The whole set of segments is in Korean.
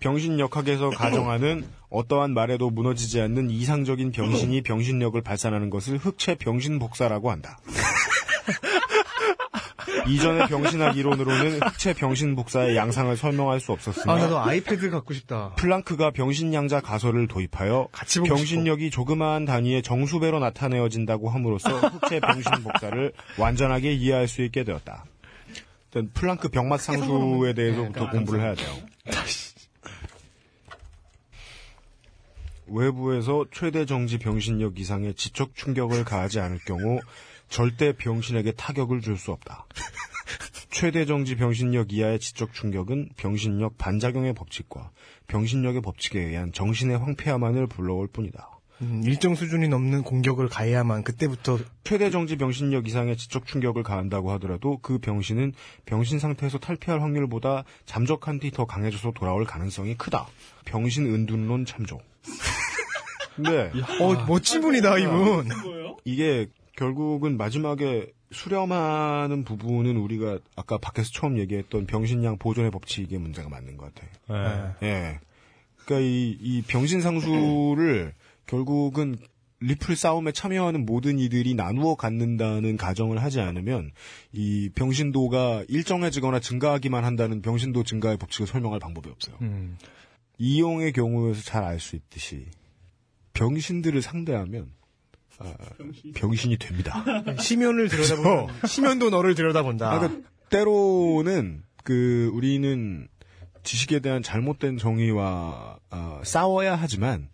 병신역학에서 가정하는 어떠한 말에도 무너지지 않는 이상적인 병신이 병신력을 발산하는 것을 흑체 병신복사라고 한다. 이전의 병신학 이론으로는 흑체 병신복사의 양상을 설명할 수 없었으나 아, 나도 아이패드 갖고 싶다. 플랑크가 병신양자 가설을 도입하여 같이 보고 병신력이 조그마한 단위의 정수배로 나타내어진다고 함으로써 흑체 병신복사를 완전하게 이해할 수 있게 되었다. 일단 플랑크 병맛 상수에 대해서부터 공부를 해야 돼요. 외부에서 최대 정지 병신력 이상의 지적 충격을 가하지 않을 경우 절대 병신에게 타격을 줄 수 없다. 최대 정지 병신력 이하의 지적 충격은 병신력 반작용의 법칙과 병신력의 법칙에 의한 정신의 황폐함만을 불러올 뿐이다. 음, 일정 수준이 넘는 공격을 가해야만 그때부터 최대 정지 병신력 이상의 지적 충격을 가한다고 하더라도 그 병신은 병신 상태에서 탈피할 확률보다 잠적한 뒤 더 강해져서 돌아올 가능성이 크다. 병신 은둔론 참조. 근데 어 멋진 분이다 이분. 이게 결국은 마지막에 수렴하는 부분은 우리가 아까 밖에서 처음 얘기했던 병신양 보존의 법칙의 문제가 맞는 것 같아요. 네. 예. 그러니까 이, 이 병신 상수를 결국은 리플 싸움에 참여하는 모든 이들이 나누어 갖는다는 가정을 하지 않으면 이 병신도가 일정해지거나 증가하기만 한다는 병신도 증가의 법칙을 설명할 방법이 없어요. 음. 이용의 경우에서 잘 알 수 있듯이 병신들을 상대하면 아, 병신이 됩니다. 시면을 들여다보면 시면도 너를 들여다본다. 아, 그 때로는 그 우리는 지식에 대한 잘못된 정의와 어, 싸워야 하지만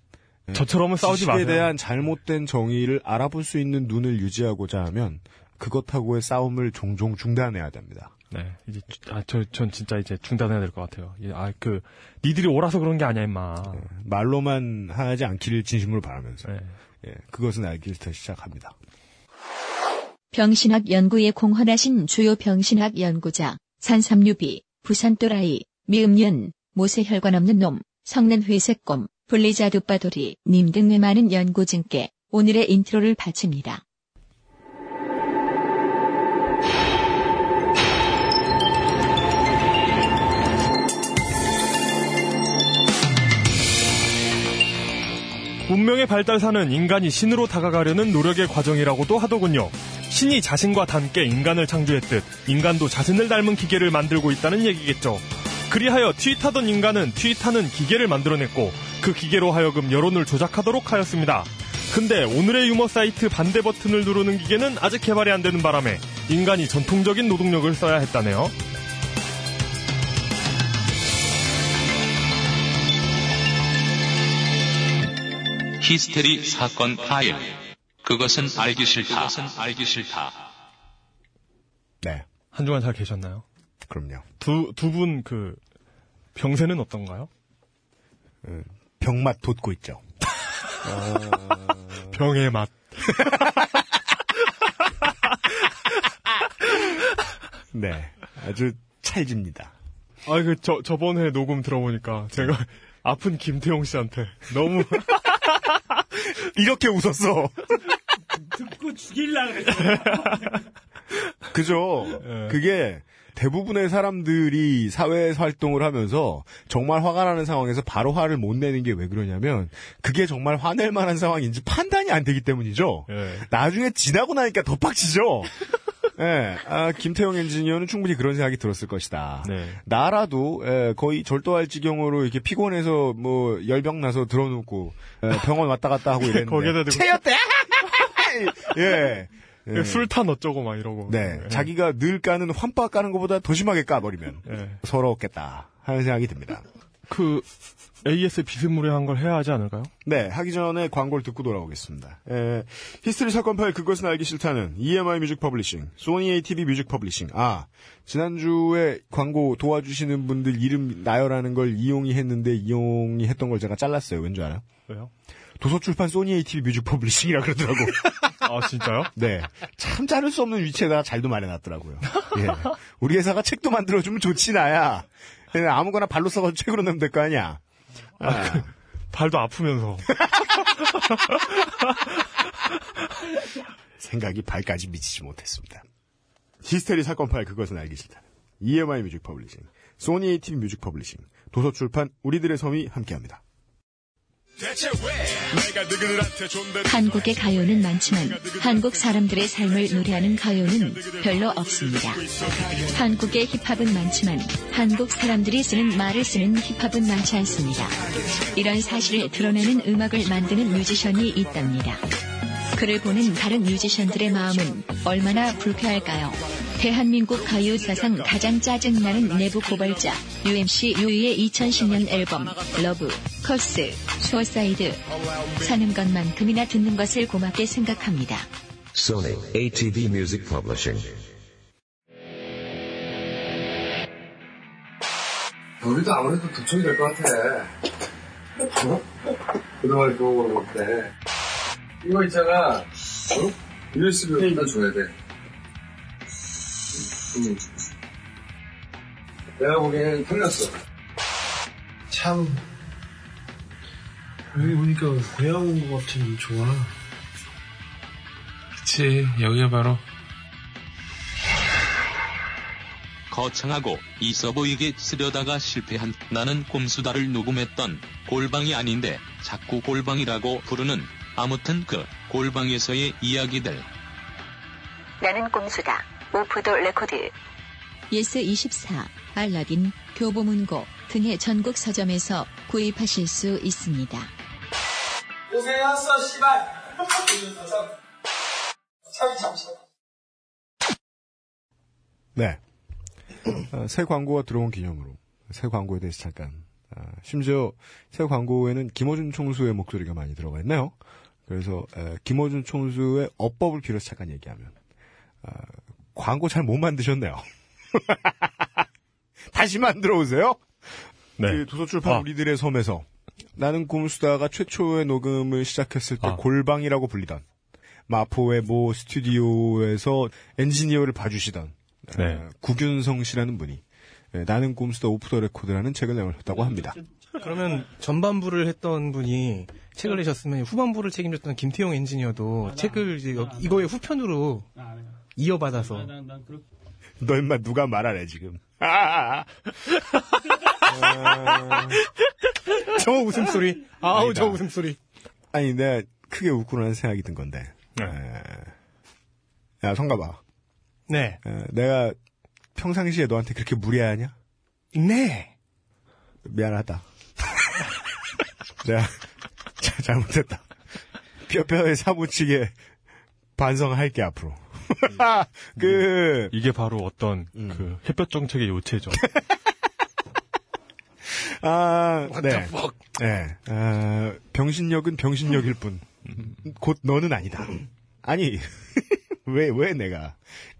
예, 저처럼은 싸우지 지식에 마세요. 대한 잘못된 정의를 알아볼 수 있는 눈을 유지하고자 하면 그것하고의 싸움을 종종 중단해야 됩니다. 네, 이제 주- 아, 저, 전 진짜 이제 중단해야 될 것 같아요. 이- 아, 그 니들이 오라서 그런 게 아니야, 임마. 말로만 하지 않기를 진심으로 바라면서 네. 예, 그것은 알기부터 시작합니다. 병신학 연구에 공헌하신 주요 병신학 연구자, 산삼유비, 부산 또라이, 미음년, 모세 혈관 없는 놈, 성난 회색곰, 블리자드 빠돌이, 님 등의 많은 연구진께 오늘의 인트로를 바칩니다. 문명의 발달사는 인간이 신으로 다가가려는 노력의 과정이라고도 하더군요. 신이 자신과 닮게 인간을 창조했듯 인간도 자신을 닮은 기계를 만들고 있다는 얘기겠죠. 그리하여 트윗하던 인간은 트윗하는 기계를 만들어냈고 그 기계로 하여금 여론을 조작하도록 하였습니다. 근데 오늘의 유머 사이트 반대 버튼을 누르는 기계는 아직 개발이 안 되는 바람에 인간이 전통적인 노동력을 써야 했다네요. 히스테리 사건 파일. 그것은 알기 싫다. 그것은 알기 싫다. 네, 한 주간 잘 계셨나요? 그럼요. 두, 두 분 그, 병세는 어떤가요? 병맛 돋고 있죠. 병의 맛. 네, 아주 찰집니다. 아, 그, 저, 저번에 녹음 들어보니까 제가 아픈 김태용 씨한테 너무, 이렇게 웃었어. 듣고 죽일라 그랬어. 그죠. 예. 그게 대부분의 사람들이 사회에서 활동을 하면서 정말 화가 나는 상황에서 바로 화를 못 내는 게 왜 그러냐면 그게 정말 화낼 만한 상황인지 판단이 안 되기 때문이죠. 예. 나중에 지나고 나니까 더 빡치죠. 예, 아, 김태형 엔지니어는 충분히 그런 생각이 들었을 것이다. 네. 나라도 예, 거의 절도할 지경으로 이렇게 피곤해서 뭐 열병 나서 들어놓고 예, 병원 왔다 갔다 하고 이랬는데 거기에다 체였대. 예. 예. 술탄 어쩌고 막 이러고. 네, 예. 자기가 늘 까는 환빠 까는 것보다 더 심하게 까버리면 예. 서러웠겠다 하는 생각이 듭니다. 그, AS 비스무리한 걸 해야 하지 않을까요? 네, 하기 전에 광고를 듣고 돌아오겠습니다. 에, 히스토리 사건 파일 그것은 알기 싫다는 EMI Music Publishing, Sony ATV Music Publishing. 아, 지난주에 광고 도와주시는 분들 이름 나열하는 걸 이용이 했는데 이용이 했던 걸 제가 잘랐어요. 왠지 알아요? 왜요? 도서출판 소니 ATV 뮤직 퍼블리싱이라 그러더라고. 아, 진짜요? 네. 참 자를 수 없는 위치에다가 잘도 마련해놨더라고요. 예. 우리 회사가 책도 만들어주면 좋지, 나야. 예, 아무거나 발로 써가지고 책으로 내면 될 거 아니야. 아, 발도 아프면서. 생각이 발까지 미치지 못했습니다. 히스테리 사건 파일 그것은 알기 싫다. EMI Music Publishing, Sony ATV Music Publishing, 도서출판 우리들의 섬이 함께합니다. 한국의 가요는 많지만 한국 사람들의 삶을 노래하는 가요는 별로 없습니다. 한국의 힙합은 많지만 한국 사람들이 쓰는 말을 쓰는 힙합은 많지 않습니다. 이런 사실을 드러내는 음악을 만드는 뮤지션이 있답니다. 그를 보는 다른 뮤지션들의 마음은 얼마나 불쾌할까요? 대한민국 가요 사상 가장 짜증나는 내부 고발자 UMC 유이의 2010년 앨범 Love, Curse, Suicide 사는 것만큼이나 듣는 것을 고맙게 생각합니다. Sony ATV Music Publishing. 우리도 아무래도 도청이 될 것 같아. 어? 그동안 좋은 걸 못해. 이거 있잖아. 어? USB로 다 줘야 돼. 응. 내가 보기엔 틀렸어. 참 여기 오니까 고향 온 것 같은 좋아. 그치, 여기가 바로. 거창하고 있어 보이게 쓰려다가 실패한 나는 꼼수다를 녹음했던 골방이 아닌데 자꾸 골방이라고 부르는 아무튼 그 골방에서의 이야기들. 나는 꼼수다. Off the Record. 예스24, 알라딘, 교보문고 등의 전국 서점에서 구입하실 수 있습니다. 고생했어, 씨발! 네. 어, 새 광고가 들어온 기념으로 새 광고에 대해서 잠깐. 아, 심지어 새 광고에는 김어준 총수의 목소리가 많이 들어가 있네요. 그래서 에, 김어준 총수의 어법을 빌어서 잠깐 얘기하면 아, 광고 잘 못 만드셨네요. 다시 만들어 오세요. 네. 그 도서출판 아. 우리들의 섬에서 나는 꿈수다가 최초의 녹음을 시작했을 때 아. 골방이라고 불리던 마포의 모 스튜디오에서 엔지니어를 봐주시던 네. 어, 구균성 씨라는 분이 예, 나는 꼼수다 Off the Record라는 책을 내셨다고 합니다. 그러면 전반부를 했던 분이 책을 내셨으면 후반부를 책임졌던 김태용 엔지니어도 책을 이제 여- 이거의 후편으로 아, 네. 이어받아서 난, 난 그렇게. 너 임마 누가 말하래 지금. 아, 저 웃음소리 아우 아니다. 저 웃음소리 아니 내가 크게 웃고 나는 생각이 든 건데. 네. 에, 야 성가봐. 네 에, 내가 평상시에 너한테 그렇게 무례하냐? 네. 미안하다. 내가 자- 잘못했다. 뼈뼈에 사무치게 반성할게 앞으로. 그 이게 바로 어떤 음. 그 햇볕 정책의 요체죠. 아, 네. 네. 아, 병신력은 병신력일 뿐. 곧 너는 아니다. 아니, 왜, 왜 내가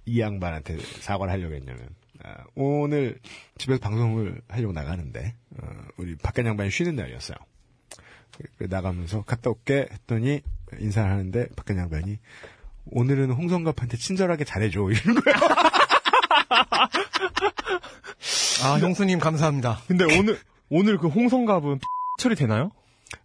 이 양반한테 사과를 하려고 했냐면, 아, 오늘 집에서 방송을 하려고 나가는데, 어, 우리 박간 양반이 쉬는 날이었어요. 그- 나가면서 갔다 올게 했더니 인사를 하는데 박간 양반이 오늘은 홍성갑한테 친절하게 잘해줘. 이런 거야. 아 형수님 감사합니다 근데 오늘 오늘 그 홍성갑은 처리 되나요?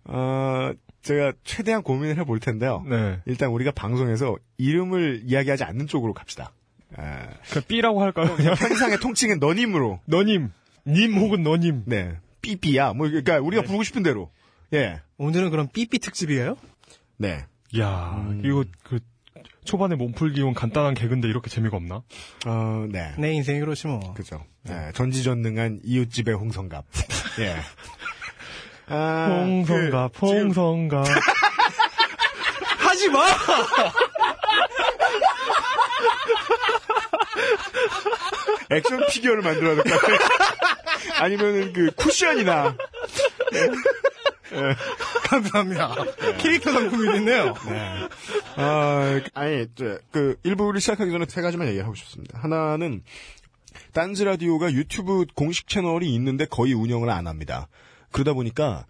어, 제가 최대한 고민을 해볼 텐데요. 네. 일단 우리가 방송에서 이름을 이야기하지 않는 쪽으로 갑시다. 아, 그 B라고 할까요? 그냥 현상의 통칭은 너님으로. 너님, 님 혹은 너님. 네. 삐삐야. 뭐, 그러니까 우리가 부르고 싶은 대로. 예. 오늘은 그럼 삐삐 특집이에요? 네. 야, 음. 이거 그 초반에 몸풀기 온 간단한 개그인데 이렇게 재미가 없나? 어, 네. 내 인생이 그렇지 뭐 그죠. 네. 전지전능한 이웃집의 홍성갑. 예. 아, 홍성갑, 그, 지금 홍성갑. 하지 마 액션 피규어를 만들어야 될 것 같아요. 아니면은 그 쿠션이나. 감사합니다 캐릭터 상품이 됐네요 아, 아니, 저, 그, 일부를 시작하기 전에 세 가지만 얘기하고 싶습니다. 하나는, 딴지 라디오가 유튜브 공식 채널이 있는데 거의 운영을 안 합니다. 그러다 보니까,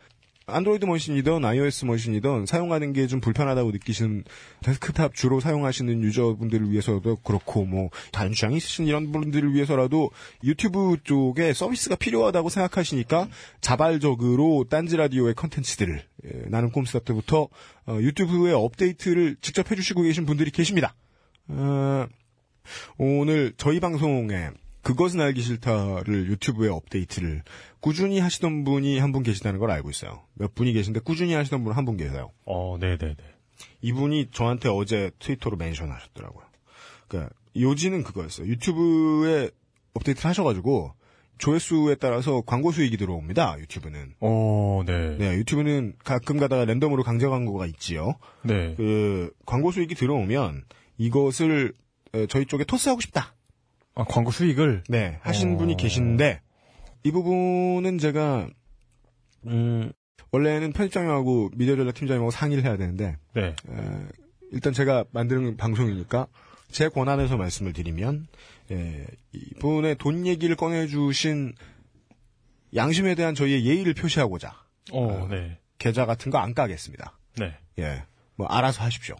안드로이드 머신이든 iOS 머신이든 사용하는 게 좀 불편하다고 느끼시는 데스크탑 주로 사용하시는 유저분들을 위해서도 그렇고 뭐 다른 취향이 있으신 이런 분들을 위해서라도 유튜브 쪽에 서비스가 필요하다고 생각하시니까 자발적으로 딴지 라디오의 컨텐츠들을 예, 나는 꼼수다 때부터 어, 유튜브의 업데이트를 직접 해주시고 계신 분들이 계십니다. 어, 오늘 저희 방송에 그것은 알기 싫다를 유튜브에 업데이트를 꾸준히 하시던 분이 한 분 계시다는 걸 알고 있어요. 몇 분이 계신데 꾸준히 하시던 분 한 분 계세요. 어, 네네네. 이분이 저한테 어제 트위터로 멘션 하셨더라고요. 그러니까 요지는 그거였어요. 유튜브에 업데이트를 하셔가지고 조회수에 따라서 광고 수익이 들어옵니다. 유튜브는. 어, 네. 네, 유튜브는 가끔 가다가 랜덤으로 강제 광고가 있지요. 네. 그 광고 수익이 들어오면 이것을 에, 저희 쪽에 토스하고 싶다. 아, 광고 수익을? 네, 하신 어. 분이 계시는데 이 부분은 제가 음, 원래는 편집장님하고 미디어 전략 팀장님하고 상의를 해야 되는데 네. 에, 일단 제가 만드는 방송이니까 제 권한에서 말씀을 드리면 예, 이분의 돈 얘기를 꺼내주신 양심에 대한 저희의 예의를 표시하고자 어, 네. 계좌 같은 거 안 까겠습니다. 네. 예, 뭐 알아서 하십시오.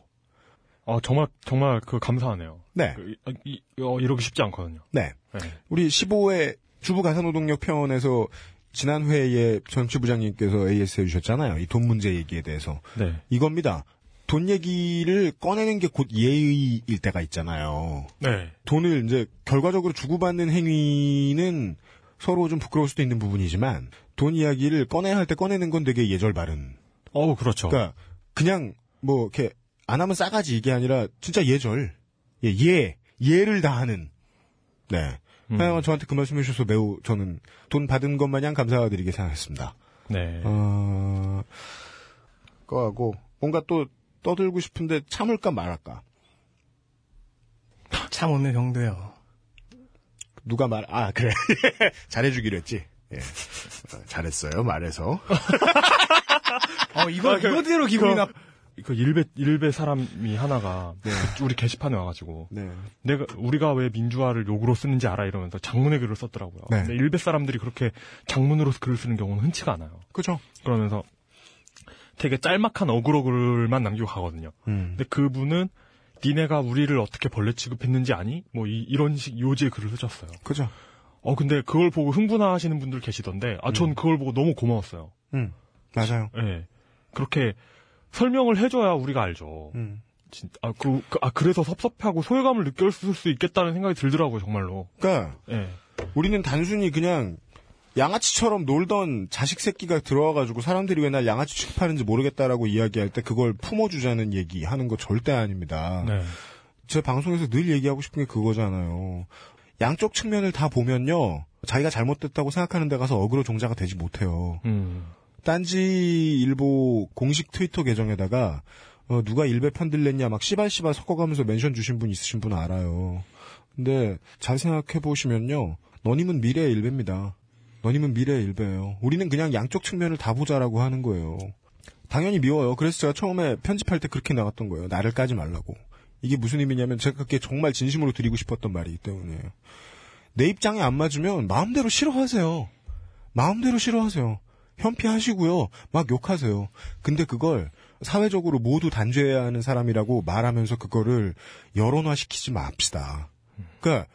어, 정말, 정말 그 감사하네요. 네. 그, 이, 이, 어, 이러기 쉽지 않거든요. 네. 네. 우리 15회 주부 가사노동력 편에서 지난 회에 정치부장님께서 AS 해주셨잖아요. 이 돈 문제 얘기에 대해서. 네. 이겁니다. 돈 얘기를 꺼내는 게 곧 예의일 때가 있잖아요. 네. 돈을 이제 결과적으로 주고받는 행위는 서로 좀 부끄러울 수도 있는 부분이지만 돈 이야기를 꺼내야 할 때 꺼내는 건 되게 예절 바른. 어, 그렇죠. 그러니까 그냥 뭐 이렇게 안 하면 싸가지 이게 아니라 진짜 예절. 예, 예, 예를 다하는. 네. 음. 하여간 저한테 그 말씀 해 주셔서 매우 저는 돈 받은 것 마냥 감사드리게 생각했습니다. 네. 어, 그거하고 뭔가 또 떠들고 싶은데 참을까 말할까. 참으면 병돼요. 누가 말, 아, 그래. 잘해주기로 했지. 예. 어, 잘했어요, 말해서. 어, 이거, 이거대로 기분이 나, 그 일베 일베 사람이 하나가 그 우리 게시판에 와가지고 네. 내가 우리가 왜 민주화를 욕으로 쓰는지 알아 이러면서 장문의 글을 썼더라고요. 네. 근데 일베 사람들이 그렇게 장문으로 글을 쓰는 경우는 흔치가 않아요. 그죠. 그러면서 되게 짤막한 어그로 글만 남기고 가거든요. 음. 근데 그분은 니네가 우리를 어떻게 벌레 취급했는지 아니? 뭐 이, 런식 요지의 글을 쓰셨어요. 그죠. 어 근데 그걸 보고 흥분하시는 분들 계시던데 아전 그걸 보고 너무 고마웠어요. 음. 맞아요. 예. 그렇게 설명을 해줘야 우리가 알죠. 음. 진, 아, 그, 그- 아, 그래서 섭섭해하고 소외감을 느꼈을 수 있겠다는 생각이 들더라고요, 정말로. 그러니까 예. 우리는 단순히 그냥 양아치처럼 놀던 자식 새끼가 들어와가지고 사람들이 왜 날 양아치 취급하는지 모르겠다라고 이야기할 때 그걸 품어주자는 얘기 하는 거 절대 아닙니다. 네. 제 방송에서 늘 얘기하고 싶은 게 그거잖아요. 양쪽 측면을 다 보면요. 자기가 잘못됐다고 생각하는 데 가서 어그로 종자가 되지 못해요. 음. 딴지 일보 공식 트위터 계정에다가 어, 누가 일베 편들랬냐 막 씨발씨발 섞어가면서 멘션 주신 분 있으신 분 알아요. 근데 잘 생각해 보시면요. 너님은 미래의 일베입니다. 너님은 미래의 일베예요. 우리는 그냥 양쪽 측면을 다 보자라고 하는 거예요. 당연히 미워요. 그래서 제가 처음에 편집할 때 그렇게 나갔던 거예요. 나를 까지 말라고. 이게 무슨 의미냐면 제가 그게 정말 진심으로 드리고 싶었던 말이기 때문에 내 입장에 안 맞으면 마음대로 싫어하세요. 마음대로 싫어하세요. 현피하시고요. 막 욕하세요. 근데 그걸 사회적으로 모두 단죄해야 하는 사람이라고 말하면서 그거를 여론화시키지 맙시다. 그러니까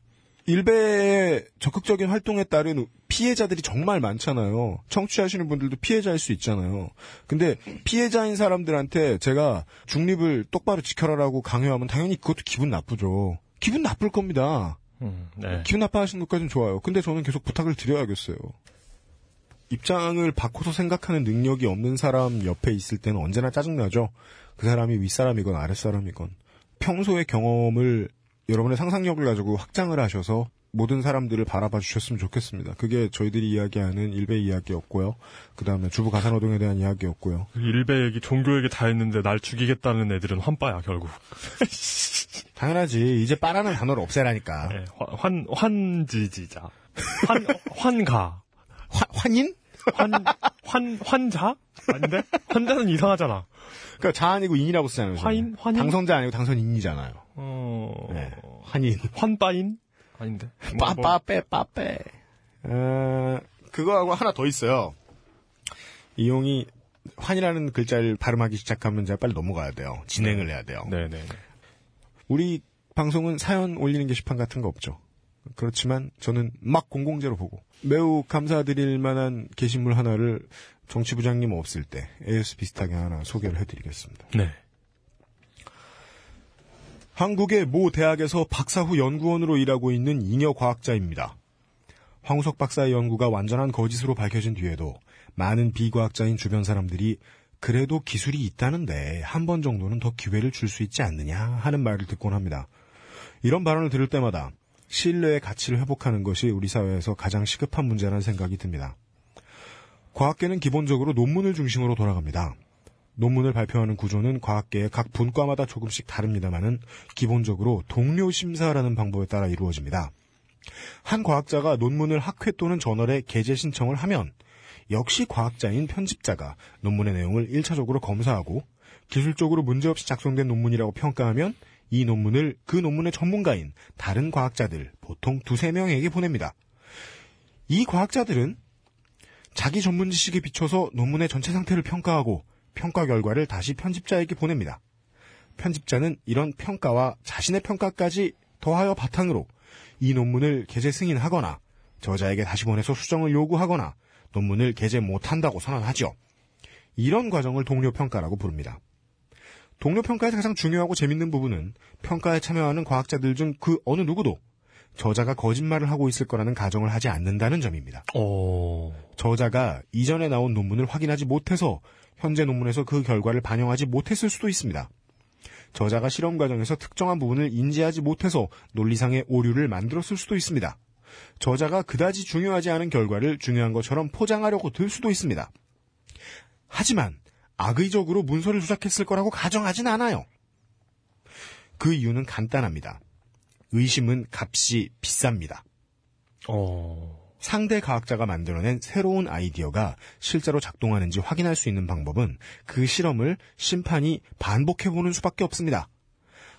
일베의 적극적인 활동에 따른 피해자들이 정말 많잖아요. 청취하시는 분들도 피해자일 수 있잖아요. 근데 피해자인 사람들한테 제가 중립을 똑바로 지켜라라고 강요하면 당연히 그것도 기분 나쁘죠. 기분 나쁠 겁니다. 음, 네. 기분 나빠하시는 것까지는 좋아요. 근데 저는 계속 부탁을 드려야겠어요. 입장을 바꿔서 생각하는 능력이 없는 사람 옆에 있을 때는 언제나 짜증나죠. 그 사람이 윗사람이건 아랫사람이건. 평소의 경험을 여러분의 상상력을 가지고 확장을 하셔서 모든 사람들을 바라봐 주셨으면 좋겠습니다. 그게 저희들이 이야기하는 일베 이야기였고요. 그 다음에 주부 가사노동에 대한 이야기였고요. 일베 얘기, 종교 얘기 다 했는데 날 죽이겠다는 애들은 환빠야, 결국. 당연하지. 이제 빠라는 단어를 없애라니까. 예, 환, 환, 환지지자. 환, 환가. 환, 환인? 환, 환, 환자? 아닌데? 환자는 이상하잖아. 그러니까 자 아니고 인이라고 쓰잖아요. 환인? 환인? 당선자 아니고 당선인이잖아요. 어, 네. 환인. 환빠인? 아닌데. 뭐, 뭐, 빠빠빼 빠빼. 어, 그거하고 하나 더 있어요. 이용이 환이라는 글자를 발음하기 시작하면 제가 빨리 넘어가야 돼요. 진행을 해야 돼요. 네네. 우리 방송은 사연 올리는 게시판 같은 거 없죠. 그렇지만 저는 막 공공재로 보고 매우 감사드릴 만한 게시물 하나를 정치부장님 없을 때 AS 비슷하게 하나 소개를 해드리겠습니다. 네. 한국의 모 대학에서 박사 후 연구원으로 일하고 있는 잉여 과학자입니다. 황우석 박사의 연구가 완전한 거짓으로 밝혀진 뒤에도 많은 비과학자인 주변 사람들이 그래도 기술이 있다는데 한 번 정도는 더 기회를 줄 수 있지 않느냐 하는 말을 듣곤 합니다. 이런 발언을 들을 때마다 신뢰의 가치를 회복하는 것이 우리 사회에서 가장 시급한 문제라는 생각이 듭니다. 과학계는 기본적으로 논문을 중심으로 돌아갑니다. 논문을 발표하는 구조는 과학계의 각 분과마다 조금씩 다릅니다만은 기본적으로 동료 심사라는 방법에 따라 이루어집니다. 한 과학자가 논문을 학회 또는 저널에 게재 신청을 하면 역시 과학자인 편집자가 논문의 내용을 1차적으로 검사하고 기술적으로 문제없이 작성된 논문이라고 평가하면 이 논문을 그 논문의 전문가인 다른 과학자들 보통 두세 명에게 보냅니다. 이 과학자들은 자기 전문 지식에 비춰서 논문의 전체 상태를 평가하고 평가 결과를 다시 편집자에게 보냅니다. 편집자는 이런 평가와 자신의 평가까지 더하여 바탕으로 이 논문을 게재 승인하거나 저자에게 다시 보내서 수정을 요구하거나 논문을 게재 못한다고 선언하죠. 이런 과정을 동료 평가라고 부릅니다. 동료 평가에서 가장 중요하고 재밌는 부분은 평가에 참여하는 과학자들 중 그 어느 누구도 저자가 거짓말을 하고 있을 거라는 가정을 하지 않는다는 점입니다. 저자가 이전에 나온 논문을 확인하지 못해서 현재 논문에서 그 결과를 반영하지 못했을 수도 있습니다. 저자가 실험 과정에서 특정한 부분을 인지하지 못해서 논리상의 오류를 만들었을 수도 있습니다. 저자가 그다지 중요하지 않은 결과를 중요한 것처럼 포장하려고 들 수도 있습니다. 하지만 악의적으로 문서를 조작했을 거라고 가정하진 않아요. 그 이유는 간단합니다. 의심은 값이 비쌉니다. 상대 과학자가 만들어낸 새로운 아이디어가 실제로 작동하는지 확인할 수 있는 방법은 그 실험을 심판이 반복해보는 수밖에 없습니다.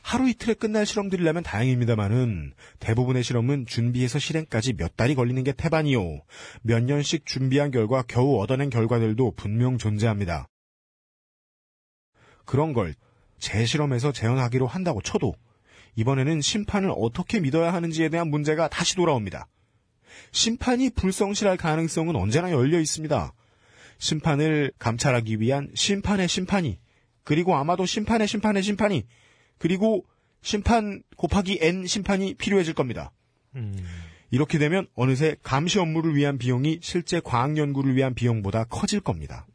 하루 이틀에 끝날 실험들이라면 다행입니다만은 대부분의 실험은 준비해서 실행까지 몇 달이 걸리는 게 태반이요. 몇 년씩 준비한 결과 겨우 얻어낸 결과들도 분명 존재합니다. 그런 걸 재실험에서 재현하기로 한다고 쳐도 이번에는 심판을 어떻게 믿어야 하는지에 대한 문제가 다시 돌아옵니다. 심판이 불성실할 가능성은 언제나 열려 있습니다. 심판을 감찰하기 위한 심판의 심판이, 그리고 아마도 심판의 심판의 심판이, 그리고 심판 곱하기 n 심판이 필요해질 겁니다. 이렇게 되면 어느새 감시 업무를 위한 비용이 실제 과학 연구를 위한 비용보다 커질 겁니다.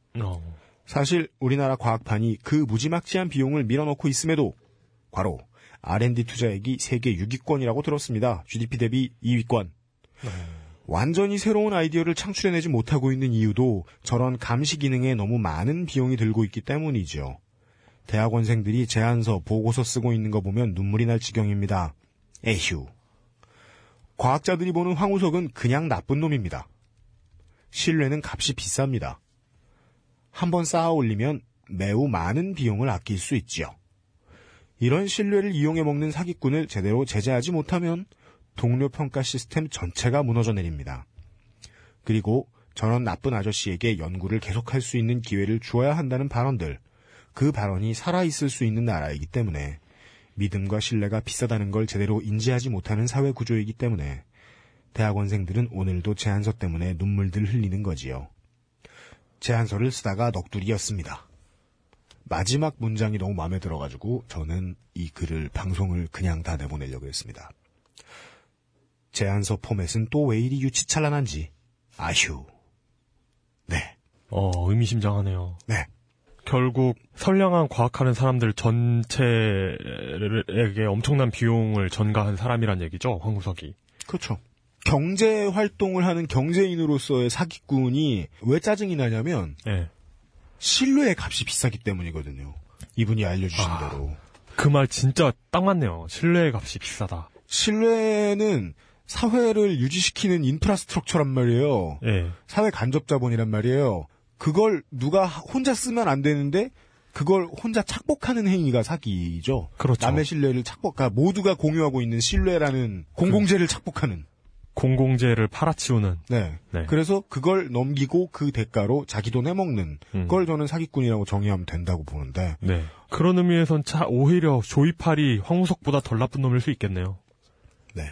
사실 우리나라 과학판이 그 무지막지한 비용을 밀어넣고 있음에도 과로 R&D 투자액이 세계 6위권이라고 들었습니다. GDP 대비 2위권. 완전히 새로운 아이디어를 창출해내지 못하고 있는 이유도 저런 감시 기능에 너무 많은 비용이 들고 있기 때문이죠. 대학원생들이 제안서, 보고서 쓰고 있는 거 보면 눈물이 날 지경입니다. 에휴. 과학자들이 보는 황우석은 그냥 나쁜 놈입니다. 신뢰는 값이 비쌉니다. 한 번 쌓아 올리면 매우 많은 비용을 아낄 수 있지요. 이런 신뢰를 이용해 먹는 사기꾼을 제대로 제재하지 못하면 동료 평가 시스템 전체가 무너져 내립니다. 그리고 저런 나쁜 아저씨에게 연구를 계속할 수 있는 기회를 주어야 한다는 발언들, 그 발언이 살아있을 수 있는 나라이기 때문에 믿음과 신뢰가 비싸다는 걸 제대로 인지하지 못하는 사회 구조이기 때문에 대학원생들은 오늘도 제안서 때문에 눈물들 흘리는 거지요. 제안서를 쓰다가 넋두리였습니다. 마지막 문장이 너무 마음에 들어가지고 저는 이 글을 방송을 그냥 다 내보내려고 했습니다. 제안서 포맷은 또 왜 이리 유치찬란한지 아휴. 네. 어, 의미심장하네요. 네. 결국 선량한 과학하는 사람들 전체에게 엄청난 비용을 전가한 사람이란 얘기죠, 황구석이. 그렇죠. 경제 활동을 하는 경제인으로서의 사기꾼이 왜 짜증이 나냐면 예. 신뢰의 값이 비싸기 때문이거든요. 이분이 알려주신 아. 대로. 그 말 진짜 딱 맞네요. 신뢰의 값이 비싸다. 신뢰는 사회를 유지시키는 인프라스트럭처란 말이에요. 예. 사회 간접 자본이란 말이에요. 그걸 누가 혼자 쓰면 안 되는데 그걸 혼자 착복하는 행위가 사기죠. 그렇죠. 남의 신뢰를 착복, 그러니까 모두가 공유하고 있는 신뢰라는 공공재를 착복하는. 공공재를 팔아치우는. 네. 네. 그래서 그걸 넘기고 그 대가로 자기 돈 해먹는 음. 걸 저는 사기꾼이라고 정의하면 된다고 보는데 네. 그런 의미에선 차 오히려 조이팔이 황우석보다 덜 나쁜 놈일 수 있겠네요. 네.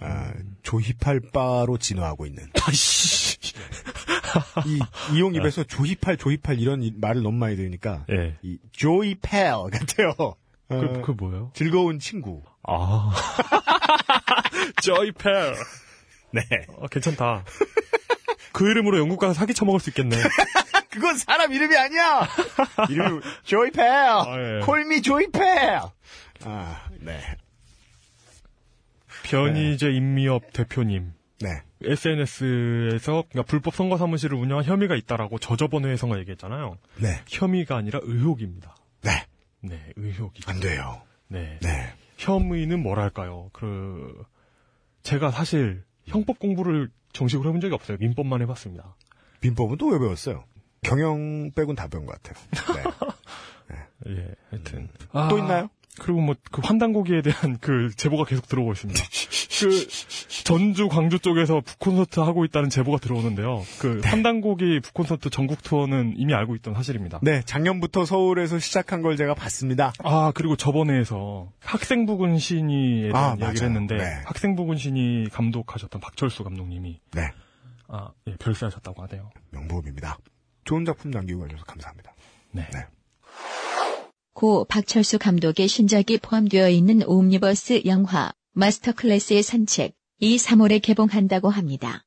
아, 조힙할 바로 진화하고 있는. 아이씨. 이 이용 입에서 조힙할 조힙할 이런 이- 말을 너무 많이 들으니까 예. 이 조이팔 같아요. 어, 그, 그 뭐예요? 즐거운 친구. 아. 조이팔. 네. 어, 괜찮다. 그 이름으로 영국 가서 사기 쳐먹을 수 있겠네. 그건 사람 이름이 아니야! 이름이 조이펠! 예. 콜미 조이 펠! 아, 네. 변희재 인미업 대표님. 네. SNS에서 그러니까 불법 선거 사무실을 운영한 혐의가 있다라고 저 저번 회에서가 얘기했잖아요. 네. 혐의가 아니라 의혹입니다. 네. 네, 의혹이. 안 돼요. 네. 네. 혐의는 뭐랄까요? 그 제가 사실 형법 공부를 정식으로 해본 적이 없어요. 민법만 해봤습니다. 민법은 또 왜 배웠어요? 경영 빼곤 다 배운 것 같아요. 네. 예, 하여튼 또 있나요? 그리고 뭐 그 환단고기에 대한 그 제보가 계속 들어오고 있습니다. 그 전주 광주 쪽에서 북콘서트 하고 있다는 제보가 들어오는데요. 그 환단고기 북콘서트 전국 투어는 이미 알고 있던 사실입니다. 네, 작년부터 서울에서 시작한 걸 제가 봤습니다. 아 그리고 저번에에서 학생부 군 신이에 대한 아, 이야기를 맞아요. 했는데 네. 학생부 군 신이 감독하셨던 박철수 감독님이 네. 아 예, 별세하셨다고 하네요. 명보입니다. 좋은 작품 남기고 가셔서 감사합니다. 네. 고 박철수 감독의 신작이 포함되어 있는 옴니버스 영화 마스터 클래스의 산책 이 3월에 개봉한다고 합니다.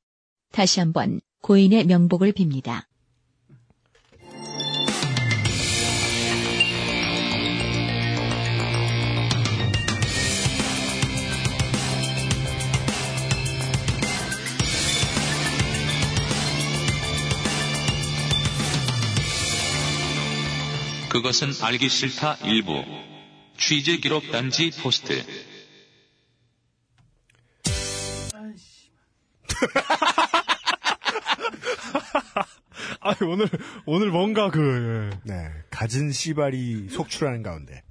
다시 한번 고인의 명복을 빕니다. 그것은 알기 싫다 일부. 취재 기록 단지 포스트. 아 오늘 오늘 뭔가 그 예. 네, 가진 씨발이 속출하는 가운데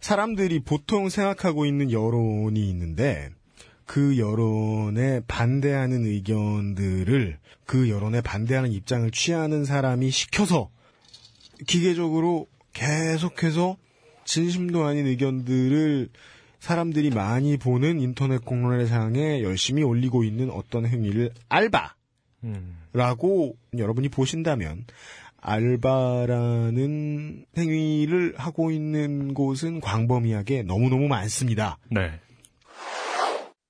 사람들이 보통 생각하고 있는 여론이 있는데 그 여론에 반대하는 의견들을 그 여론에 반대하는 입장을 취하는 사람이 시켜서 기계적으로 계속해서 진심도 아닌 의견들을 사람들이 많이 보는 인터넷 공론회상에 열심히 올리고 있는 어떤 행위를 알바 음. 라고 여러분이 보신다면 알바라는 행위를 하고 있는 곳은 광범위하게 너무너무 많습니다. 네.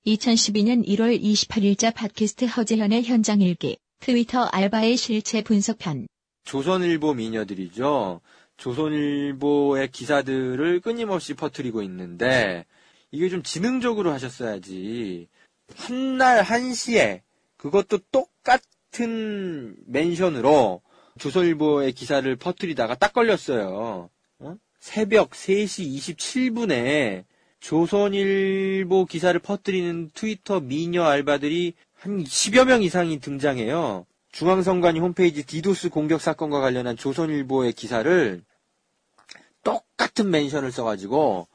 2012년 1월 28일자 팟캐스트 허재현의 현장 일기 트위터 알바의 실체 분석편 조선일보 미녀들이죠. 조선일보의 기사들을 끊임없이 퍼뜨리고 있는데 이게 좀 지능적으로 하셨어야지. 한 날 한시에 그것도 똑같은 멘션으로 조선일보의 기사를 퍼뜨리다가 딱 걸렸어요. 어? 새벽 3시 27분에 조선일보 기사를 퍼뜨리는 트위터 미녀 알바들이 한 10여 명 이상이 등장해요. 중앙선관위 홈페이지 디도스 공격 사건과 관련한 조선일보의 기사를 똑같은 멘션을 써가지고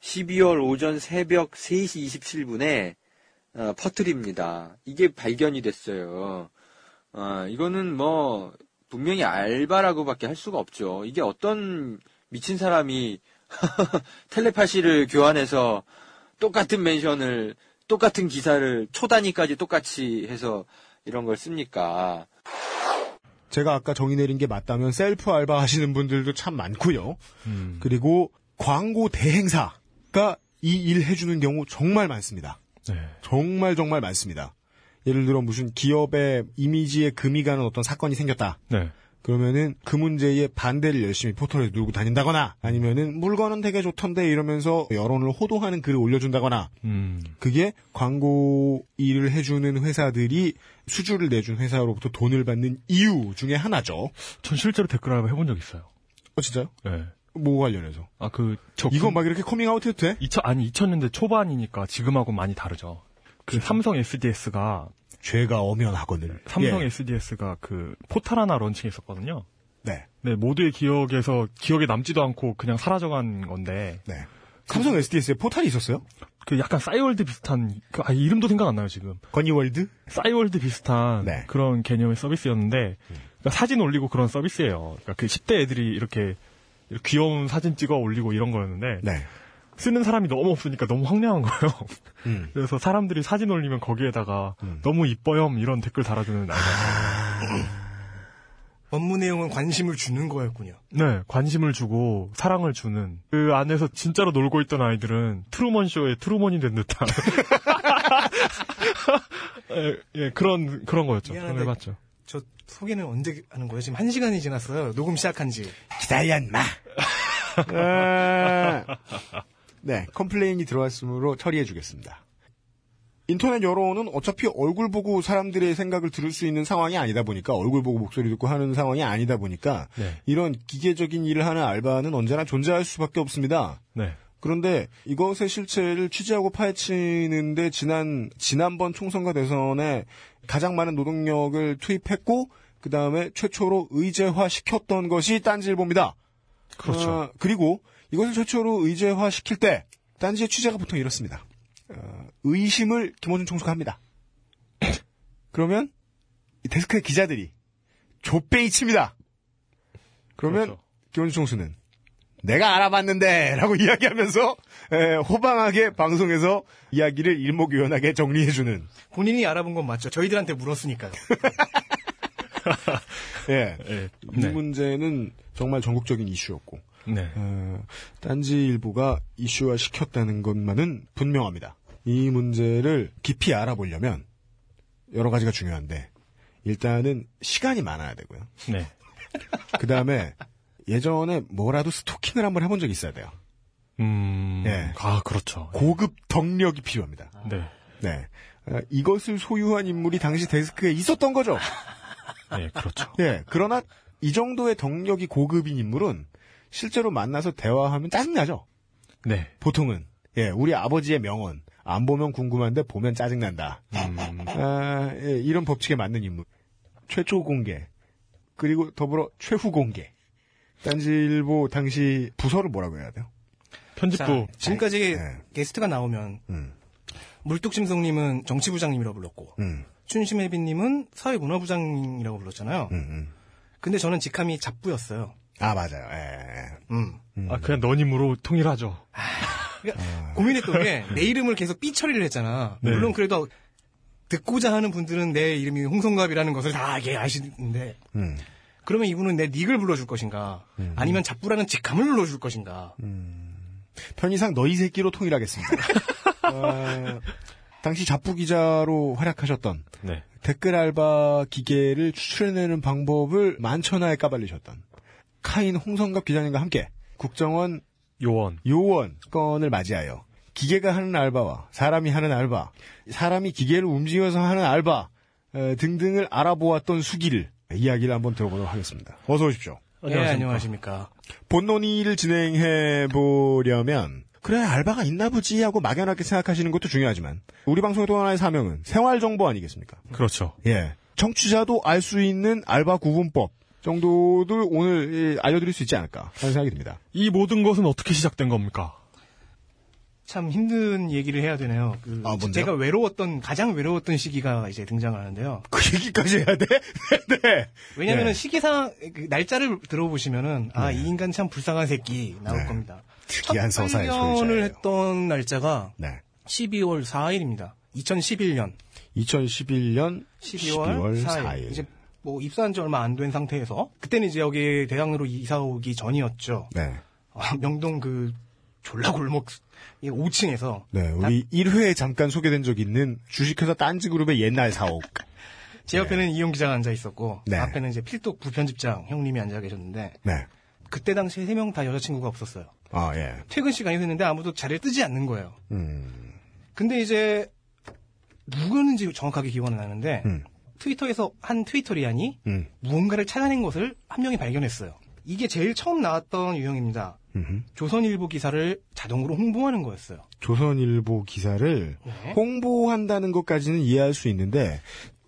12월 오전 새벽 3시 27분에 어, 퍼뜨립니다. 이게 발견이 됐어요. 어, 이거는 뭐 분명히 알바라고밖에 할 수가 없죠. 이게 어떤 미친 사람이 텔레파시를 교환해서 똑같은 멘션을 똑같은 기사를 초단위까지 똑같이 해서 이런 걸 씁니까? 제가 아까 정의 내린 게 맞다면 셀프 알바 하시는 분들도 참 많고요. 음. 그리고 광고 대행사가 이 일 해주는 경우 정말 많습니다. 네. 정말 정말 많습니다. 예를 들어 무슨 기업의 이미지에 금이 가는 어떤 사건이 생겼다. 네. 그러면은 그 문제에 반대를 열심히 포털에 누르고 다닌다거나 아니면은 물건은 되게 좋던데 이러면서 여론을 호도하는 글을 올려준다거나 음. 그게 광고 일을 해주는 회사들이 수주를 내준 회사로부터 돈을 받는 이유 중에 하나죠. 전 실제로 댓글 알바 해본 적 있어요. 어 진짜요? 네. 뭐 관련해서? 아, 그, 저. 이거 막 이렇게 커밍아웃 해도 돼? 2000, 아니, 2000년대 초반이니까 지금하고 많이 다르죠. 그 삼성 SDS가. 죄가 엄연하거늘. 삼성 예. SDS가 그 포탈 하나 런칭했었거든요. 네. 네, 모두의 기억에서 기억에 남지도 않고 그냥 사라져간 건데. 네. 삼성 SDS에 포탈이 있었어요? 그 약간 싸이월드 비슷한, 그, 아, 이름도 생각 안 나요, 지금. 건희월드? 싸이월드 비슷한 네. 그런 개념의 서비스였는데, 그러니까 사진 올리고 그런 서비스예요. 그러니까 그 10대 애들이 이렇게 귀여운 사진 찍어 올리고 이런 거였는데, 네. 쓰는 사람이 너무 없으니까 너무 황량한 거예요. 음. 그래서 사람들이 사진 올리면 거기에다가 너무 이뻐요 이런 댓글 달아주는 알바. 업무 내용은 관심을 주는 거였군요. 네, 관심을 주고 사랑을 주는 그 안에서 진짜로 놀고 있던 아이들은 트루먼 쇼의 트루먼이 된 듯한 예, 예, 그런 그런 거였죠. 그런 봤죠. 저 소개는 언제 하는 거예요? 지금 한 시간이 지났어요. 녹음 시작한 지. 기다려, 인마. 아, 네, 컴플레인이 들어왔으므로 처리해 주겠습니다. 인터넷 여론은 어차피 얼굴 보고 사람들의 생각을 들을 수 있는 상황이 아니다 보니까 얼굴 보고 목소리 듣고 하는 상황이 아니다 보니까 네. 이런 기계적인 일을 하는 알바는 언제나 존재할 수밖에 없습니다. 네. 그런데 이것의 실체를 취재하고 파헤치는데 지난 지난번 총선과 대선에 가장 많은 노동력을 투입했고 그 다음에 최초로 의제화 시켰던 것이 딴지일보입니다. 그렇죠. 어, 그리고 이것을 최초로 의제화 시킬 때 딴지의 취재가 보통 이렇습니다. 어, 의심을 김원준 총수가 합니다. 그러면 이 데스크의 기자들이 좆배이 칩니다. 그러면 그렇죠. 김원준 총수는 내가 알아봤는데 라고 이야기하면서 에, 호방하게 방송에서 이야기를 일목요연하게 정리해주는 본인이 알아본 건 맞죠. 저희들한테 물었으니까요. 예. 예, 이 네. 문제는 정말 전국적인 이슈였고 네. 어, 딴지일보가 이슈화 시켰다는 것만은 분명합니다. 이 문제를 깊이 알아보려면 여러 가지가 중요한데 일단은 시간이 많아야 되고요. 네. 그 다음에 예전에 뭐라도 스토킹을 한번 해본 적이 있어야 돼요. 음. 예. 아, 그렇죠. 고급 덕력이 필요합니다. 네. 네. 어, 이것을 소유한 인물이 당시 데스크에 있었던 거죠. 네, 그렇죠. 예. 그러나 이 정도의 덕력이 고급인 인물은 실제로 만나서 대화하면 짜증나죠. 네. 보통은. 예, 우리 아버지의 명언. 안 보면 궁금한데 보면 짜증난다. 음. 아, 예, 이런 법칙에 맞는 인물. 최초 공개. 그리고 더불어 최후 공개. 딴지일보 당시 부서를 뭐라고 해야 돼요? 편집부. 자, 지금까지 네. 게스트가 나오면 음, 물뚝심송님은 정치부장님이라고 불렀고 음, 춘심혜빈님은 사회문화부장이라고 불렀잖아요. 음, 음. 근데 저는 직함이 잡부였어요. 아, 맞아요. 예, 음. 예. 아, 그냥 너님으로 통일하죠. 그러니까 고민했던 게 내 이름을 계속 삐 처리를 했잖아. 네. 물론 그래도 듣고자 하는 분들은 내 이름이 홍성갑이라는 것을 다 이게 아시는데 음. 그러면 이분은 내 닉을 불러줄 것인가 아니면 잡부라는 직함을 불러줄 것인가 편의상 너희 새끼로 통일하겠습니다. 어, 당시 잡부 기자로 활약하셨던 네. 댓글 알바 기계를 추출해내는 방법을 만천하에 까발리셨던 카인 홍성갑 기자님과 함께 국정원 요원. 요원 건을 맞이하여 기계가 하는 알바와 사람이 하는 알바, 사람이 기계를 움직여서 하는 알바 에, 등등을 알아보았던 수기를 이야기를 한번 들어보도록 하겠습니다. 어서 오십시오. 네, 안녕하십니까. 본 논의를 진행해 보려면 그래 알바가 있나 보지 하고 막연하게 생각하시는 것도 중요하지만 우리 방송의 또 하나의 사명은 생활 정보 아니겠습니까? 그렇죠. 예. 청취자도 알 수 있는 알바 구분법 정도를 오늘 예, 알려드릴 수 있지 않을까 하는 생각이 듭니다. 이 모든 것은 어떻게 시작된 겁니까? 참 힘든 얘기를 해야 되네요. 그 아? 제가 외로웠던 가장 외로웠던 시기가 이제 등장을 하는데요. 그 얘기까지 해야 돼? 네. 왜냐면은 네. 시기상 그 날짜를 들어보시면은 아이 인간 참 불쌍한 새끼 나올 네. 겁니다. 특이한 서사의 소유자예요. 했던 날짜가 네. 12월 4일입니다. 2011년 2011년 12월, 12월 4일. 4일. 이제 뭐 입사한 지 얼마 안 된 상태에서 그때는 이제 여기 대학로 이사 오기 전이었죠. 네. 아, 명동 그 졸라 골목 5층에서 네, 우리 1회에 잠깐 소개된 적 있는 주식회사 딴지그룹의 옛날 사옥. 제 옆에는 이용 기자가 앉아 있었고 네. 앞에는 이제 필독 부편집장 형님이 앉아 계셨는데 네. 그때 당시에 세 명 다 여자친구가 없었어요. 아, 예. 퇴근 시간이 됐는데 아무도 자리에 뜨지 않는 거예요. 음, 근데 이제 누구였는지 정확하게 기억은 안 나는데 음, 트위터에서 한 트위터리안이 음, 무언가를 찾아낸 것을 한 명이 발견했어요. 이게 제일 처음 나왔던 유형입니다. 음. 조선일보 기사를 자동으로 홍보하는 거였어요. 조선일보 기사를 네. 홍보한다는 것까지는 이해할 수 있는데,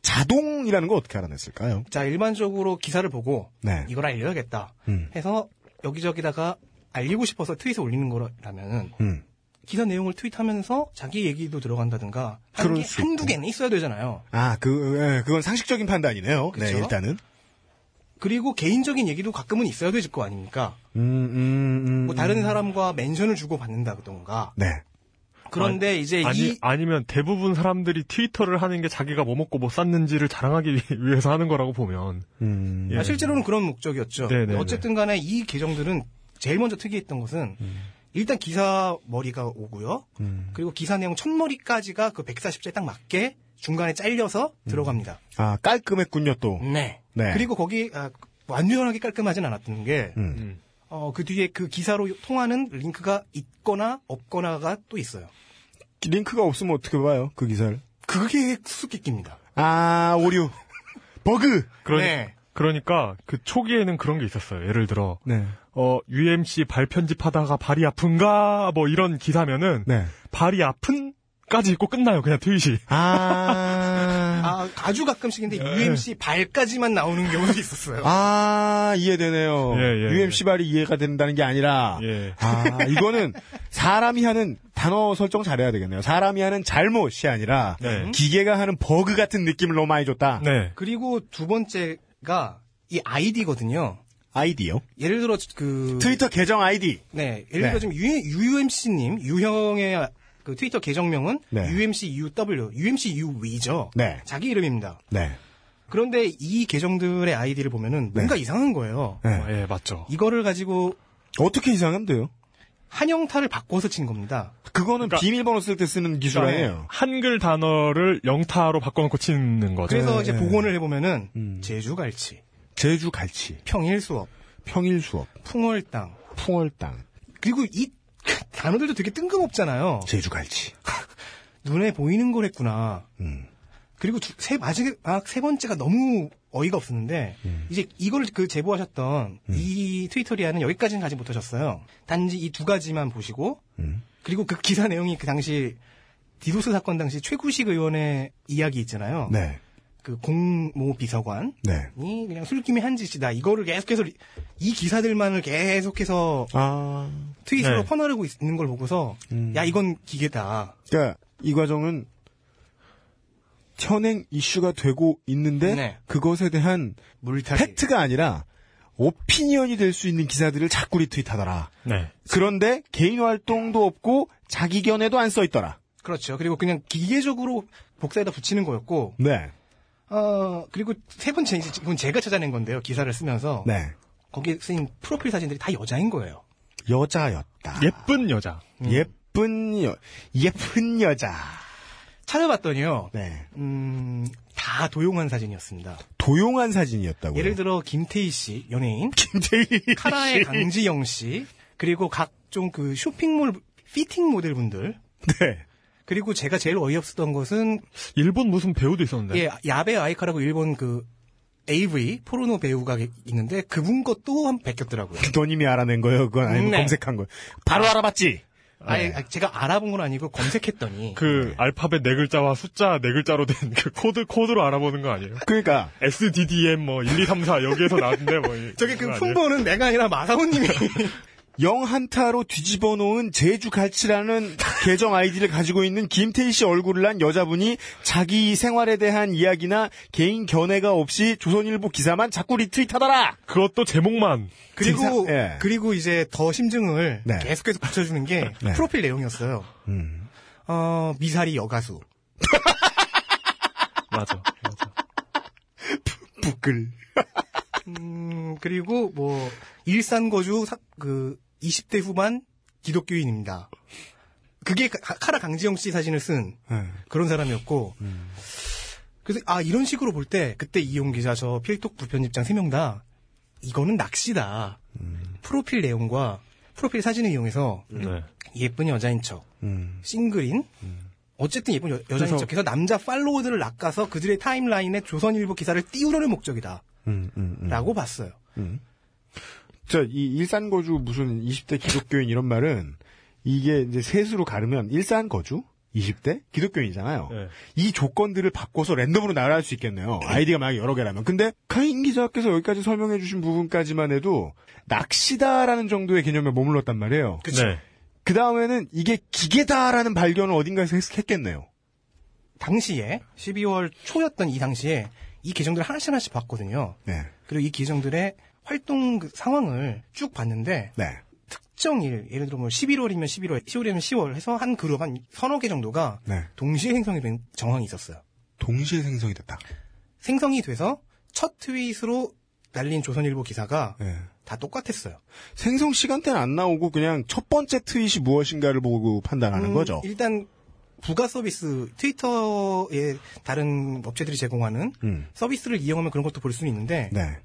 자동이라는 거 어떻게 알아냈을까요? 자, 일반적으로 기사를 보고 네. 이걸 알려야겠다 음, 해서 여기저기다가 알리고 싶어서 트윗에 올리는 거라면은 음. 기사 내용을 트윗하면서 자기 얘기도 들어간다든가 한 개, 수 한두. 개는 있어야 되잖아요. 아, 그, 예, 그건 상식적인 판단이네요. 네, 그쵸? 일단은. 그리고 개인적인 얘기도 가끔은 있어야 될거 아닙니까? 음, 음, 음. 뭐 다른 사람과 멘션을 주고 받는다던가 네. 그런데 이제 아니, 이 아니면 대부분 사람들이 트위터를 하는 게 자기가 뭐 먹고 뭐 쌌는지를 자랑하기 위- 위해서 하는 거라고 보면. 음. 예. 아, 실제로는 그런 목적이었죠. 네네네. 어쨌든 간에 이 계정들은 제일 먼저 특이했던 것은 일단 기사 머리가 오고요. 음. 그리고 기사 내용 첫 머리까지가 그 140자에 딱 맞게 중간에 잘려서 들어갑니다. 아, 깔끔했군요, 또. 네. 네. 그리고 거기 아, 완전하게 깔끔하진 않았던 게, 음. 어, 그 뒤에 그 기사로 통하는 링크가 있거나 없거나가 또 있어요. 링크가 없으면 어떻게 봐요, 그 기사를? 그게 수수께끼입니다. 아, 오류. 버그! 그러니, 네. 그러니까 그 초기에는 그런 게 있었어요. 예를 들어 네. 어 UMC 발 편집하다가 발이 아픈가 뭐 이런 기사면은 네. 발이 아픈 까지 있고 끝나요. 그냥 트윗이. 아. 아, 아주 가끔씩인데 UMC 발까지만 나오는 경우도 있었어요. 아, 이해되네요. 예, 예, UMC 발이 이해가 된다는 게 아니라, 예. 아, 이거는 사람이 하는 단어 설정 잘해야 되겠네요. 사람이 하는 잘못이 아니라, 네. 기계가 하는 버그 같은 느낌을 너무 많이 줬다. 네. 그리고 두 번째가 이 아이디거든요. 아이디요? 예를 들어 그 트위터 계정 아이디. 네, 예를 네. 들어 지금 UMC님 유형의 그 트위터 계정명은 네. UMCUW, UMCUW죠. 네. 자기 이름입니다. 네. 그런데 이 계정들의 아이디를 보면은 뭔가 이상한 거예요. 네. 어, 예, 맞죠. 이거를 가지고 어떻게 이상하면 돼요? 한영타를 바꿔서 친 겁니다. 그거는 비밀번호 쓸 때 쓰는 기술 그러니까 아니에요? 한글 단어를 영타로 바꿔놓고 치는 거죠. 그래서 이제 네. 복원을 해보면은 음. 제주갈치, 제주 갈치, 평일 수업, 평일 수업, 풍월땅 풍월땅, 그리고 이 단어들도 되게 뜬금없잖아요. 제주 갈치. 눈에 보이는 걸 했구나. 음. 그리고 두- 세 마지막 세 번째가 너무 어이가 없었는데 음. 이제 이걸 그 제보하셨던 이 트위터리안은 여기까지는 가지 못하셨어요. 단지 이 두 가지만 보시고 음. 그리고 그 기사 내용이 그 당시 디도스 사건 당시 최구식 의원의 이야기 있잖아요. 네. 그 공모 비서관이 네. 그냥 술김에 한 짓이다. 이거를 계속해서 리- 이 기사들만을 계속해서 아. 트윗으로 네. 퍼나르고 있는 걸 보고서 음. 야 이건 기계다. 그러니까 이 과정은 현행 이슈가 되고 있는데 네. 그것에 대한 물타기. 팩트가 아니라 오피니언이 될 수 있는 기사들을 자꾸 리트윗하더라. 네. 그런데 개인 활동도 없고 자기 견해도 안 써 있더라. 그렇죠. 그리고 그냥 기계적으로 복사에다 붙이는 거였고, 네. 어, 그리고 세 번째, 이제 이건 제가 찾아낸 건데요. 기사를 쓰면서. 네. 거기에 쓰인 프로필 사진들이 다 여자인 거예요. 여자였다. 예쁜 여자. 예쁜 여 예쁜 여자. 찾아봤더니요. 네. 음, 다 도용한 사진이었습니다. 도용한 사진이었다고요. 예를 들어, 김태희 씨, 연예인. 김태희 카라의 씨. 강지영 씨. 그리고 각종 그 쇼핑몰 피팅 모델분들. 네. 그리고 제가 제일 어이없었던 것은, 일본 무슨 배우도 있었는데. 예, 야베 아이카라고 일본 그 AV, 포르노 배우가 있는데, 그분 것도 한 베꼈더라고요. 너님이 알아낸 거예요? 그건 아니고 네. 검색한 거예요. 바로 알아봤지. 아예 제가 알아본 건 아니고 검색했더니 그 알파벳 네 글자와 숫자 네 글자로 된 그 코드 코드로 알아보는 거 아니에요? 그러니까 SDDM 뭐 1, 2, 3, 4 여기에서 나왔는데 뭐 이- 저기 그? 풍보는 내가 아니라 마사오님이 영 한타로 뒤집어 놓은 제주 갈치라는 계정 아이디를 가지고 있는 김태희 씨 얼굴을 한 여자분이 자기 생활에 대한 이야기나 개인 견해가 없이 조선일보 기사만 자꾸 리트윗하더라. 그것도 제목만 그리고 진짜? 예. 그리고 이제 더 심증을 네. 계속해서 붙여주는 게 네. 프로필 내용이었어요. 음. 어 미사리 여가수 맞아. 맞아. 부끌. 음, 그리고 뭐 일산 거주 사- 그 20대 후반 기독교인입니다. 그게 가- 카라 강지영 씨 사진을 쓴 네. 그런 사람이었고 그래서 아 이런 식으로 볼 때 그때 이용 기자 저 필독 부편집장 세 명 다 이거는 낚시다. 프로필 내용과 프로필 사진을 이용해서 네. 예쁜 여자인 척, 음. 싱글인, 어쨌든 예쁜 여, 여자인 척해서 남자 팔로워들을 낚아서 그들의 타임라인에 조선일보 기사를 띄우려는 목적이다. 음, 음, 음. 라고 봤어요. 저, 이 일산 거주 무슨 20대 기독교인 이런 말은 이게 이제 셋으로 가르면 일산 거주? 20대? 기독교인이잖아요. 네. 이 조건들을 바꿔서 랜덤으로 나열할 수 있겠네요. 아이디가 만약 여러 개라면. 근데 카인 기자께서 여기까지 설명해 주신 부분까지만 해도 낚시다라는 정도의 개념에 머물렀단 말이에요. 네. 그 다음에는 이게 기계다라는 발견을 어딘가에서 했- 했겠네요. 당시에 12월 초였던 이 당시에 이 계정들을 하나씩 하나씩 봤거든요. 네. 그리고 이 계정들의 활동 그 상황을 쭉 봤는데 네. 특정일, 예를 들어 뭐 11월이면 11월, 10월이면 10월 해서 한 그룹 한 서너 개 정도가 네. 동시에 생성이 된 정황이 있었어요. 동시에 생성이 됐다. 생성이 돼서 첫 트윗으로 날린 조선일보 기사가 예. 다 똑같았어요. 생성 시간대는 안 나오고 그냥 첫 번째 트윗이 무엇인가를 보고 판단하는 음, 거죠. 일단 부가 서비스 트위터에 다른 업체들이 제공하는 음. 서비스를 이용하면 그런 것도 볼 수는 있는데 네.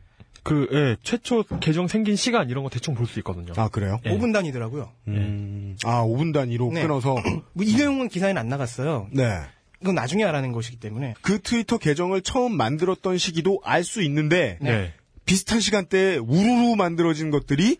그, 예, 최초 계정 생긴 시간 이런 거 대충 볼 수 있거든요. 아 그래요? 예. 5분 단위더라고요. 음. 아 5분 단위로 네. 끊어서 뭐 이 내용은 기사에는 안 나갔어요. 네. 이건 나중에 알아낸 것이기 때문에 그 트위터 계정을 처음 만들었던 시기도 알 수 있는데 네. 비슷한 시간대에 우르르 만들어진 것들이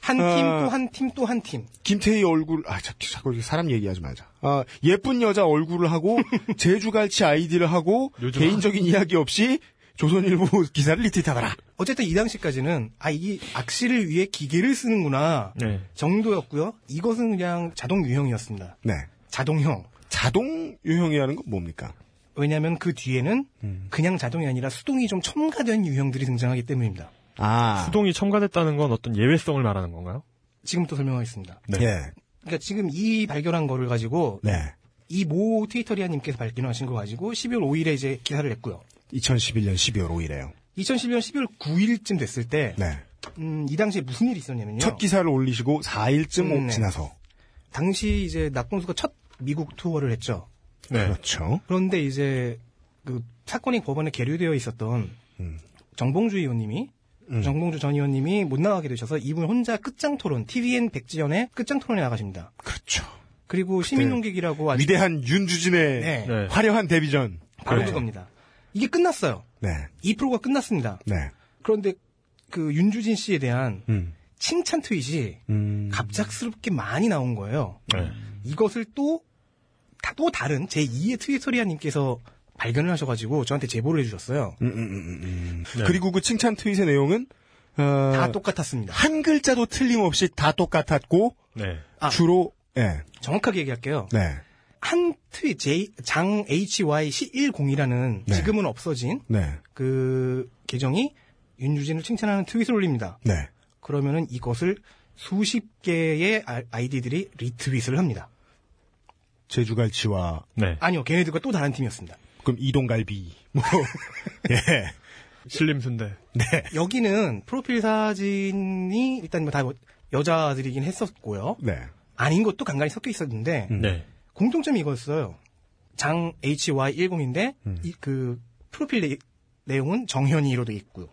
한팀 아. 또한 팀 또 한 팀. 김태희 얼굴 아 자, 자꾸 이렇게 사람 얘기하지 말자. 아 예쁜 여자 얼굴을 하고 제주갈치 아이디를 하고 요즘 개인적인 이야기 없이 조선일보 기사를 리트윗하더라. 어쨌든 이 당시까지는 아 이 악시를 위해 기계를 쓰는구나 네. 정도였고요. 이것은 그냥 자동 유형이었습니다. 네. 자동형. 자동 유형이라는 건 뭡니까? 왜냐하면 그 뒤에는 음. 그냥 자동이 아니라 수동이 좀 첨가된 유형들이 등장하기 때문입니다. 아 수동이 첨가됐다는 건 어떤 예외성을 말하는 건가요? 지금부터 설명하겠습니다. 네. 예. 그러니까 지금 이 발견한 거를 가지고 네. 이모 트위터리아님께서 발견하신 거 가지고 12월 5일에 이제 기사를 냈고요. 2011년 12월 5일에요. 2011년 12월 9일쯤 됐을 때, 네. 음, 이 당시에 무슨 일이 있었냐면요. 첫 기사를 올리시고 4일쯤 음, 네. 지나서 당시 이제 낙동수가 첫 미국 투어를 했죠. 네. 그렇죠. 그런데 이제 그 사건이 법원에 계류되어 있었던 음. 정봉주 의원님이 음. 정봉주 전 의원님이 못 나가게 되셔서 이분 혼자 끝장 토론 TVN 백지연의 끝장 토론에 나가십니다. 그렇죠. 그리고 시민 농객이라고 아주 위대한 윤주진의 네. 네. 화려한 데뷔전. 바로 네. 그겁니다. 이게 끝났어요. 네. 이 프로가 끝났습니다. 네. 그런데 그 윤주진 씨에 대한 음. 칭찬 트윗이 음. 갑작스럽게 많이 나온 거예요. 네. 이것을 또, 다, 또 다른 제2의 트위터리아님께서 발견을 하셔가지고 저한테 제보를 해주셨어요. 음, 음, 음, 음. 네. 그리고 그 칭찬 트윗의 내용은 어, 다 똑같았습니다. 한 글자도 틀림없이 다 똑같았고 네. 아. 주로 예. 정확하게 얘기할게요. 네. 한 트윗, J, 장 HYC10이라는 네. 지금은 없어진 네. 그 계정이 윤주진을 칭찬하는 트윗을 올립니다. 네. 그러면은 이것을 수십 개의 아- 아이디들이 리트윗을 합니다. 제주갈치와 네. 아니요, 걔네들과 또 다른 팀이었습니다. 그럼 이동갈비 뭐 예. 신림순대. 네. 여기는 프로필 사진이 일단 뭐 다 여자들이긴 했었고요. 네. 아닌 것도 간간히 섞여 있었는데 네. 공통점이 이거였어요. 장 HY10인데 음. 이, 그 프로필 내, 내용은 정현이로 돼 있고요.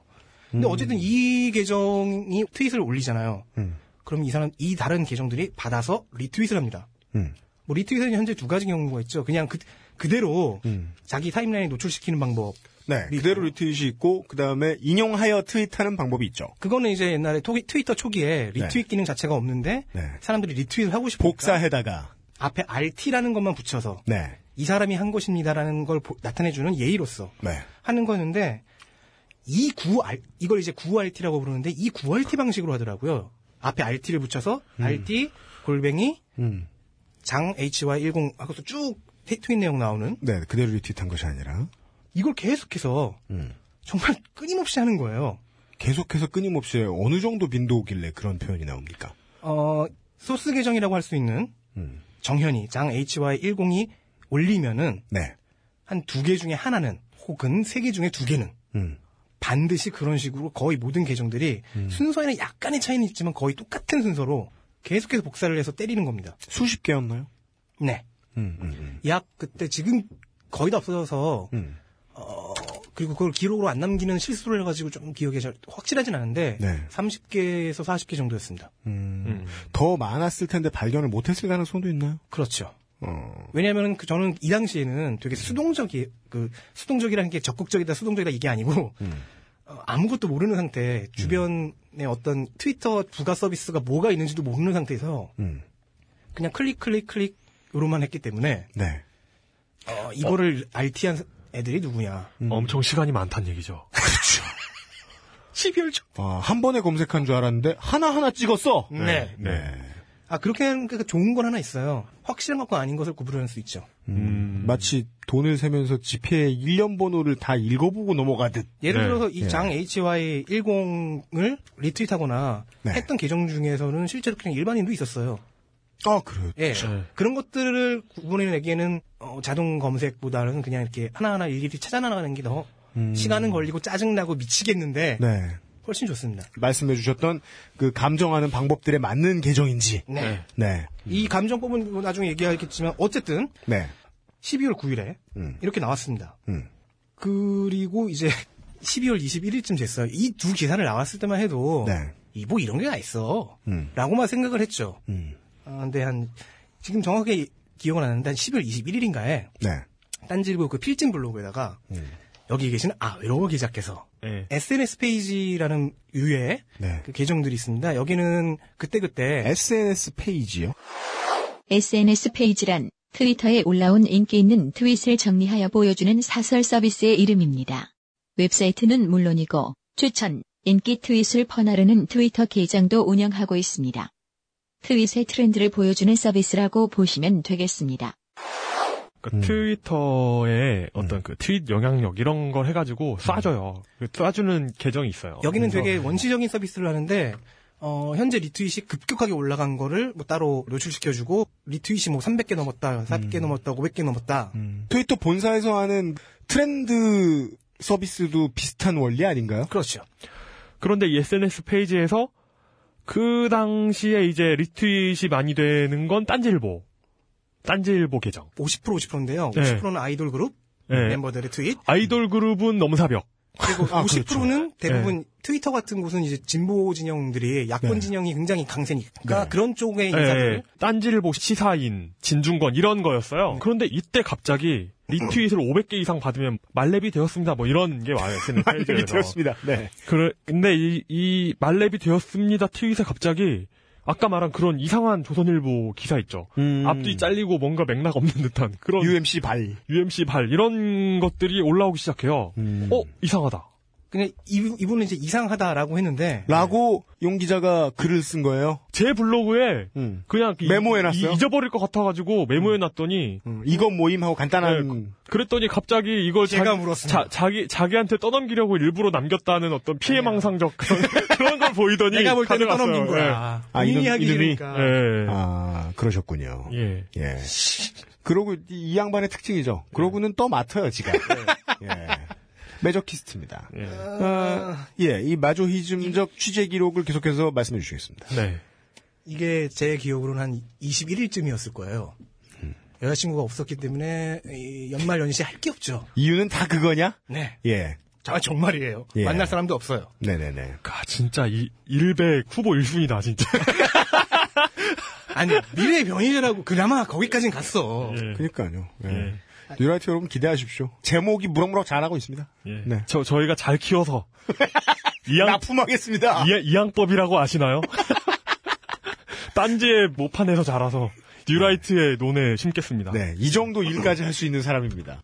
근데 음. 어쨌든 이 계정이 트윗을 올리잖아요. 음. 그럼 이 사람 이 다른 계정들이 받아서 리트윗을 합니다. 음. 뭐 리트윗은 현재 두 가지 경우가 있죠. 그냥 그 그대로 음. 자기 타임라인에 노출시키는 방법. 네. 리트. 그대로 리트윗이 있고 그 다음에 인용하여 트윗하는 방법이 있죠. 그거는 이제 옛날에 토, 트위터 초기에 리트윗 기능 자체가 없는데 네. 사람들이 리트윗을 하고 싶으니까 복사해다가 앞에 RT라는 것만 붙여서 네. 이 사람이 한 것입니다라는 걸 보- 나타내주는 예의로서 네. 하는 거였는데 이 구 이걸 이제 구 RT라고 부르는데 이 구 RT 방식으로 하더라고요. 앞에 RT를 붙여서 RT 골뱅이 음. 장 HY10 하고서 쭉 트- 트윗 내용 나오는 네. 그대로 리트윗한 것이 아니라 이걸 계속해서 음. 정말 끊임없이 하는 거예요. 계속해서 끊임없이 어느 정도 빈도길래 그런 표현이 나옵니까? 어, 소스 계정이라고 할 수 있는 음. 정현이 장 HY10이 올리면은 네. 한 두 개 중에 하나는 혹은 세 개 중에 두 개는 음. 반드시 그런 식으로 거의 모든 계정들이 순서에는 약간의 차이는 있지만 거의 똑같은 순서로 계속해서 복사를 해서 때리는 겁니다. 수십 개였나요? 네. 음, 음, 음. 약 그때 지금 거의 다 없어져서 음. 어, 그리고 그걸 기록으로 안 남기는 실수를 해가지고 좀 기억이 잘 확실하진 않은데 네. 30개에서 40개 정도였습니다. 음. 음. 더 많았을 텐데 발견을 못했을 가능성도 있나요? 그렇죠. 어. 왜냐하면 그 저는 이 당시에는 되게 수동적이 그 수동적이라는 게 적극적이다 수동적이다 이게 아니고 음. 어, 아무것도 모르는 상태 주변에 어떤 트위터 부가 서비스가 뭐가 있는지도 모르는 상태에서 음. 그냥 클릭 클릭 클릭으 로만 했기 때문에 네. 어, 이거를 RT한 애들이 누구냐 엄청 시간이 많다는 얘기죠. 12월 초 아, 한 번에 검색한 줄 알았는데 하나하나 찍었어. 네. 네. 아 그렇게 하니까 좋은 건 하나 있어요. 확실한 것과 아닌 것을 구분할 수 있죠. 음, 마치 돈을 세면서 지폐 일련 번호를 다 읽어보고 넘어가듯. 예를 네. 들어서 이 예. 장 HY10을 리트윗하거나 네. 했던 계정 중에서는 실제로 그냥 일반인도 있었어요. 아, 그래요. 예. 네. 그런 것들을 구분해내기에는 어, 자동 검색보다는 그냥 이렇게 하나하나 일일이 찾아나가는 게더 시간은 걸리고 짜증나고 미치겠는데 음. 네. 훨씬 좋습니다. 말씀해 주셨던 그 감정하는 방법들에 맞는 계정인지. 네. 네. 이 감정법은 뭐 나중에 얘기하겠지만 어쨌든 네. 12월 9일에 음. 이렇게 나왔습니다. 음. 그리고 이제 12월 21일쯤 됐어요. 이 두 기사를 나왔을 때만 해도 네. 이뭐 이런 게 다 있어. 음. 라고만 생각을 했죠. 음. 아, 근데 한 지금 정확하게 기억은 안 나는데 한 12월 21일인가에 네. 딴지일보 그 필진 블로그에다가 음. 여기 계시는 아 외로워 기자께서 예. SNS 페이지라는 유의 네. 그 계정들이 있습니다. 여기는 그때그때 SNS 페이지요? SNS 페이지란 트위터에 올라온 인기 있는 트윗을 정리하여 보여주는 사설 서비스의 이름입니다. 웹사이트는 물론이고 추천, 인기 트윗을 퍼나르는 트위터 계정도 운영하고 있습니다. 트윗의 트렌드를 보여주는 서비스라고 보시면 되겠습니다. 그 음. 트위터에 어떤 그 트윗 영향력 이런 걸 해가지고 쏴줘요. 그 쏴주는 계정이 있어요. 여기는 되게 원시적인 서비스를 하는데 어, 현재 리트윗이 급격하게 올라간 거를 뭐 따로 노출시켜주고 리트윗이 뭐 300개 넘었다, 400개 넘었다, 500개 넘었다. 트위터 본사에서 하는 트렌드 서비스도 비슷한 원리 아닌가요? 그렇죠. 그런데 이 SNS 페이지에서 그 당시에 이제 리트윗이 많이 되는 건 딴지일보. 딴지일보 계정. 50% 50%인데요. 네. 50%는 아이돌 그룹 네. 멤버들의 트윗, 아이돌 그룹은 넘사벽. 그리고 아, 50%는 대부분 네. 트위터 같은 곳은 이제 진보 진영들이 야권 네. 진영이 굉장히 강세니까 네. 그런 쪽의 예, 인사들 딴지일보 시사인, 진중권 이런 거였어요. 그런데 이때 갑자기 리트윗을 500개 이상 받으면 말렙이 되었습니다. 뭐 이런 게 와요. 페이지에서. 되었습니다. 네. 그래, 근데 이, 이 말렙이 되었습니다 트윗에 갑자기 아까 말한 그런 이상한 조선일보 기사 있죠. 음. 앞뒤 잘리고 뭔가 맥락 없는 듯한 그런 UMC 발. UMC 발 이런 것들이 올라오기 시작해요. 음. 어 이상하다. 그냥 이- 이분은 이제 이상하다라고 했는데 라고 용 기자가 글을 쓴 거예요. 제 블로그에 음. 그냥 이- 메모해놨어요? 이- 잊어버릴 것 같아가지고 메모해놨더니 음, 이건 모임하고 간단한 네, 그랬더니 갑자기 이걸 제가 물었습니다. 자, 자기 자기한테 떠넘기려고 일부러 남겼다는 어떤 피해망상적 그런, 그런 걸 보이더니 내가 볼 때는 가져갔어요. 떠넘긴 거야. 아, 본인이 이놈- 하기 이놈이? 예. 아 그러셨군요. 예. 예. 그러고 이, 이 양반의 특징이죠. 그러고는 또 맡아요, 지가. 예. 매저키스트입니다. 예. 아, 예, 이 마조히즘적 취재 기록을 계속해서 말씀해 주시겠습니다. 네. 이게 제 기억으로는 한 21일쯤이었을 거예요. 여자친구가 없었기 때문에 이 연말 연시 할 게 없죠. 이유는 다 그거냐? 네. 예. 아, 정말이에요. 예. 만날 사람도 없어요. 네네네. 아, 진짜 이 일백 후보 1순위다 진짜. 아니, 미래의 변희재라고 그나마 거기까진 갔어. 예. 그니까요. 예. 예. 뉴라이트 여러분 기대하십시오. 제목이 무럭무럭 잘하고 있습니다. 예. 네. 저 저희가 잘 키워서 이양 납품하겠습니다. 이, 이양법이라고 아시나요? 딴지의 모판에서 자라서 뉴라이트의 논에 심겠습니다. 네, 이 정도 일까지 할 수 있는 사람입니다.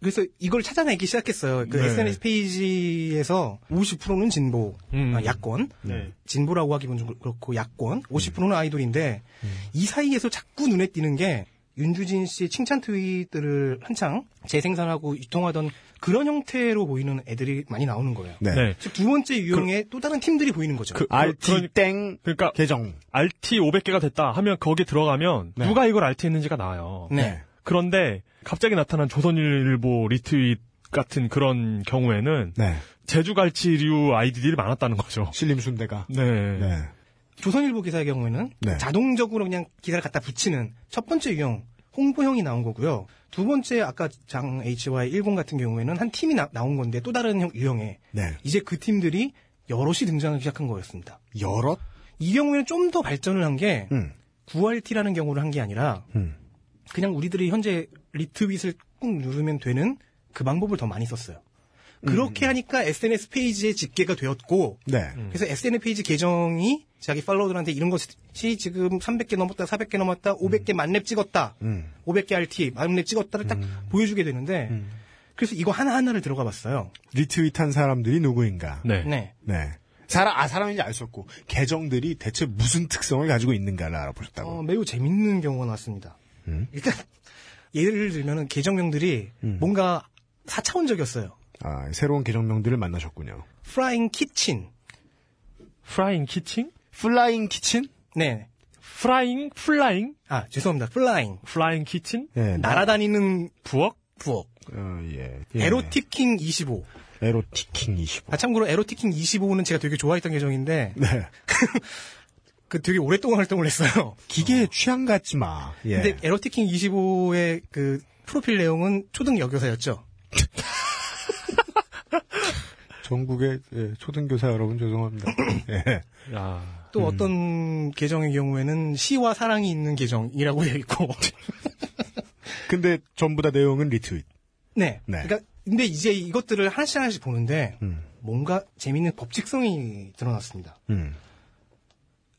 그래서 이걸 찾아내기 시작했어요. 그 네. SNS 페이지에서 50%는 진보, 음. 아, 야권, 네. 진보라고 하기는 좀 그렇고 야권, 50%는 아이돌인데 음. 이 사이에서 자꾸 눈에 띄는 게 윤주진 씨의 칭찬 트윗들을 한창 재생산하고 유통하던 그런 형태로 보이는 애들이 많이 나오는 거예요. 네. 네. 즉두 번째 유형의 또 다른 팀들이 보이는 거죠. 그- RT 땡 그러니까 계정. RT 500개가 됐다 하면 거기에 들어가면 네. 누가 이걸 RT 했는지가 나와요. 네. 그런데 갑자기 나타난 조선일보 리트윗 같은 그런 경우에는 네. 제주갈치류 아이디들이 많았다는 거죠. 신림순대가. 네. 네. 조선일보 기사의 경우에는 네. 자동적으로 그냥 기사를 갖다 붙이는 첫 번째 유형 홍보형이 나온 거고요. 두 번째 아까 장 HY10 같은 경우에는 한 팀이 나, 온 건데 또 다른 형- 유형에 네. 이제 그 팀들이 여럿이 등장하기 시작한 거였습니다. 여럿? 이 경우에는 좀 더 발전을 한게 음. 9RT라는 경우를 한 게 아니라 음. 그냥 우리들이 현재 리트윗을 꾹 누르면 되는 그 방법을 더 많이 썼어요. 그렇게 하니까 SNS 페이지의 집계가 되었고 네. 그래서 SNS 페이지 계정이 자기 팔로워들한테 이런 것이 지금 300개 넘었다, 400개 넘었다, 500개 만렙 찍었다, 음. 500개 RT 만렙 찍었다를 딱 보여주게 되는데 그래서 이거 하나 하나를 들어가 봤어요. 리트윗한 사람들이 누구인가? 네. 네. 네. 사람, 아, 사람인지 알 수 없고, 계정들이 대체 무슨 특성을 가지고 있는가를 알아보셨다고. 어, 매우 재밌는 경우가 나왔습니다. 음? 일단 예를 들면은 계정명들이 음. 뭔가 4차원적이었어요. 아, 새로운 계정명들을 만나셨군요. Frying Kitchen. Frying Kitchen? Flying Kitchen? 네. Frying, Flying? 아, 죄송합니다. Flying. Flying Kitchen? 예, 날아다니는 부엌? 부엌. 어, 예. 예. 에로티킹 25. 에로티킹 25. 아, 참고로 에로티킹 25는 제가 되게 좋아했던 계정인데, 네. 그 되게 오랫동안 활동을 했어요. 기계에 취향 갖지 마. 예. 근데 에로티킹 25의 그 프로필 내용은 초등 여교사였죠. 전국의 예, 초등교사 여러분 죄송합니다. 예. 야. 또 음. 어떤 계정의 경우에는 시와 사랑이 있는 계정이라고 되어 있고. 근데 전부 다 내용은 리트윗. 네. 네. 그러니까 근데 이제 이것들을 하나씩 하나씩 보는데 음. 뭔가 재밌는 법칙성이 드러났습니다. 음.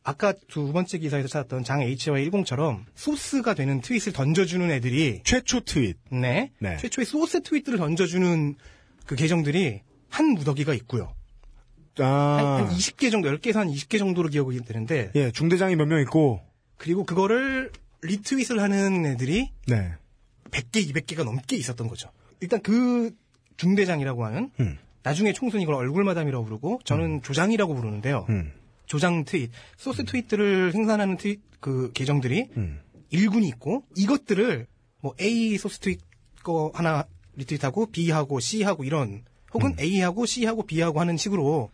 아까 두 번째 기사에서 찾았던 장 HY 10처럼 소스가 되는 트윗을 던져주는 애들이 최초 트윗. 네, 네. 최초의 소스 트윗들을 던져주는 그 계정들이 한 무더기가 있고요. 아. 한, 한 20개 정도, 10개에서 한 20개 정도로 기억이 되는데 예, 중대장이 몇 명 있고. 그리고 그거를 리트윗을 하는 애들이 네. 100개, 200개가 넘게 있었던 거죠. 일단 그 중대장이라고 하는 음. 나중에 총선 이걸 얼굴마담이라고 부르고 저는 조장이라고 부르는데요. 음. 조장 트윗, 소스 트윗들을 생산하는 트윗 그 계정들이 음. 일군이 있고 이것들을 뭐 A 소스 트윗 거 하나 리트윗하고 B하고 C하고 이런 혹은 음. A하고 C하고 B하고 하는 식으로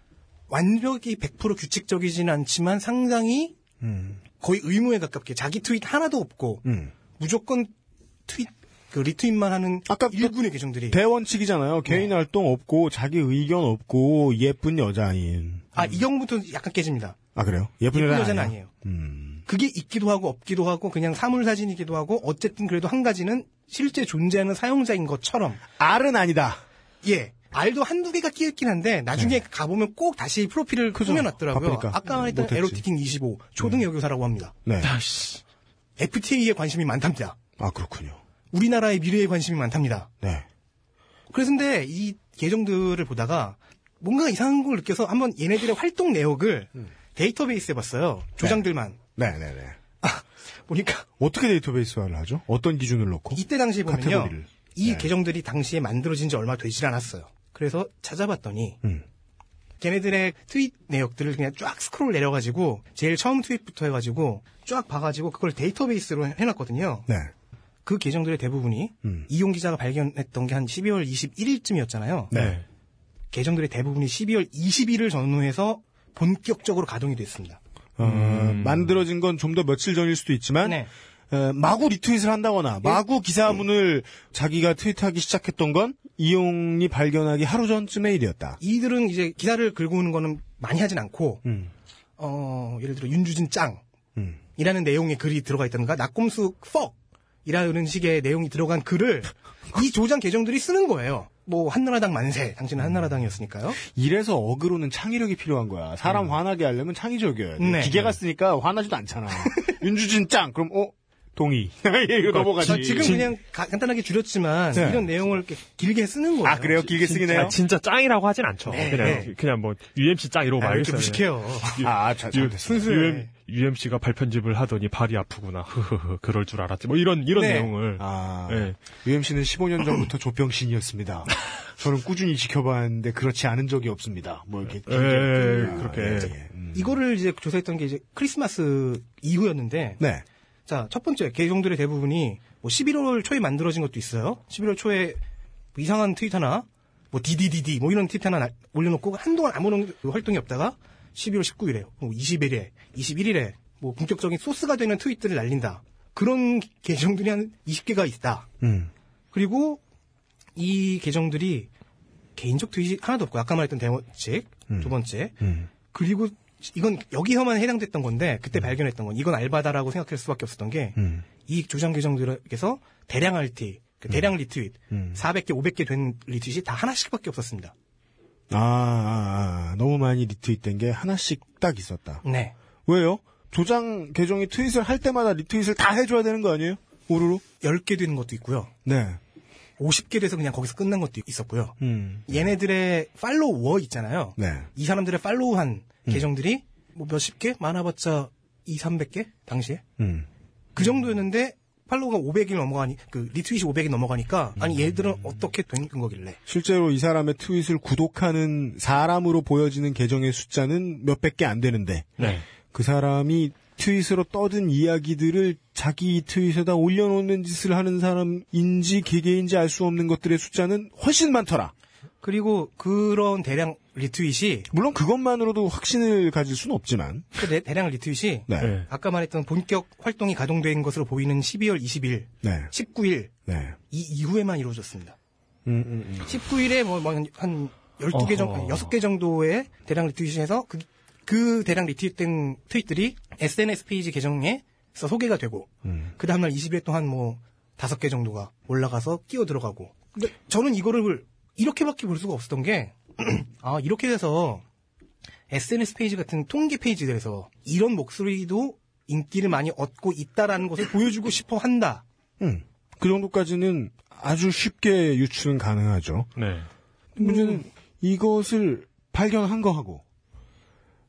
완벽히 100% 규칙적이지는 않지만 상당히 음. 거의 의무에 가깝게 자기 트윗 하나도 없고 음. 무조건 트윗 그 리트윗만 하는 아까 일군의 계정들이 대원칙이잖아요. 개인 활동 없고 자기 의견 없고 예쁜 여자인. 아, 이 경우부터 약간 깨집니다. 아 그래요? 예쁜, 예쁜 여자 여자는 아니에요? 아니에요. 음. 그게 있기도 하고 없기도 하고 그냥 사물 사진이기도 하고 어쨌든 그래도 한 가지는 실제 존재하는 사용자인 것처럼 R은 아니다. 예. 알도 한두 개가 끼었긴 한데 나중에 가보면 꼭 다시 프로필을 네. 그죠. 꾸며놨더라고요. 바쁘니까. 아까 말했던 못했지. 에로티킹 25 초등 여교사라고 합니다. 네. FTA에 관심이 많답니다. 아 그렇군요. 우리나라의 미래에 관심이 많답니다. 네. 그래서 근데 이 계정들을 보다가 뭔가 이상한 걸 느껴서 한번 얘네들의 활동 내역을 음. 데이터베이스에 봤어요. 조장들만. 네네네. 보니까 어떻게 데이터베이스화를 하죠? 어떤 기준을 놓고? 이때 당시에 보면요. 카테고리를. 이 네. 계정들이 당시에 만들어진 지 얼마 되질 않았어요. 그래서 찾아봤더니 음. 걔네들의 트윗 내역들을 그냥 쫙 스크롤 내려가지고 제일 처음 트윗부터 해가지고 쫙 봐가지고 그걸 데이터베이스로 해놨거든요. 네. 그 계정들의 대부분이 음. 이용 기자가 발견했던 게 한 12월 21일쯤이었잖아요. 네. 계정들의 대부분이 12월 20일을 전후해서 본격적으로 가동이 됐습니다. 어, 만들어진 건 좀 더 며칠 전일 수도 있지만 네. 어, 마구 리트윗을 한다거나 마구 기사문을 자기가 트윗하기 시작했던 건 이용이 발견하기 하루 전쯤의 일이었다. 이들은 이제 기사를 긁고 오는 거는 많이 하진 않고 음. 어, 예를 들어 윤주진 짱 음. 이라는 내용의 글이 들어가 있다든가 낙곰수 퍽 이라는 식의 내용이 들어간 글을 이 조장 계정들이 쓰는 거예요. 뭐 한나라당 만세, 당신은 한나라당이었으니까요. 이래서 어그로는 창의력이 필요한 거야. 사람 화나게 하려면 창의적이어야 돼. 네. 기계가 쓰니까 화나지도 않잖아. 윤주진 짱 그럼 어 동의. 이거 넘어가지. 저 지금 그냥 가- 간단하게 줄였지만 네. 이런 내용을 이렇게 길게 쓰는 거예요. 아 그래요? 길게 쓰긴 해요. 아, 진짜 짱이라고 하진 않죠. 네, 그냥 네. 그냥 뭐 UMC 짱 이러고 아, 이렇게 말겠어요. 무식해요. 아, 잘, 유, 잘됐습니다. UM, UMC가 발편집을 하더니 발이 아프구나. 흐흐흐. 그럴 줄 알았지. 뭐 이런 이런 네. 내용을. 아, 네. UMC는 15년 전부터 조병신이었습니다. 저는 꾸준히 지켜봤는데 그렇지 않은 적이 없습니다. 뭐 이렇게. 예, 예, 아, 그렇게. 예, 예. 음. 이거를 이제 조사했던 게 이제 크리스마스 이후였는데 네. 자, 첫 번째, 계정들의 대부분이 뭐 11월 초에 만들어진 것도 있어요. 11월 초에 뭐 이상한 트윗 하나, 뭐 디디디디, 뭐 이런 트윗 하나 날- 올려놓고 한동안 아무런 그 활동이 없다가 12월 19일에, 뭐 20일에, 21일에 뭐 본격적인 소스가 되는 트윗들을 날린다. 그런 계정들이 한 20개가 있다. 음. 그리고 이 계정들이 개인적 트윗이 하나도 없고 아까 말했던 대원칙 음. 두 번째 음. 그리고 이건 여기서만 해당됐던 건데 그때 발견했던 건 이건 알바다라고 생각할 수밖에 없었던 게이 음. 조장 계정들에게서 대량 RT, 그 대량 리트윗, 음. 400개, 500개 된 리트윗이 다 하나씩밖에 없었습니다. 아, 아, 아, 너무 많이 리트윗된 게 하나씩 딱 있었다. 네. 왜요? 조장 계정이 트윗을 할 때마다 리트윗을 다 해줘야 되는 거 아니에요? 우르르? 10개 되는 것도 있고요. 네. 50개 돼서 그냥 거기서 끝난 것도 있었고요. 음. 얘네들의 팔로워 있잖아요. 네. 이 사람들의 팔로우한 계정들이 뭐 몇십 개? 많아봤자 2, 300개? 당시에? 음. 그 정도였는데 팔로우가 500이 넘어가니 그 리트윗이 500이 넘어가니까 아니 얘들은 어떻게 된 거길래 실제로 이 사람의 트윗을 구독하는 사람으로 보여지는 계정의 숫자는 몇백 개 안 되는데 네. 그 사람이 트윗으로 떠든 이야기들을 자기 트윗에다 올려놓는 짓을 하는 사람인지 개개인지 알 수 없는 것들의 숫자는 훨씬 많더라. 그리고 그런 대량 리트윗이 물론 그것만으로도 확신을 가질 수는 없지만 그 대- 대량 리트윗이 네. 네. 아까 말했던 본격 활동이 가동된 것으로 보이는 12월 20일, 네. 19일 네. 이 이후에만 이루어졌습니다. 음, 음, 음. 19일에 뭐, 뭐, 한 12개 정도, 어허. 6개 정도의 대량 리트윗이 해서 그, 그 대량 리트윗된 트윗들이 SNS 페이지 계정에서 소개가 되고, 음. 그 다음날 20일 동안 뭐, 5개 정도가 올라가서 끼어 들어가고. 근데 저는 이거를 이렇게밖에 볼 수가 없었던 게, 아, 이렇게 돼서 SNS 페이지 같은 통계 페이지들에서 이런 목소리도 인기를 많이 얻고 있다라는 것을 보여주고 싶어 한다. 음. 그 정도까지는 아주 쉽게 유추는 가능하죠. 네. 문제는 이것을 발견한 거하고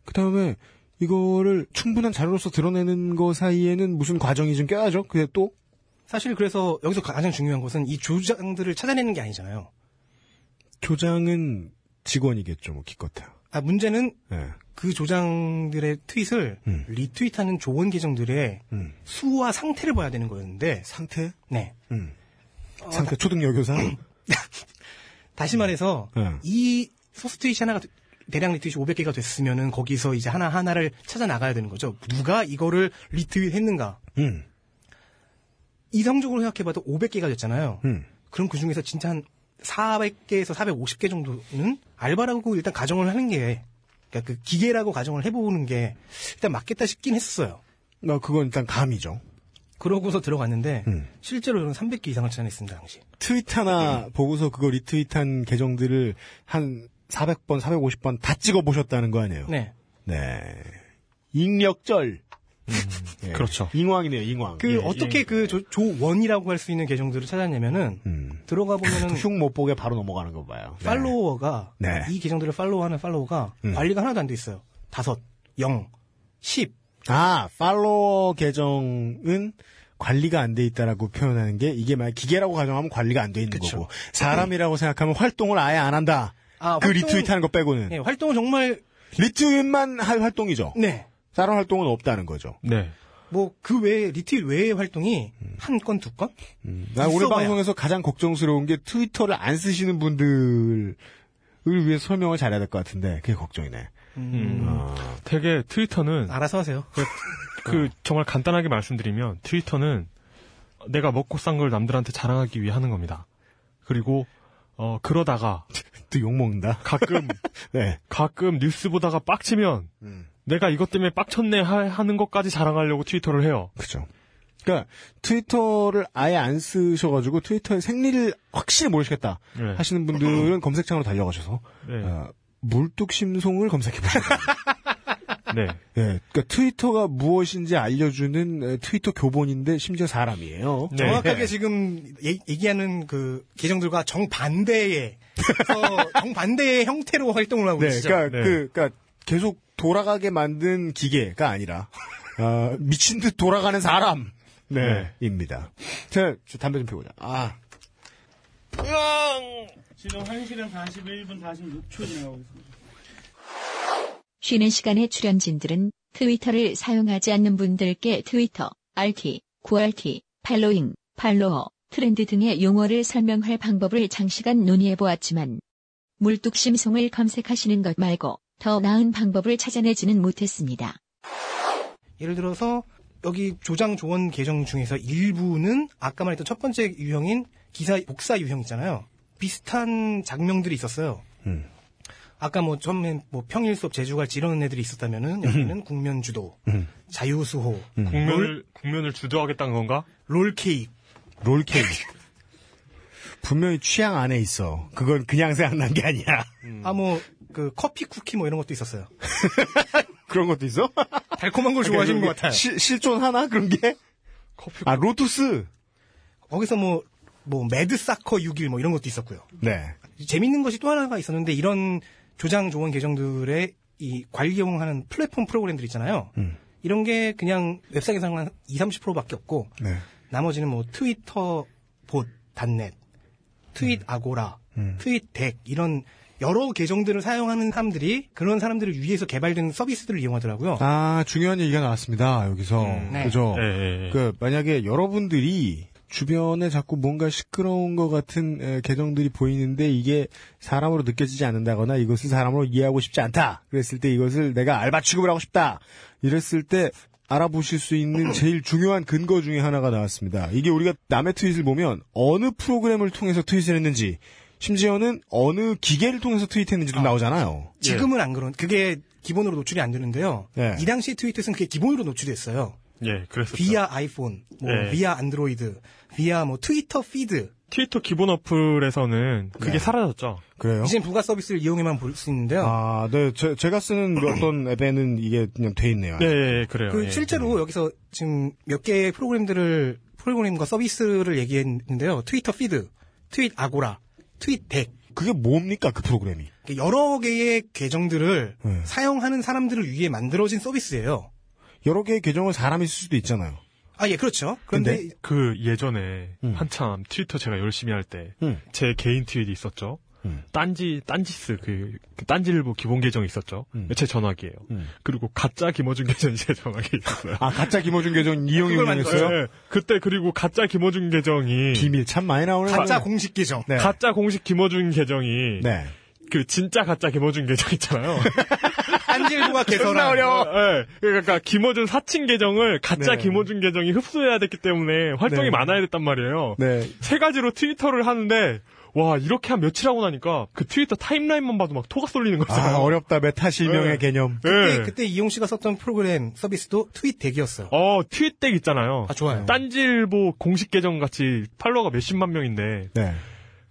그 다음에 이거를 충분한 자료로서 드러내는 거 사이에는 무슨 과정이 좀 껴야죠. 그게 또 사실 그래서 여기서 가장 중요한 것은 이 조장들을 찾아내는 게 아니잖아요. 조장은 직원이겠죠, 뭐 기껏해야. 아, 문제는 예. 그 조장들의 트윗을 음. 리트윗하는 좋은 계정들의 음. 수와 상태를 봐야 되는 거였는데, 상태? 네. 음. 상태 초등 여교사? 다시 말해서 네. 이 소스 트윗이 하나가 대량 리트윗이 500개가 됐으면은 거기서 이제 하나 하나를 찾아 나가야 되는 거죠. 누가 이거를 리트윗했는가? 음. 이성적으로 생각해봐도 500개가 됐잖아요. 음. 그럼 그 중에서 진짜 한 400개에서 450개 정도는 알바라고 일단 가정을 하는 게, 그러니까 그 기계라고 가정을 해보는 게 일단 맞겠다 싶긴 했었어요. 나 그건 일단 감이죠. 그러고서 들어갔는데 음. 실제로 저는 300개 이상을 찾아냈습니다 당시. 트윗 하나 보고서 그거 리트윗한 계정들을 한 400번, 450번 다 찍어 보셨다는 거 아니에요? 네. 네. 익력절. 예. 그렇죠. 잉왕이네요, 잉왕. 그 예, 어떻게 그 조, 조원이라고 할 수 있는 계정들을 찾았냐면은 음. 들어가 보면은 흉 못 보게 바로 넘어가는 거 봐요. 네. 팔로워가 네. 이 계정들을 팔로우하는 팔로워가 음. 관리가 하나도 안 돼 있어요. 다섯, 영, 십. 아, 팔로워 계정은 관리가 안 돼 있다라고 표현하는 게 이게 만약 기계라고 가정하면 관리가 안 돼 있는 그쵸. 거고 사람이라고 생각하면 활동을 아예 안 한다. 아, 그 활동은- 리트윗하는 거 빼고는 네, 활동은 정말 리트윗만 할 활동이죠. 네. 다른 활동은 없다는 거죠. 네. 뭐 그 외에 리트윗 외의 활동이 한건 두 건? 나 오늘. 방송에서 가장 걱정스러운 게 트위터를 안 쓰시는 분들을 위해 서 설명을 잘해야 될 것 같은데 그게 걱정이네. 음. 아, 되게 트위터는 알아서 하세요. 그 정말 간단하게 말씀드리면 트위터는 내가 먹고 싼걸 남들한테 자랑하기 위해 하는 겁니다. 그리고 어 그러다가 또 욕 먹는다. 가끔 네. 가끔 뉴스 보다가 빡치면 음. 내가 이것 때문에 빡쳤네 하, 하는 것까지 자랑하려고 트위터를 해요. 그죠. 그러니까 트위터를 아예 안 쓰셔가지고 트위터의 생리를 확실히 모르시겠다 네. 하시는 분들은 검색창으로 달려가셔서 네. 어, 물뚝심송을 검색해 보세요. 네. 예, 그러니까 트위터가 무엇인지 알려주는 에, 트위터 교본인데 심지어 사람이에요. 네. 정확하게 지금 얘- 얘기하는 그 계정들과 정반대의 어, 정반대의 형태로 활동을 하고 네, 계시죠. 그러니까 네. 그 그러니까 계속 돌아가게 만든 기계가 아니라 어, 미친 듯 돌아가는 사람. 네, 입니다. 자, 저 담배 좀 피우자. 아, 지금 1시간 41분 46초 지나가고 있습니다. 쉬는 시간에 출연진들은 트위터를 사용하지 않는 분들께 트위터, RT, QRT, 팔로잉, 팔로워, 트렌드 등의 용어를 설명할 방법을 장시간 논의해 보았지만 물뚝심송을 검색하시는 것 말고 더 나은 방법을 찾아내지는 못했습니다. 예를 들어서 여기 조장 조원 계정 중에서 일부는 아까 말했던 첫 번째 유형인 기사 복사 유형 있잖아요. 비슷한 장명들이 있었어요. 음. 아까 뭐 처음에 뭐 평일 수업 제주갈지 이런 애들이 있었다면은 여기는 국면 주도, 음. 자유수호, 국면을 국면을 주도하겠다는 건가? 롤케이크. 롤케이크. 분명히 취향 안에 있어. 그건 그냥 생각난 게 아니야. 아뭐 그 커피 쿠키 뭐 이런 것도 있었어요. 그런 것도 있어? 달콤한 걸 좋아하시는 것 같아요. 실, 실존 하나 그런 게? 커피 아 로투스. 거기서 뭐 뭐 매드사커 6일 뭐 이런 것도 있었고요. 네. 재밌는 것이 또 하나가 있었는데 이런 조장 조원 계정들의 이 관리용하는 플랫폼 프로그램들 있잖아요. 음. 이런 게 그냥 웹사이트상 한 20, 30%밖에 없고 네. 나머지는 뭐 Twitter bot 단넷, 트윗 아고라, 음. 트윗 덱 이런 여러 계정들을 사용하는 사람들이 그런 사람들을 위해서 개발된 서비스들을 이용하더라고요. 아, 중요한 얘기가 나왔습니다. 여기서. 네. 그죠? 예, 예, 예. 그, 만약에 여러분들이 주변에 자꾸 뭔가 시끄러운 것 같은 에, 계정들이 보이는데 이게 사람으로 느껴지지 않는다거나 이것을 사람으로 이해하고 싶지 않다. 그랬을 때 이것을 내가 알바 취급을 하고 싶다. 이랬을 때 알아보실 수 있는 제일 중요한 근거 중에 하나가 나왔습니다. 이게 우리가 남의 트윗을 보면 어느 프로그램을 통해서 트윗을 했는지 심지어는 어느 기계를 통해서 트윗했는지도 나오잖아요. 지금은 안 그런 그게 기본으로 노출이 안 되는데요. 네. 이 당시 트윗에서는 그게 기본으로 노출이 됐어요. 예, 그랬었죠. via iPhone, 뭐 네. via Android, via 뭐 Twitter Feed. 트위터 기본 어플에서는 그게 네. 사라졌죠. 그래요? 이젠 부가 서비스를 이용해만 볼 수 있는데요. 아, 네. 제, 가 쓰는 어떤 앱에는 이게 그냥 돼 있네요. 예, 예, 예, 그래요. 그 예. 실제로 여기서 지금 몇 개의 프로그램들을 프로그램과 서비스를 얘기했는데요. Twitter Feed, 트윗 아고라, 트윗 덱. 그게 뭡니까, 그 프로그램이? 여러 개의 계정들을 네. 사용하는 사람들을 위해 만들어진 서비스예요. 여러 개의 계정을 사람이 쓸 수도 있잖아요. 아, 예, 그렇죠. 그런데 그 예전에 음. 한참 트위터 제가 열심히 할 때제 음. 개인 트윗이 있었죠. 음. 딴지 딴지스 그, 그 딴지일보 기본 계정이 있었죠. 음. 제 전화기예요. 음. 그리고 가짜 김어준 계정이 제 전화기에 있었어요. 아, 가짜 김호준 계정 이용이 그걸 운영했어요? 네. 그때 그리고 가짜 김어준 계정이 비밀 참 많이 나오네요. 가짜 공식 계정. 네. 가짜 공식 김어준 계정이 네. 그 진짜 가짜 김어준 계정 있잖아요. 딴지일보가 개설한 네, 그러니까 김어준 사칭 계정을 가짜 네. 김어준 계정이 흡수해야 됐기 때문에 활동이 네. 많아야 됐단 말이에요. 네. 세 가지로 트위터를 하는데 와 이렇게 한 며칠 하고 나니까 그 트위터 타임라인만 봐도 막 토가 쏠리는 거죠. 아, 어렵다. 메타 실명의 네. 개념. 그때, 네. 그때 이용 씨가 썼던 프로그램 서비스도 TweetDeck이었어요. 어 TweetDeck 있잖아요. 아, 좋아요. 딴지일보 공식 계정 같이 팔로워가 몇십만 명인데 네.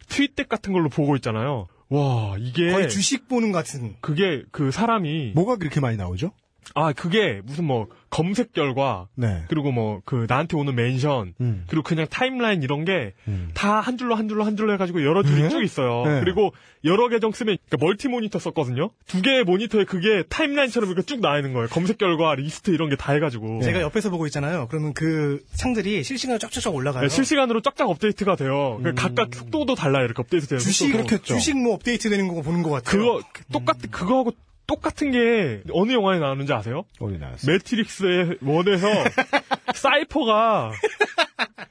TweetDeck 같은 걸로 보고 있잖아요. 와 이게 거의 주식 보는 같은. 그게 그 사람이 뭐가 그렇게 많이 나오죠? 아 그게 무슨 뭐 검색 결과 네. 그리고 뭐 그 나한테 오는 멘션 음. 그리고 그냥 타임라인 이런 게 음. 다한 줄로 한 줄로 한 줄로 해가지고 여러 줄이 네? 쭉 있어요. 네. 그리고 여러 계정 쓰면 그러니까 멀티 모니터 썼거든요. 두 개의 모니터에 그게 타임라인처럼 이렇게 쭉 나와 있는 거예요. 검색 결과 리스트 이런 게 다 해가지고 제가 옆에서 보고 있잖아요. 그러면 그 창들이 실시간으로 쫙쫙쫙 올라가요. 네, 실시간으로 쫙쫙 업데이트가 돼요. 그 각각 속도도 달라요. 이렇게 업데이트 되는 주식, 속도도. 그렇겠죠. 주식 뭐 업데이트 되는 거 보는 것 같아요. 그거 똑같 그거하고 똑같은 게 어느 영화에 나오는지 아세요? 어디 나왔어? 매트릭스의 원에서 사이퍼가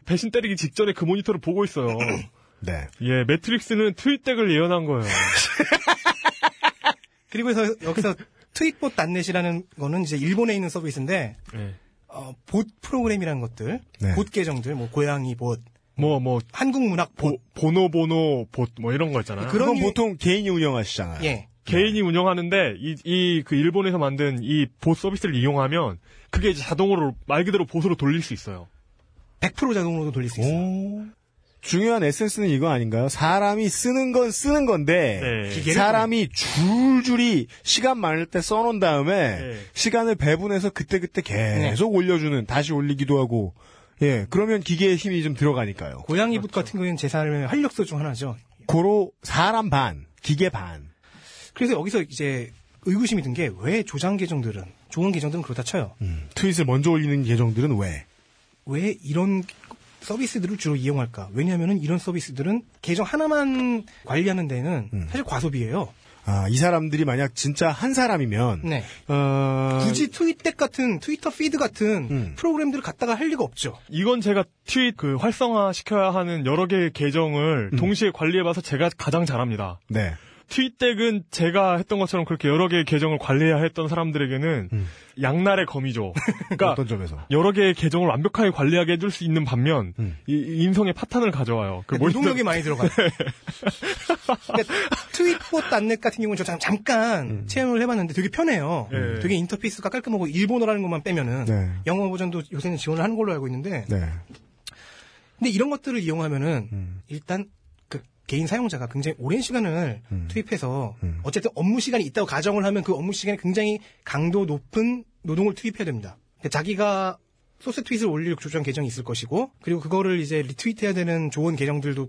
배신 때리기 직전에 그 모니터를 보고 있어요. 네. 예, 매트릭스는 TweetDeck을 예언한 거예요. 그리고 해서 여기서 twittbot.net이라는 거는 이제 일본에 있는 서비스인데 예. 어, 봇 프로그램이라는 것들, 네. 봇 계정들, 뭐 고양이 봇, 뭐, 뭐, 한국 문학 봇, 보, 보노, 보노, 봇, 뭐 이런 거 있잖아요. 그런 유- 보통 개인이 운영하시잖아요. 예. 개인이 운영하는데, 이, 이, 그 일본에서 만든 이봇 서비스를 이용하면, 그게 이제 자동으로, 말 그대로 봇으로 돌릴 수 있어요. 100% 자동으로 돌릴 수 있어요. 오. 중요한 에센스는 이거 아닌가요? 사람이 쓰는 건 쓰는 건데 네. 사람이 줄줄이 시간 많을 때 써놓은 다음에 네. 시간을 배분해서 그때그때 계속 올려주는 다시 올리기도 하고 예 그러면 기계의 힘이 좀 들어가니까요. 고양이 봇 같은 경우에는 제 삶의 활력소 중 하나죠. 고로 사람 반 기계 반 그래서 여기서 이제 의구심이 든 게 왜 조장 계정들은 좋은 계정들은 그렇다 쳐요. 음, 트윗을 먼저 올리는 계정들은 왜? 왜 이런 서비스들을 주로 이용할까? 왜냐하면 이런 서비스들은 계정 하나만 관리하는 데는 음. 사실 과소비예요. 아, 이 사람들이 만약 진짜 한 사람이면 네. 어, 굳이 TweetDeck 같은 Twitter Feed 같은 음. 프로그램들을 갖다가 할 리가 없죠. 이건 제가 트윗 그 활성화 시켜야 하는 여러 개의 계정을 동시에 관리해봐서 제가 가장 잘합니다. 네. TweetDeck은 제가 했던 것처럼 그렇게 여러 개의 계정을 관리해야 했던 사람들에게는 음. 양날의 검이죠. 그러니까 어떤 점에서? 여러 개의 계정을 완벽하게 관리하게 해줄 수 있는 반면 음. 이, 이 인성의 파탄을 가져와요. 그 노동력이 모니터- 많이 들어가요. 그러니까 트윗봇 단넷 같은 경우는 저 잠- 잠깐 음. 체험을 해봤는데 되게 편해요. 네. 되게 인터페이스가 깔끔하고 일본어라는 것만 빼면은 네. 영어 버전도 요새는 지원을 하는 걸로 알고 있는데 네. 근데 이런 것들을 이용하면은 음. 일단 그 개인 사용자가 굉장히 오랜 시간을 음. 투입해서 음. 어쨌든 업무 시간이 있다고 가정을 하면 그 업무 시간에 굉장히 강도 높은 노동을 투입해야 됩니다. 근데 자기가 소스 트윗을 올릴 조정 계정이 있을 것이고 그리고 그거를 이제 리트윗해야 되는 좋은 계정들도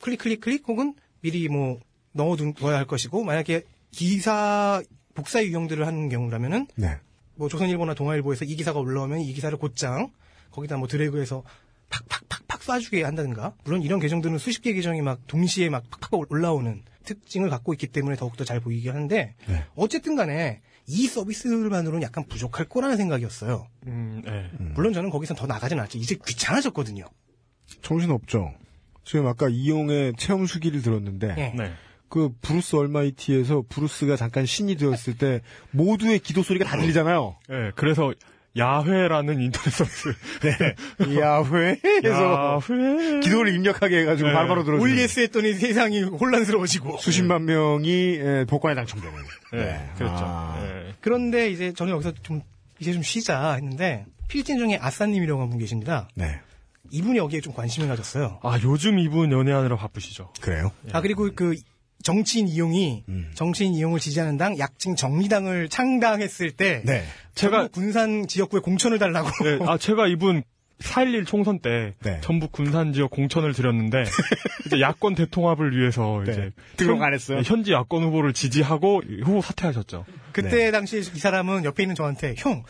클릭 클릭 클릭 혹은 미리 뭐 넣어둬야 할 것이고 만약에 기사 복사 유형들을 하는 경우라면은 네. 뭐 조선일보나 동아일보에서 이 기사가 올라오면 이 기사를 곧장 거기다 뭐 드래그해서 팍팍팍팍 쏴주게 한다든가 물론 이런 계정들은 수십 개 계정이 막 동시에 막 팍팍 올라오는 특징을 갖고 있기 때문에 더욱더 잘 보이게 하는데 네. 어쨌든 간에 이 서비스만으로는 약간 부족할 거라는 생각이었어요. 음, 네. 물론 저는 거기선 더 나가진 않았죠. 이제 귀찮아졌거든요. 정신없죠. 지금 아까 이용의 체험 수기를 들었는데 예. 네. 그 Bruce Almighty에서 브루스가 잠깐 신이 되었을 때 모두의 기도 소리가 다 들리잖아요. 네, 그래서 야훼라는 인터넷 서비스. 네. 야훼에서 야훼. 기도를 입력하게 해가지고 네. 바로바로 들어주는 all yes 했더니 세상이 혼란스러워지고. 수십만 명이 예, 복권에 당첨되는. 네, 그렇죠. 아. 네. 그런데 이제 저는 여기서 좀 이제 좀 쉬자 했는데 필진 중에 아싸님이라고 한 분 계십니다. 네. 이분이 여기에 좀 관심을 가졌어요. 아, 요즘 이분 연애하느라 바쁘시죠. 그래요? 아 그리고 그 정치인 이용이 음. 정치인 이용을 지지하는 당 약칭 정의당을 창당했을 때 네. 제가 군산 지역구에 공천을 달라고 네, 아, 제가 이분 4.11 총선 때 네. 전북 군산 지역 공천을 드렸는데 이제 야권 대통합을 위해서 네. 이제 등록 현- 안 했어요? 네, 현지 야권 후보를 지지하고 후보 사퇴하셨죠. 그때 네. 당시에 이 사람은 옆에 있는 저한테 형,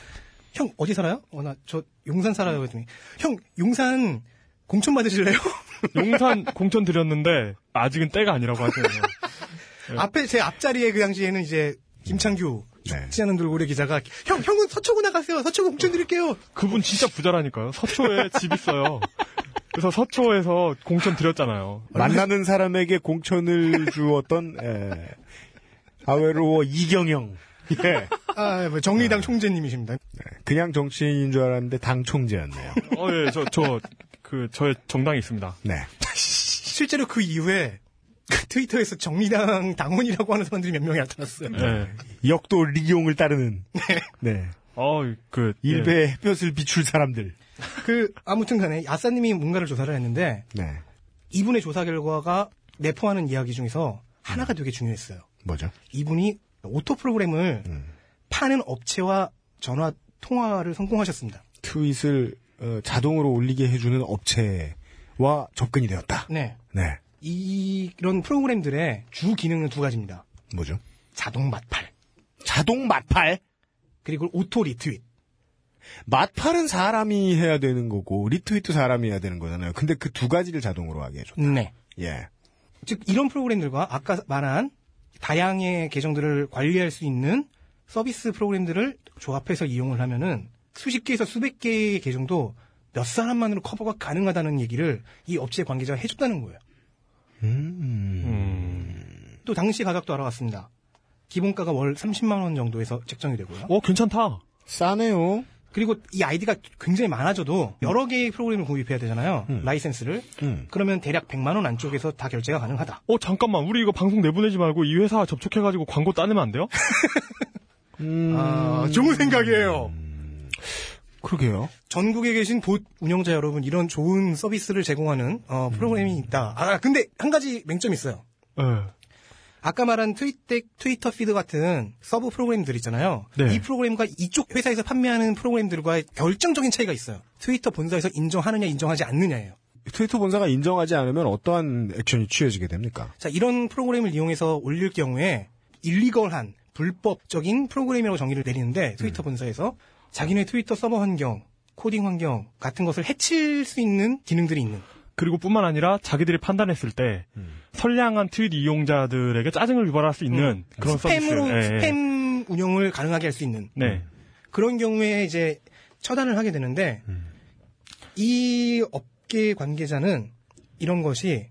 형 어디 살아요? 어 나 저 용산 살아요. 그랬더니 형 용산 공천 받으실래요? 용산 공천 드렸는데 아직은 때가 아니라고 하시네요. 앞에 제 앞자리에 그 당시에는 이제 김창규 네. 죽지 않은 돌 고래 기자가 형 형은 서초구 나가세요. 서초구 공천 드릴게요. 그분 진짜 부자라니까요. 서초에 집 있어요. 그래서 서초에서 공천 드렸잖아요. 만나는 사람에게 공천을 주었던 예, 아외로 이경영. 예. 아, 뭐 정의당 총재님이십니다. 그냥 정치인인 줄 알았는데 당 총재였네요. 어, 예, 저, 저, 그, 저의 정당이 있습니다. 네. 실제로 그 이후에 그 트위터에서 정의당 당원이라고 하는 사람들이 몇 명이 나타났어요. 예. 역도 리용을 따르는. 네. 어, 그, 예. 일베 햇볕을 비출 사람들. 그 아무튼 간에 아싸님이 뭔가를 조사를 했는데 네. 이분의 조사 결과가 내포하는 이야기 중에서 하나가 되게 중요했어요. 뭐죠? 이분이 auto 프로그램을 음. 파는 업체와 전화 통화를 성공하셨습니다. 트윗을 어, 자동으로 올리게 해주는 업체와 접근이 되었다. 네. 네. 이- 이런 프로그램들의 주 기능은 두 가지입니다. 뭐죠? 자동 맞팔 자동 맞팔? 그리고 auto 리트윗. 맞팔은 사람이 해야 되는 거고 리트윗도 사람이 해야 되는 거잖아요. 근데 그 두 가지를 자동으로 하게 해줬다. 네. 예. 즉 이런 프로그램들과 아까 말한 다양의 계정들을 관리할 수 있는 서비스 프로그램들을 조합해서 이용을 하면은 수십 개에서 수백 개의 계정도 몇 사람만으로 커버가 가능하다는 얘기를 이 업체 관계자가 해줬다는 거예요. 음. 또 당시 가격도 알아봤습니다. 기본가가 월 30만 원 정도에서 책정이 되고요. 어, 괜찮다. 싸네요. 그리고 이 아이디가 굉장히 많아져도 여러 개의 프로그램을 구입해야 되잖아요. 라이센스를. 음. 그러면 대략 100만 원 안쪽에서 다 결제가 가능하다. 어, 잠깐만. 우리 이거 방송 내보내지 말고 이 회사 접촉해가지고 광고 따내면 안 돼요? 아, 좋은 생각이에요. 그러게요. 전국에 계신 봇 운영자 여러분 이런 좋은 서비스를 제공하는 어, 프로그램이 있다. 아 근데 한 가지 맹점이 있어요. 예. 아까 말한 트위터, 트위터 피드 같은 서브 프로그램들 있잖아요. 네. 이 프로그램과 이쪽 회사에서 판매하는 프로그램들과의 결정적인 차이가 있어요. 트위터 본사에서 인정하느냐 인정하지 않느냐예요. 트위터 본사가 인정하지 않으면 어떠한 액션이 취해지게 됩니까? 자 이런 프로그램을 이용해서 올릴 경우에 illegal한 불법적인 프로그램이라고 정의를 내리는데 트위터 본사에서 자기네 트위터 서버 환경, 코딩 환경 같은 것을 해칠 수 있는 기능들이 있는 그리고 뿐만 아니라 자기들이 판단했을 때 선량한 트윗 이용자들에게 짜증을 유발할 수 있는 그런 스팸으로 서비스. 예, 예. 스팸 운영을 가능하게 할 수 있는 네. 그런 경우에 이제 처단을 하게 되는데 이 업계 관계자는 이런 것이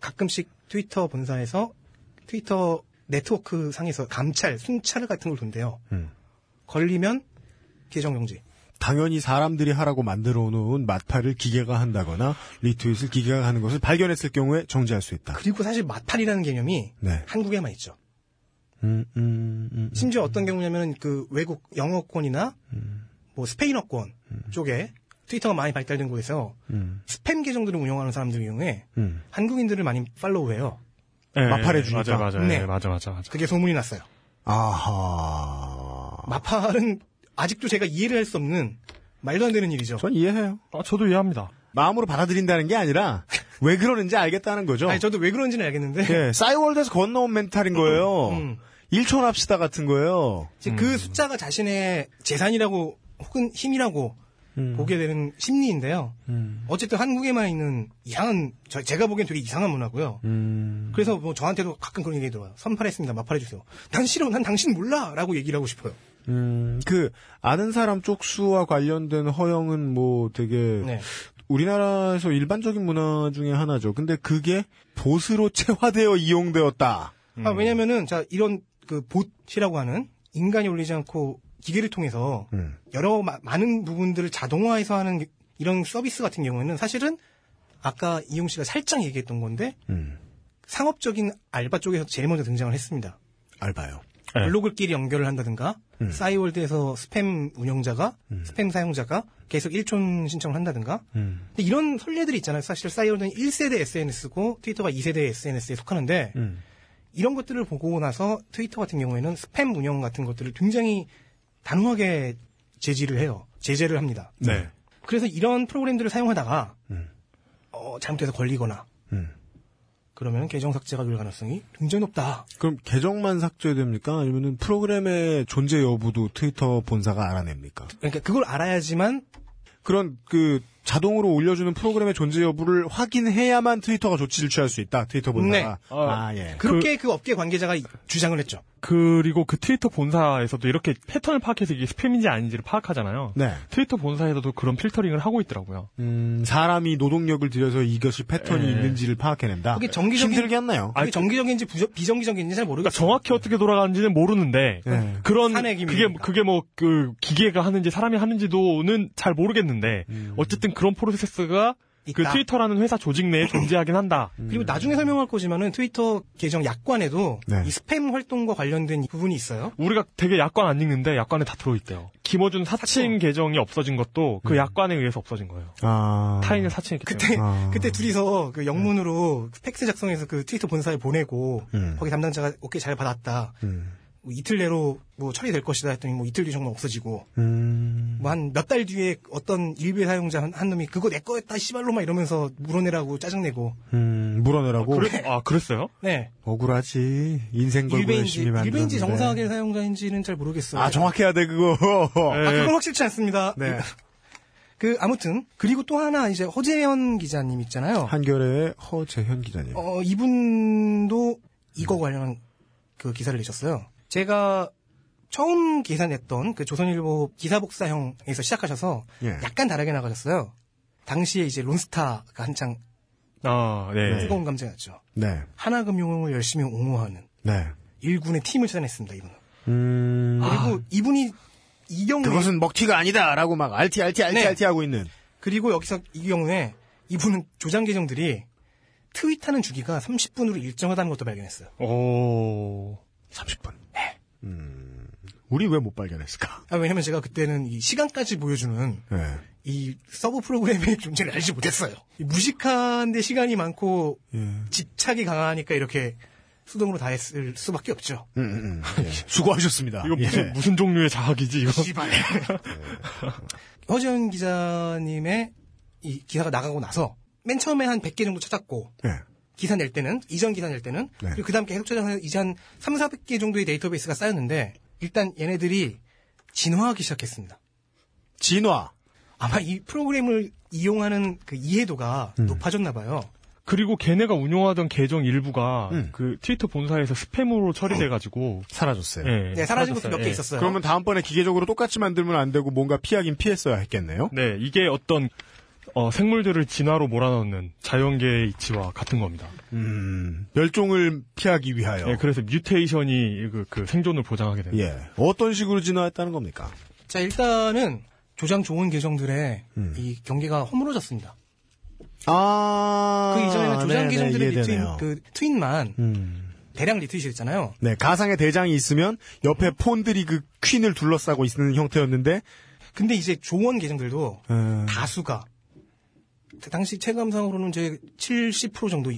가끔씩 트위터 본사에서 트위터 네트워크 상에서 감찰, 순찰 같은 걸 돈대요. 음. 걸리면 계정 정지. 당연히 사람들이 하라고 만들어 놓은 맛팔을 기계가 한다거나 리트윗을 기계가 하는 것을 발견했을 경우에 정지할 수 있다. 그리고 사실 마팔이라는 개념이 네. 한국에만 있죠. 음, 음, 음. 심지어 어떤 경우냐면 그 외국 영어권이나 뭐 스페인어권 쪽에 트위터가 많이 발달된 곳에서 음, 스팸 계정들을 운영하는 사람들 경우에 음. 한국인들을 많이 팔로우해요. 예, 마팔해 예, 주니까. 맞아, 맞아. 네. 예, 맞아, 맞아, 맞아. 그게 소문이 났어요. 아하. 마팔은 아직도 제가 이해를 할 수 없는 말도 안 되는 일이죠. 전 이해해요. 아, 저도 이해합니다. 마음으로 받아들인다는 게 아니라 왜 그러는지 알겠다는 거죠. 아니 저도 왜 그런지는 알겠는데 예, 싸이월드에서 건너온 멘탈인 거예요. 음. 1초 합시다 같은 거예요. 이제 그 숫자가 자신의 재산이라고 혹은 힘이라고 음. 보게 되는 심리인데요. 어쨌든 한국에만 있는 이상한 저- 제가 보기엔 되게 이상한 문화고요. 음. 그래서 뭐 저한테도 가끔 그런 얘기 들어요. 선팔했습니다. 마팔해주세요. 난 싫어. 난 당신 몰라라고 얘기를 하고 싶어요. 음, 그 아는 사람 쪽수와 관련된 허영은 뭐 되게 네. 우리나라에서 일반적인 문화 중에 하나죠. 근데 그게 보스로 체화되어 이용되었다. 아, 왜냐면은 자 이런 그 봇이라고 하는 인간이 올리지 않고 기계를 통해서 음. 여러 마- 많은 부분들을 자동화해서 하는 이런 서비스 같은 경우에는 사실은 아까 이용 씨가 살짝 얘기했던 건데 음. 상업적인 알바 쪽에서 제일 먼저 등장을 했습니다. 알바요. 네. 블로그끼리 연결을 한다든가 음. 싸이월드에서 스팸 운영자가 스팸 사용자가 계속 일촌 신청을 한다든가 음. 근데 이런 선례들이 있잖아요. 사실 싸이월드는 1세대 SNS고 트위터가 2세대 SNS에 속하는데 음. 이런 것들을 보고 나서 트위터 같은 경우에는 스팸 운영 같은 것들을 굉장히 단호하게 제지를 해요. 제재를 합니다. 네. 그래서 이런 프로그램들을 사용하다가 음. 어, 잘못해서 걸리거나 음. 그러면 계정 삭제가 될 가능성이 굉장히 높다. 그럼 계정만 삭제됩니까? 아니면은 프로그램의 존재 여부도 트위터 본사가 알아냅니까? 그러니까 그걸 알아야지만 그런 그 자동으로 올려주는 프로그램의 존재 여부를 확인해야만 트위터가 조치를 취할 수 있다. 트위터 본사가. 네. 아, 예. 그렇게 그, 업계 관계자가 주장을 했죠. 그리고 그 트위터 본사에서도 이렇게 패턴을 파악해서 이게 스팸인지 아닌지를 파악하잖아요. 네. 트위터 본사에서도 그런 필터링을 하고 있더라고요. 음, 사람이 노동력을 들여서 이것이 패턴이 예. 있는지를 파악해낸다. 그게 정기적인 힘들게 했나요? 그게 정기적인지 부정, 비정기적인지 잘 모르겠어요. 그러니까 정확히 어떻게 돌아가는지는 모르는데 예. 그런 그게. 그게 뭐 그 기계가 하는지 사람이 하는지도는 잘 모르겠는데 어쨌든 그런 프로세스가 그 있다. 트위터라는 회사 조직 내에 존재하긴 한다. 그리고 나중에 설명할 거지만은 트위터 계정 약관에도 네. 이 스팸 활동과 관련된 부분이 있어요. 우리가 되게 약관 안 읽는데 약관에 다 들어있대요. 김어준 사칭 계정이 없어진 것도 그 약관에 의해서 없어진 거예요. 아. 타인을 사칭했기 그때 때문에. 아. 그때 둘이서 그 영문으로 팩스 작성해서 그 트위터 본사에 보내고 음. 거기 담당자가 오케이 잘 받았다. 음. 뭐 이틀 내로 뭐 처리될 것이다 했더니 뭐 이틀 뒤 정말 없어지고 음. 뭐한 몇 달 뒤에 어떤 일베 사용자 한, 한 놈이 그거 내 거였다 씨발로 막 이러면서 물어내라고 짜증내고 음, 물어내라고? 그래- 아 그랬어요? 네 억울하지. 인생 걸고 일베인지 열심히. 일베인지 정상하게 사용자인지는 잘 모르겠어요. 아, 정확해야 돼, 그거. 네. 아, 그건 확실치 않습니다. 네. 그 아무튼 그리고 또 하나 이제 허재현 기자님 있잖아요. 한겨레의 허재현 기자님. 어 이분도 이거 관련한 그 기사를 내셨어요. 제가 처음 기사 냈던 그 조선일보 기사복사형에서 시작하셔서 예. 약간 다르게 나가셨어요. 당시에 이제 론스타가 한창 아 네. 뜨거운 감정이었죠. 네. 하나금융을 열심히 옹호하는 네. 일군의 팀을 찾아냈습니다. 이분은. 음. 그리고 이분이 이 경우에 그것은 먹튀가 아니다라고 막 알티 알티 알티 네. 알티 하고 있는. 그리고 여기서 이 경우에 이분은 조장 계정들이 트윗하는 주기가 30분으로 일정하다는 것도 발견했어요. 오. 30분. 음. 우리 왜 못 발견했을까? 아, 왜냐면 제가 그때는 이 시간까지 보여주는 네. 이 서브 프로그램의 존재를 알지 못했어요. 이 무식한데 시간이 많고 예. 집착이 강하니까 이렇게 수동으로 다 했을 수밖에 없죠. 음, 음, 음. 예. 수고하셨습니다. 이거 무슨 예. 무슨 종류의 자학이지 이거? 씨발. 허재현 기자님의 이 기사가 나가고 나서 맨 처음에 한 100개 정도 찾았고 예. 기사 낼 때는 이전 기사 낼 때는 네. 그리고 그다음 계속 찾아서 이제 한 3, 400개 정도의 데이터베이스가 쌓였는데 일단 얘네들이 진화하기 시작했습니다. 진화. 아마 이 프로그램을 이용하는 그 이해도가 음. 높아졌나 봐요. 그리고 걔네가 운영하던 계정 일부가 음. 그 트위터 본사에서 스팸으로 처리돼가지고 사라졌어요. 예, 네, 사라진 것도. 몇개 예. 있었어요. 그러면 다음번에 기계적으로 똑같이 만들면 안 되고 뭔가 피하긴 피했어야 했겠네요. 네, 이게 어떤 어, 생물들을 진화로 몰아넣는 자연계의 이치와 같은 겁니다. 음, 멸종을 피하기 위하여. 예, 그래서 뮤테이션이 그, 그 생존을 보장하게 됩니다. 예. 어떤 식으로 진화했다는 겁니까? 자, 일단은 조장 좋은 계정들의 음. 이 경계가 허물어졌습니다. 아. 그 이전에는 조장 계정들의 리트윗, 이해되네요. 그 트윗만 음. 대량 리트윗이 됐잖아요. 네, 가상의 대장이 있으면 옆에 폰들이 그 퀸을 둘러싸고 있는 형태였는데, 근데 이제 조원 계정들도 음, 다수가 당시 체감상으로는 제 70% 정도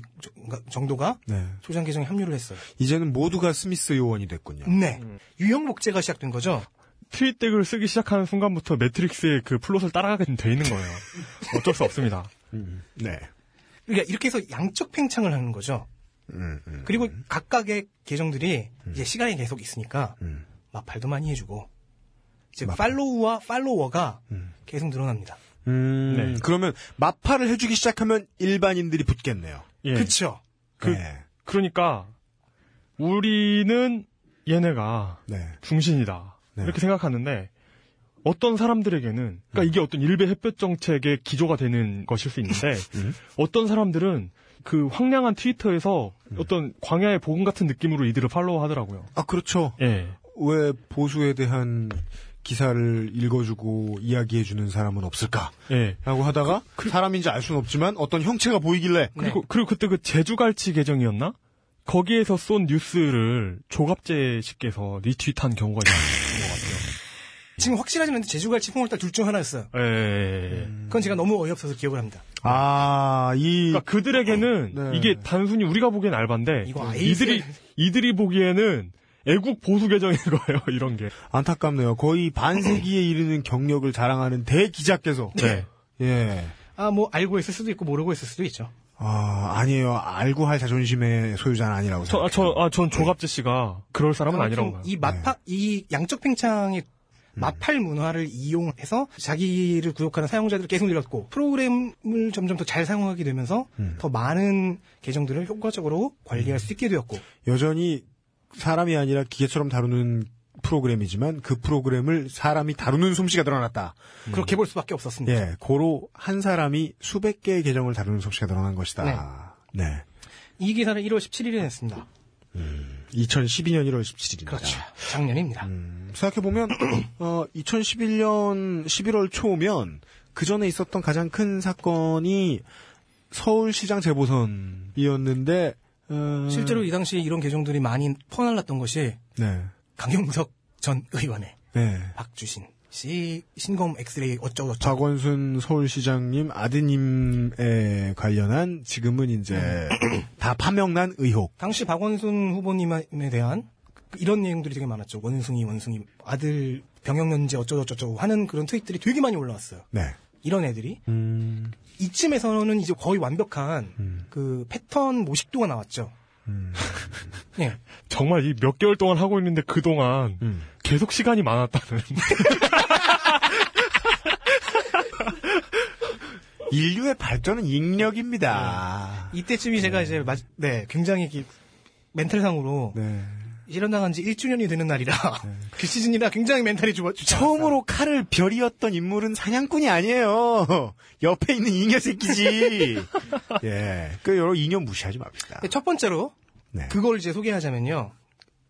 정도가 네. 조장 계정에 합류를 했어요. 이제는 모두가 스미스 요원이 됐군요. 네. 유형 복제가 시작된 거죠. 트윗덱을 쓰기 시작하는 순간부터 매트릭스의 그 플롯을 따라가게 돼 있는 거예요. 어쩔 수 없습니다. 네. 그러니까 이렇게 해서 양적 팽창을 하는 거죠. 음, 음. 그리고 각각의 계정들이 이제 시간이 계속 있으니까 음. 맞팔도 많이 해주고 이제 팔로우와 팔로워가 음. 계속 늘어납니다. 음, 네. 그러면 맞팔을 해주기 시작하면 일반인들이 붙겠네요. 예. 그쵸? 그, 네. 그러니까 우리는 얘네가 네. 중신이다 네. 이렇게 생각하는데 어떤 사람들에게는 그러니까 이게 어떤 일베 햇볕 정책의 기조가 되는 것일 수 있는데 음. 어떤 사람들은 그 황량한 트위터에서 어떤 광야의 복음 같은 느낌으로 이들을 팔로우하더라고요. 아, 그렇죠. 예. 왜 보수에 대한 기사를 읽어주고 이야기해주는 사람은 없을까? 예. 라고 하다가 사람인지 알 수는 없지만 어떤 형체가 보이길래 그리고 그리고 그때 그 제주갈치 계정이었나? 거기에서 쏜 뉴스를 조갑재 씨께서 리트윗한 경우가 있는 것 같아요. 지금 확실하지는 않은데 제주갈치 풍월달 둘 중 하나였어요. 예. 그건 제가 너무 어이없어서 기억을 합니다. 아, 이 그러니까 그들에게는 네. 이게 단순히 우리가 보기엔 알바인데 이거 아예 이들이 이들이 보기에는 애국 보수 계정인 거예요. 이런 게. 안타깝네요. 거의 반세기에 이르는 경력을 자랑하는 대기자께서 네. 예. 아, 뭐 알고 있을 수도 있고 모르고 있을 수도 있죠. 아, 아니에요. 알고 할 자존심의 소유자는 아니라고 저, 아, 생각해요. 저, 아, 전 조갑재 씨가 그럴 사람은 아니라고 봐요. 이 마파, 이 양적 팽창의 마팔 문화를 이용해서 자기를 구독하는 사용자들을 계속 늘렸고 프로그램을 점점 더 잘 사용하게 되면서 더 많은 계정들을 효과적으로 관리할 수 있게 되었고 여전히 사람이 아니라 기계처럼 다루는 프로그램이지만 그 프로그램을 사람이 다루는 솜씨가 드러났다. 그렇게 볼 수밖에 없었습니다. 예, 고로 한 사람이 수백 개의 계정을 다루는 솜씨가 드러난 것이다. 네. 이 기사를 1월 17일에 냈습니다. 2012년 1월 17일입니다. 그렇죠. 작년입니다. 생각해보면, 어, 2011년 11월 초면, 그 전에 있었던 가장 큰 사건이 서울시장 재보선이었는데, 어, 실제로 이 당시에 이런 계정들이 많이 퍼날랐던 것이 네. 강용석 전 의원의 네. 박주신 씨 신검 엑스레이 어쩌고저쩌고 박원순 서울시장님 아드님에 관련한 지금은 이제 다 파명난 의혹. 당시 박원순 후보님에 대한 이런 내용들이 되게 많았죠. 원숭이 원숭이 아들 병역 면제 어쩌고저쩌고 하는 그런 트윗들이 되게 많이 올라왔어요. 네. 이런 애들이 음, 이쯤에서는 이제 거의 완벽한 그 패턴 모식도가 나왔죠. 예. 정말 이 몇 개월 동안 하고 있는데 그 동안 음. 계속 시간이 많았다는. 인류의 발전은 인력입니다. 이때쯤이 제가 이제 마- 네 굉장히 기- 멘탈상으로 네. 실현당한 지 1주년이 되는 날이라 그 시즌이라 굉장히 멘탈이 좋아 처음으로 칼을 별이었던 인물은 사냥꾼이 아니에요. 옆에 있는 잉여 새끼지. 예. 그 여러 잉여 무시하지 맙시다. 첫 번째로 네. 그걸 이제 소개하자면요.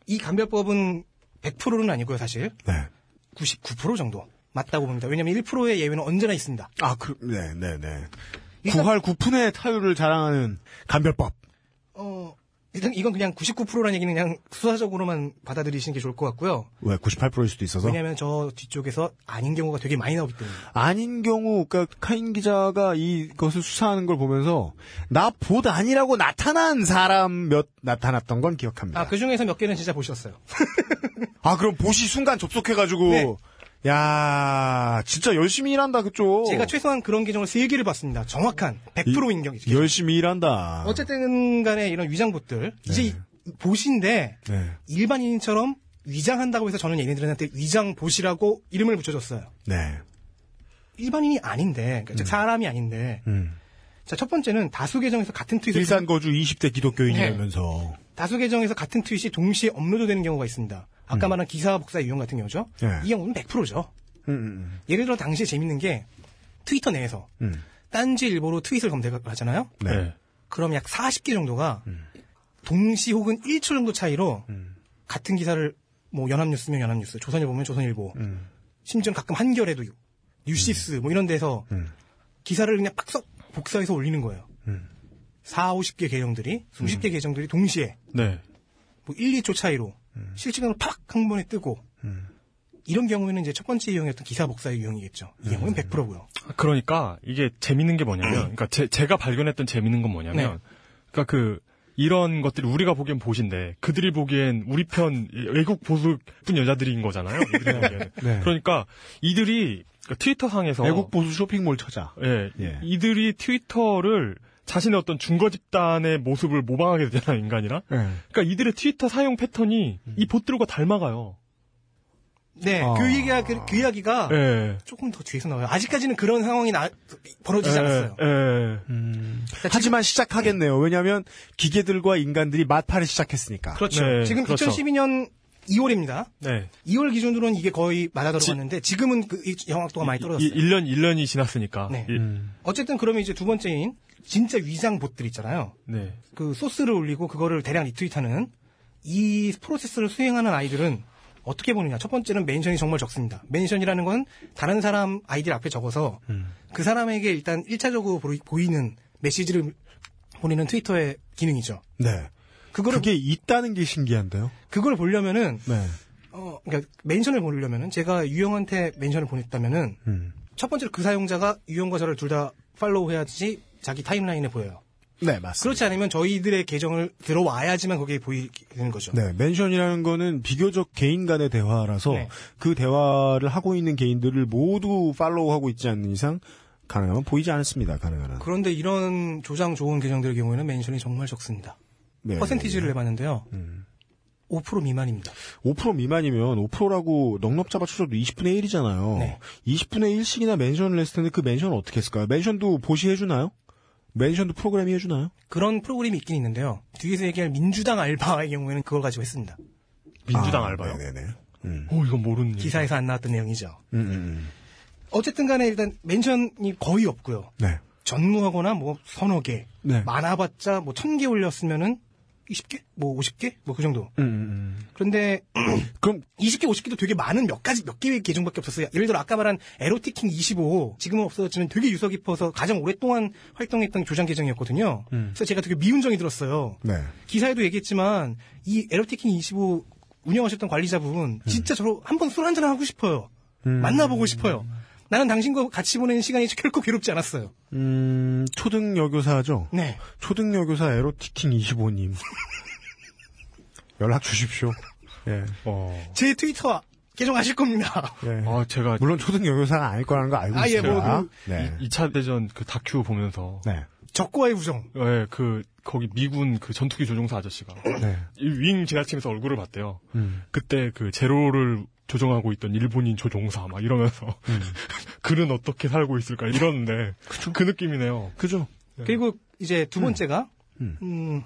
이 감별법은 100%는 아니고요, 사실. 네. 99% 정도 맞다고 봅니다. 왜냐하면 1%의 예외는 언제나 있습니다. 아, 그, 네, 네, 네. 일단- 9할 9푼의 타율을 자랑하는 감별법. 어, 일단 이건 그냥 99%라는 얘기는 그냥 수사적으로만 받아들이시는 게 좋을 것 같고요. 왜 98%일 수도 있어서? 왜냐하면 저 뒤쪽에서 아닌 경우가 되게 많이 나오기 때문에. 아닌 경우, 그러니까 카인 기자가 이것을 수사하는 걸 보면서 나봇 아니라고 나타난 사람 몇 나타났던 건 기억합니다. 아, 그 중에서 몇 개는 진짜 보셨어요. 아, 그럼 봇이 순간 접속해가지고, 네. 야 진짜 열심히 일한다, 그쪽. 제가 최소한 그런 계정을 3개를 봤습니다. 정확한 100%인 경우. 열심히 일한다. 어쨌든 간에 이런 위장봇들. 이제 이 보신데 네. 일반인처럼 위장한다고 해서 저는 얘네들한테 위장봇이라고 이름을 붙여줬어요. 네. 일반인이 아닌데, 그러니까 즉 사람이 아닌데. 음. 자, 첫 번째는 다수 계정에서 같은 트윗을 일산 거주 20대 기독교인이라면서. 다수 계정에서 같은 트윗이 동시에 업로드되는 경우가 있습니다. 아까 말한 기사 복사 유형 같은 경우죠. 네. 이 경우는 100%죠. 음, 음, 예를 들어 당시에 재밌는 게 트위터 내에서 음. 딴지 일보로 트윗을 검색을 하잖아요. 네. 그럼 약 40개 정도가 동시 혹은 1초 정도 차이로 같은 기사를 뭐 연합뉴스면 연합뉴스, 조선일보면 조선일보, 음. 심지어는 가끔 한겨레도 뉴시스 뭐 이런 데서 기사를 그냥 팍석 복사해서 올리는 거예요. 음. 4, 50개 계정들이 수십 개 계정들이 동시에 네. 뭐 1, 2초 차이로 실시간으로 팍 한 번에 뜨고 이런 경우에는 이제 첫 번째 유형이었던 기사 복사의 유형이겠죠. 이 경우는 100%고요. 그러니까 이게 재밌는 게 뭐냐면, 그러니까 제, 가 발견했던 재밌는 건 뭐냐면, 네. 그러니까 그 이런 것들이 우리가 보기엔 보신데 그들이 보기엔 우리 편 외국 보수뿐 여자들인 거잖아요. 보기에는. 네. 그러니까 이들이 그 트위터 상에서 외국 보수 쇼핑몰 찾아. 예, 예. 이들이 트위터를 자신의 어떤 중거 집단의 모습을 모방하게 되잖아요, 인간이랑. 예. 그러니까 이들의 트위터 사용 패턴이 이 보트들과 닮아가요. 네, 아. 그 얘기가 그, 그 이야기가 예. 조금 더 뒤에서 나와요. 아직까지는 그런 상황이 나, 벌어지지 않았어요. 예. 음. 하지만 시작하겠네요. 왜냐하면 기계들과 인간들이 맞팔을 시작했으니까. 그렇죠. 네, 지금 그렇죠. 2012년 2월입니다. 네. 2월 기준으로는 이게 거의 맞아 들어갔는데 지 금은 그 이- 영향도가 많이 떨어졌어요. 1년, 1년이 지났으니까. 네. 이- 어쨌든 그러면 이제 두 번째인 진짜 위장 봇들 있잖아요. 네. 그 소스를 올리고 그거를 대량 리트윗하는 이 프로세스를 수행하는 아이들은 어떻게 보느냐. 첫 번째는 멘션이 정말 적습니다. 멘션이라는 건 다른 사람 아이디를 앞에 적어서 그 사람에게 일단 1차적으로 보이, 는 메시지를 보내는 트위터의 기능이죠. 네. 그거를 그게 있다는 게 신기한데요. 그걸 보려면은 네. 어 그러니까 멘션을 보려면은 제가 유형한테 멘션을 보냈다면은 음. 첫 번째로 그 사용자가 유형과 저를 둘 다 팔로우 해야지 자기 타임라인에 보여요. 네, 맞습니다. 그렇지 않으면 저희들의 계정을 들어와야지만 거기에 보이는 거죠. 네, 멘션이라는 거는 비교적 개인 간의 대화라서 네. 그 대화를 하고 있는 개인들을 모두 팔로우하고 있지 않는 이상 가능하면 보이지 않습니다. 가능한 한. 그런데 이런 조장 좋은 계정들의 경우에는 멘션이 정말 적습니다. 네, 퍼센티지를 네. 내봤는데요. 음. 5% 미만입니다. 5% 미만이면 5%라고 넉넉 잡아쳐도 20분의 1이잖아요. 네. 20분의 1씩이나 멘션을 했을 텐데 그 멘션을 어떻게 했을까요? 멘션도 보시 해주나요? 멘션도 프로그램이 해주나요? 그런 프로그램이 있긴 있는데요. 뒤에서 얘기할 민주당 알바의 경우에는 그걸 가지고 했습니다. 민주당 아, 알바요. 네네네. 음. 오, 이건 모르는 기사에서 안 나왔던 내용이죠. 음, 음, 음. 어쨌든 간에 일단 멘션이 거의 없고요. 네. 전무하거나 뭐 서너 개, 네. 많아봤자 뭐 천 개 올렸으면은 20개? 뭐 50개? 뭐 그 정도. 음, 음, 그런데 음. 그럼 20개, 50개도 되게 많은 몇 가지, 몇 개의 계정밖에 없었어요. 예를 들어 아까 말한 에로티킹 25, 지금은 없어졌지만 되게 유서 깊어서 가장 오랫동안 활동했던 조장 계정이었거든요. 그래서 제가 되게 미운정이 들었어요. 네. 기사에도 얘기했지만 이 에로티킹 25 운영하셨던 관리자분 진짜 저로 한번 술 한잔 하고 싶어요. 만나보고 싶어요. 나는 당신과 같이 보내는 시간이 결코 괴롭지 않았어요. 음, 초등 여교사죠? 네. 초등 여교사 에로티킹 25님. 연락 주십시오. 예. 어. 제 트위터 계정 아실 겁니다. 예. 아, 제가 물론 초등 여교사가 아닐 거라는 거 알고 아, 예, 있어요. 뭐 네. 2차 대전 그 다큐 보면서 네. 적과의 우정. 예, 그 거기 미군 그 전투기 조종사 아저씨가 네. 이윙 지나치면서 얼굴을 봤대요. 음. 그때 그 제로를 조종하고 있던 일본인 조종사 막 이러면서 음. 그는 어떻게 살고 있을까 이러는데 그 느낌이네요. 그죠? 그리고 이제 두 번째가 음. 음,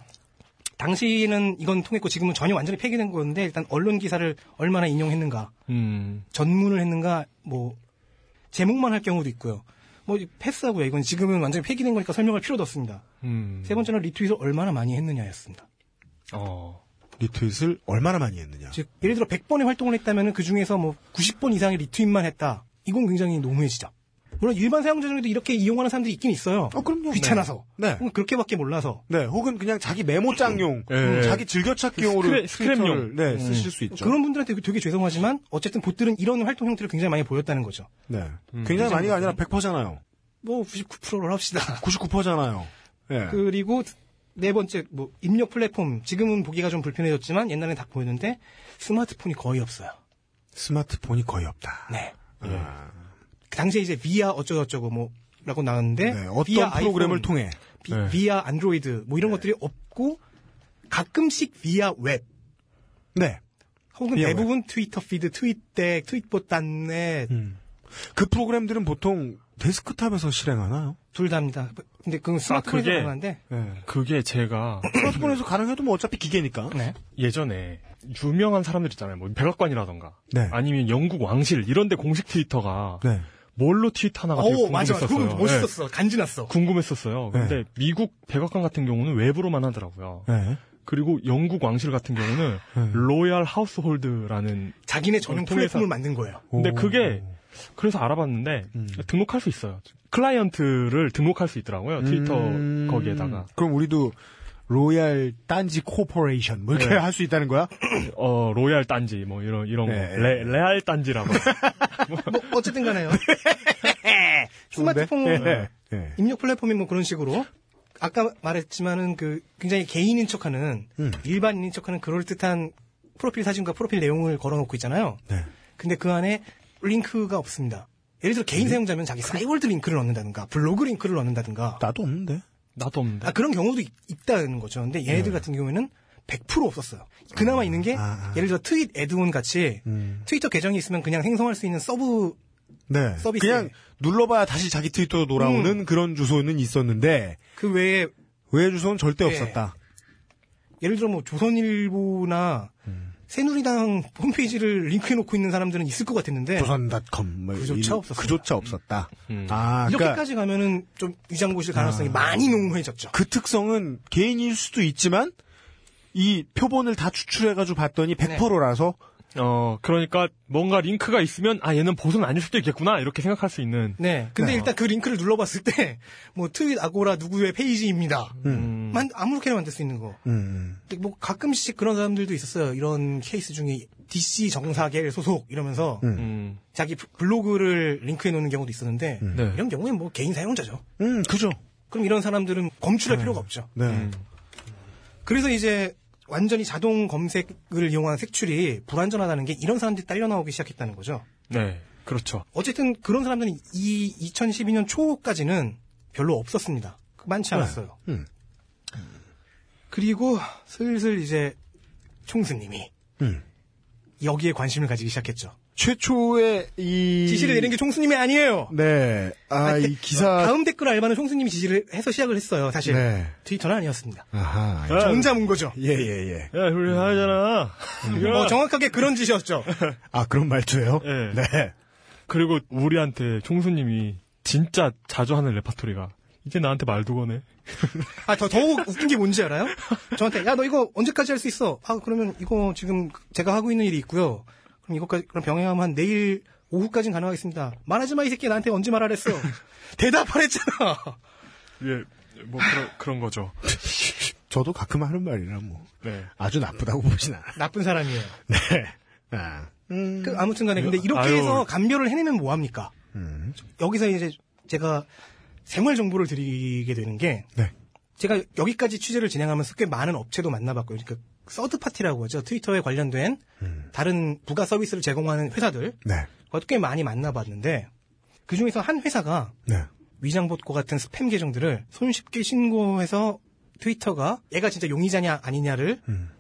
당시는 이건 통했고 지금은 전혀 완전히 폐기된 건데 일단 언론 기사를 얼마나 인용했는가, 음. 전문을 했는가, 뭐 제목만 할 경우도 있고요. 뭐 패스하고요. 이건 지금은 완전히 폐기된 거니까 설명할 필요도 없습니다. 음. 세 번째는 리트윗을 얼마나 많이 했느냐였습니다. 어. 리트윗을 얼마나 많이 했느냐. 즉 예를 들어 100번의 활동을 했다면 그 중에서 뭐 90번 이상의 리트윗만 했다. 이건 굉장히 농후해지죠. 물론 일반 사용자 중에도 이렇게 이용하는 사람들이 있긴 있어요. 어, 그럼요. 귀찮아서. 네. 혹은 그렇게밖에 몰라서. 네, 혹은 그냥 자기 메모장용, 예. 음, 자기 즐겨찾기용으로 스크랩- 스크랩용. 트위터를, 네, 음. 쓰실 수 있죠. 그런 분들한테 되게 죄송하지만 어쨌든 봇들은 이런 활동 형태를 굉장히 많이 보였다는 거죠. 네. 음. 굉장히 많이가 아니라 100%잖아요. 뭐 99%를 합시다. 99%잖아요. 예. 그리고 네 번째 뭐 입력 플랫폼 지금은 보기가 좀 불편해졌지만 옛날엔 다 보였는데 스마트폰이 거의 없어요. 스마트폰이 거의 없다. 네. 아, 그 당시에 이제 via 어쩌고저쩌고 뭐라고 나왔는데 네, 어떤 via 프로그램을 아이폰, 통해. 비, 네. via 안드로이드 뭐 이런 것들이 없고 가끔씩 via 웹 네. 혹은 대부분 트위터 피드, 트윗덱, 트윗봇 닷넷 음. 그 프로그램들은 보통 데스크탑에서 실행하나요? 둘 다입니다. 근데 그건 스마트폰에서 그게- 가능한데 네. 그게 제가 스마트폰에서 가능해도 뭐 어차피 기계니까. 네. 예전에 유명한 사람들 있잖아요. 뭐 백악관이라던가 네. 아니면 영국 왕실 이런 데 공식 트위터가 네. 뭘로 트윗하나가 되게 오 맞아 궁금했었어요. 그거 멋있었어 간지났어. 네, 궁금했었어요. 근데 네. 미국 백악관 같은 경우는 웹으로만 하더라고요. 네. 그리고 영국 왕실 같은 경우는 네. Royal Household라는 자기네 전용 통해서- 플랫폼을 만든 거예요. 근데 오. 그게 그래서 알아봤는데 음. 등록할 수 있어요. 클라이언트를 등록할 수 있더라고요. 트위터 음. 거기에다가 그럼 우리도 Royal 딴지 Corporation 뭐 이렇게 네. 할수 있다는 거야? 어 Royal 딴지 뭐 이런 이런 네. 거 레, 레알 딴지라고 뭐 어쨌든 간에요. 좋은데? 스마트폰 네. 네. 입력 플랫폼이 뭐 그런 식으로 아까 말했지만은 그 굉장히 개인인 척하는 음. 일반인인 척하는 그럴 듯한 프로필 사진과 프로필 내용을 걸어놓고 있잖아요. 네. 근데 그 안에 링크가 없습니다. 예를 들어 개인 사용자면 자기 싸이월드 링크를 넣는다든가 블로그 링크를 넣는다든가 나도 없는데. 나도 없는데. 아, 그런 경우도 있, 있다는 거죠. 근데 얘네들 같은 경우에는 100% 없었어요. 그나마 있는 게 아, 아. 예를 들어 트윗 애드온 같이 음. 트위터 계정이 있으면 그냥 생성할 수 있는 서브 네. 서비스. 그냥 눌러봐야 다시 자기 트위터로 돌아오는 그런 주소는 있었는데 그 외에 외 주소는 절대 네. 없었다. 예를 들어 뭐 조선일보나 음. 새누리당 홈페이지를 링크해 놓고 있는 사람들은 있을 것 같았는데 조선닷컴 뭐 그조차 이- 없었습니다. 그조차 없었다. 음. 아, 그러니까 이렇게까지 가면은 좀 위장고실 가능성이 많이 농후해졌죠. 그 특성은 개인일 수도 있지만 이 표본을 다 추출해 가지고 봤더니 네. 100%라서 어, 그러니까 뭔가 링크가 있으면 아 얘는 보수는 아닐 수도 있겠구나 이렇게 생각할 수 있는. 네. 근데 네. 일단 그 링크를 눌러봤을 때 뭐 트윗 아고라 누구의 페이지입니다. 음. 만 아무렇게나 만들 수 있는 거. 음. 근데 뭐 가끔씩 그런 사람들도 있었어요. 이런 케이스 중에 DC 정사계 소속 이러면서 음. 음. 자기 블로그를 링크해 놓는 경우도 있었는데 네. 이런 경우엔 뭐 개인 사용자죠. 음, 그죠. 그럼 이런 사람들은 검출할 필요가 없죠. 네. 음. 그래서 이제 완전히 자동 검색을 이용한 색출이 불안전하다는 게 이런 사람들이 딸려 나오기 시작했다는 거죠. 네. 그렇죠. 어쨌든 그런 사람들은 이 2012년 초까지는 별로 없었습니다. 많지 않았어요. 음. 그리고 슬슬 이제 총수님이 음. 여기에 관심을 가지기 시작했죠. 최초의 이 지시를 내린 게 총수님이 아니에요. 네. 아, 이 기사 다음 댓글 알바는 총수님이 지시를 해서 시작을 했어요. 사실 네. 트위터는 아니었습니다. 아하. 야, 혼자 문 거죠. 예, 예, 예. 야, 우리 하잖아. 뭐 정확하게 그런 짓이었죠. 아, 그런 말투예요? 네. 네. 그리고 우리한테 총수님이 진짜 자주 하는 레파토리가 이제 나한테 말도 거네. 아, 더, 더욱 웃긴 게 뭔지 알아요? 저한테, 야, 너 이거 언제까지 할 수 있어? 아, 그러면 이거 지금 제가 하고 있는 일이 있고요. 그럼 이거까지, 그럼 병행하면 한 내일 오후까지는 가능하겠습니다. 말하지 마, 이 새끼 나한테 언제 말하랬어? 대답하랬잖아. 예, 뭐 그런 그런 거죠. 저도 가끔 하는 말이라 뭐 네. 아주 나쁘다고 보진 않아요. 나쁜 사람이에요. 네. 아. 음. 그, 아무튼 간에, 근데 이렇게 아유. 해서 감별을 해내면 뭐 합니까? 음. 여기서 이제 제가 생활 정보를 드리게 되는 게, 네. 제가 여기까지 취재를 진행하면서 꽤 많은 업체도 만나봤고요. 그러니까 서드 파티라고 하죠. 트위터에 관련된 다른 부가 서비스를 제공하는 회사들, 네. 그것도 꽤 많이 만나봤는데 그 중에서 한 회사가 네. 위장봇과 같은 스팸 계정들을 손쉽게 신고해서 트위터가 얘가 진짜 용의자냐 아니냐를 음.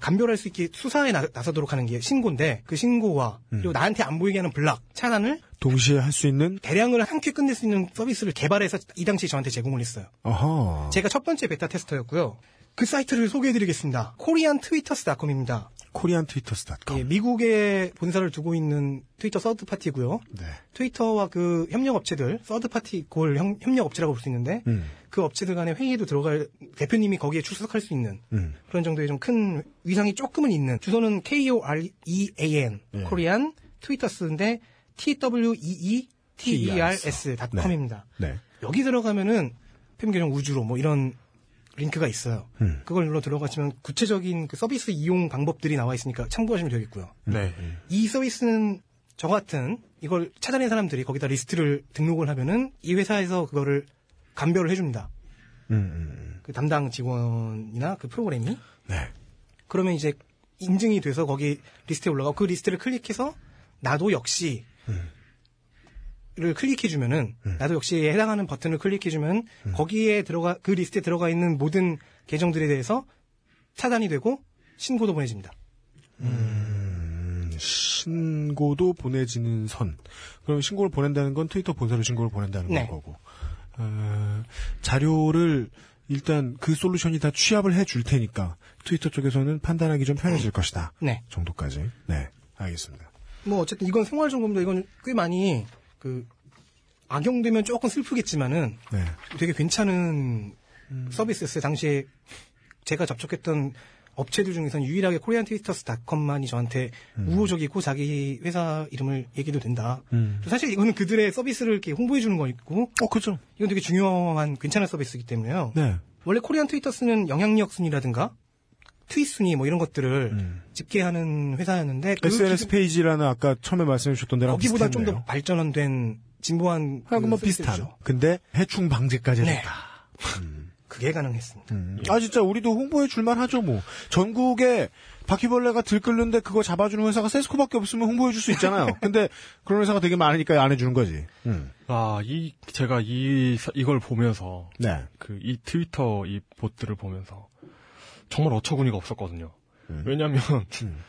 감별할 수 있게 수사에 나, 서도록 하는 게 신고인데 그 신고와 음. 그리고 나한테 안 보이게 하는 블락 차단을 동시에 할 수 있는 대량을 한큐 끝낼 수 있는 서비스를 개발해서 이 당시 저한테 제공을 했어요. 어허. 제가 첫 번째 beta tester였고요. 그 사이트를 소개해드리겠습니다. Korean Tweeters.com입니다. Korean Tweeters.com. 예, 미국에 본사를 두고 있는 트위터 서드 파티고요. 네. 트위터와 그 협력 업체들, third party 골 형- 협력 업체라고 볼 수 있는데 음. 그 업체들 간의 회의에도 들어갈 대표님이 거기에 출석할 수 있는 음. 그런 정도의 좀 큰 위상이 조금은 있는 주소는 K-O-R-E-A-N 예. Korean Tweeters인데 T-W-E-E-T-E-R-S.com입니다. 네. 여기 들어가면은 스팸 계정 우주로 뭐 이런 링크가 있어요. 음. 그걸 눌러 들어가시면 구체적인 그 서비스 이용 방법들이 나와 있으니까 참고하시면 되겠고요. 네. 이 서비스는 저 같은 이걸 찾아낸 사람들이 거기다 리스트를 등록을 하면은 이 회사에서 그거를 감별을 해줍니다. 음, 음. 그 담당 직원이나 그 프로그램이 네. 그러면 이제 인증이 돼서 거기 리스트에 올라가고 그 리스트를 클릭해서 나도 역시 를 클릭해주면은 나도 역시 해당하는 버튼을 클릭해주면 거기에 들어가 그 리스트에 들어가 있는 모든 계정들에 대해서 차단이 되고 신고도 보내집니다. 음, 신고도 보내지는 선. 그럼 신고를 보낸다는 건 트위터 본사로 신고를 보낸다는 네. 거고. 어, 자료를 일단 그 솔루션이 다 취합을 해 줄 테니까 트위터 쪽에서는 판단하기 좀 편해질 것이다. 네. 정도까지. 네. 알겠습니다. 뭐 어쨌든 이건 생활 정보입니다. 이건 꽤 많이 그 악용되면 조금 슬프겠지만은 네. 되게 괜찮은 서비스였어요. 당시에 제가 접촉했던 업체들 중에서는 유일하게 코리안 트위터스닷컴만이 저한테 우호적이고 자기 회사 이름을 얘기도 된다. 음. 사실 이거는 그들의 서비스를 이렇게 홍보해 주는 거고 어, 그죠. 이건 되게 중요한 괜찮은 서비스이기 때문에요. 네. 원래 코리안 트위터스는 영향력 순위라든가 트윗 순위 뭐 이런 것들을 음. 집계하는 회사였는데 그 SNS 기준- 페이지라는 아까 처음에 말씀해 주셨던 데랑 거기보다 좀. 더 발전된 진보한 하고 그뭐 비슷한. 서비스죠. 근데 해충 방제까지 네. 했다. 그 그게 가능했습니다. 음. 아 진짜 우리도 홍보해 줄만 하죠 뭐. 전국에 바퀴벌레가 들끓는데 그거 잡아주는 회사가 세스코밖에 없으면 홍보해 줄 수 있잖아요. 근데 그런 회사가 되게 많으니까 안 해주는 거지. 음. 아, 이, 제가 이, 사- 이걸 보면서. 네. 그, 이 트위터 이 봇들을 보면서. 정말 어처구니가 없었거든요. 음. 왜냐면,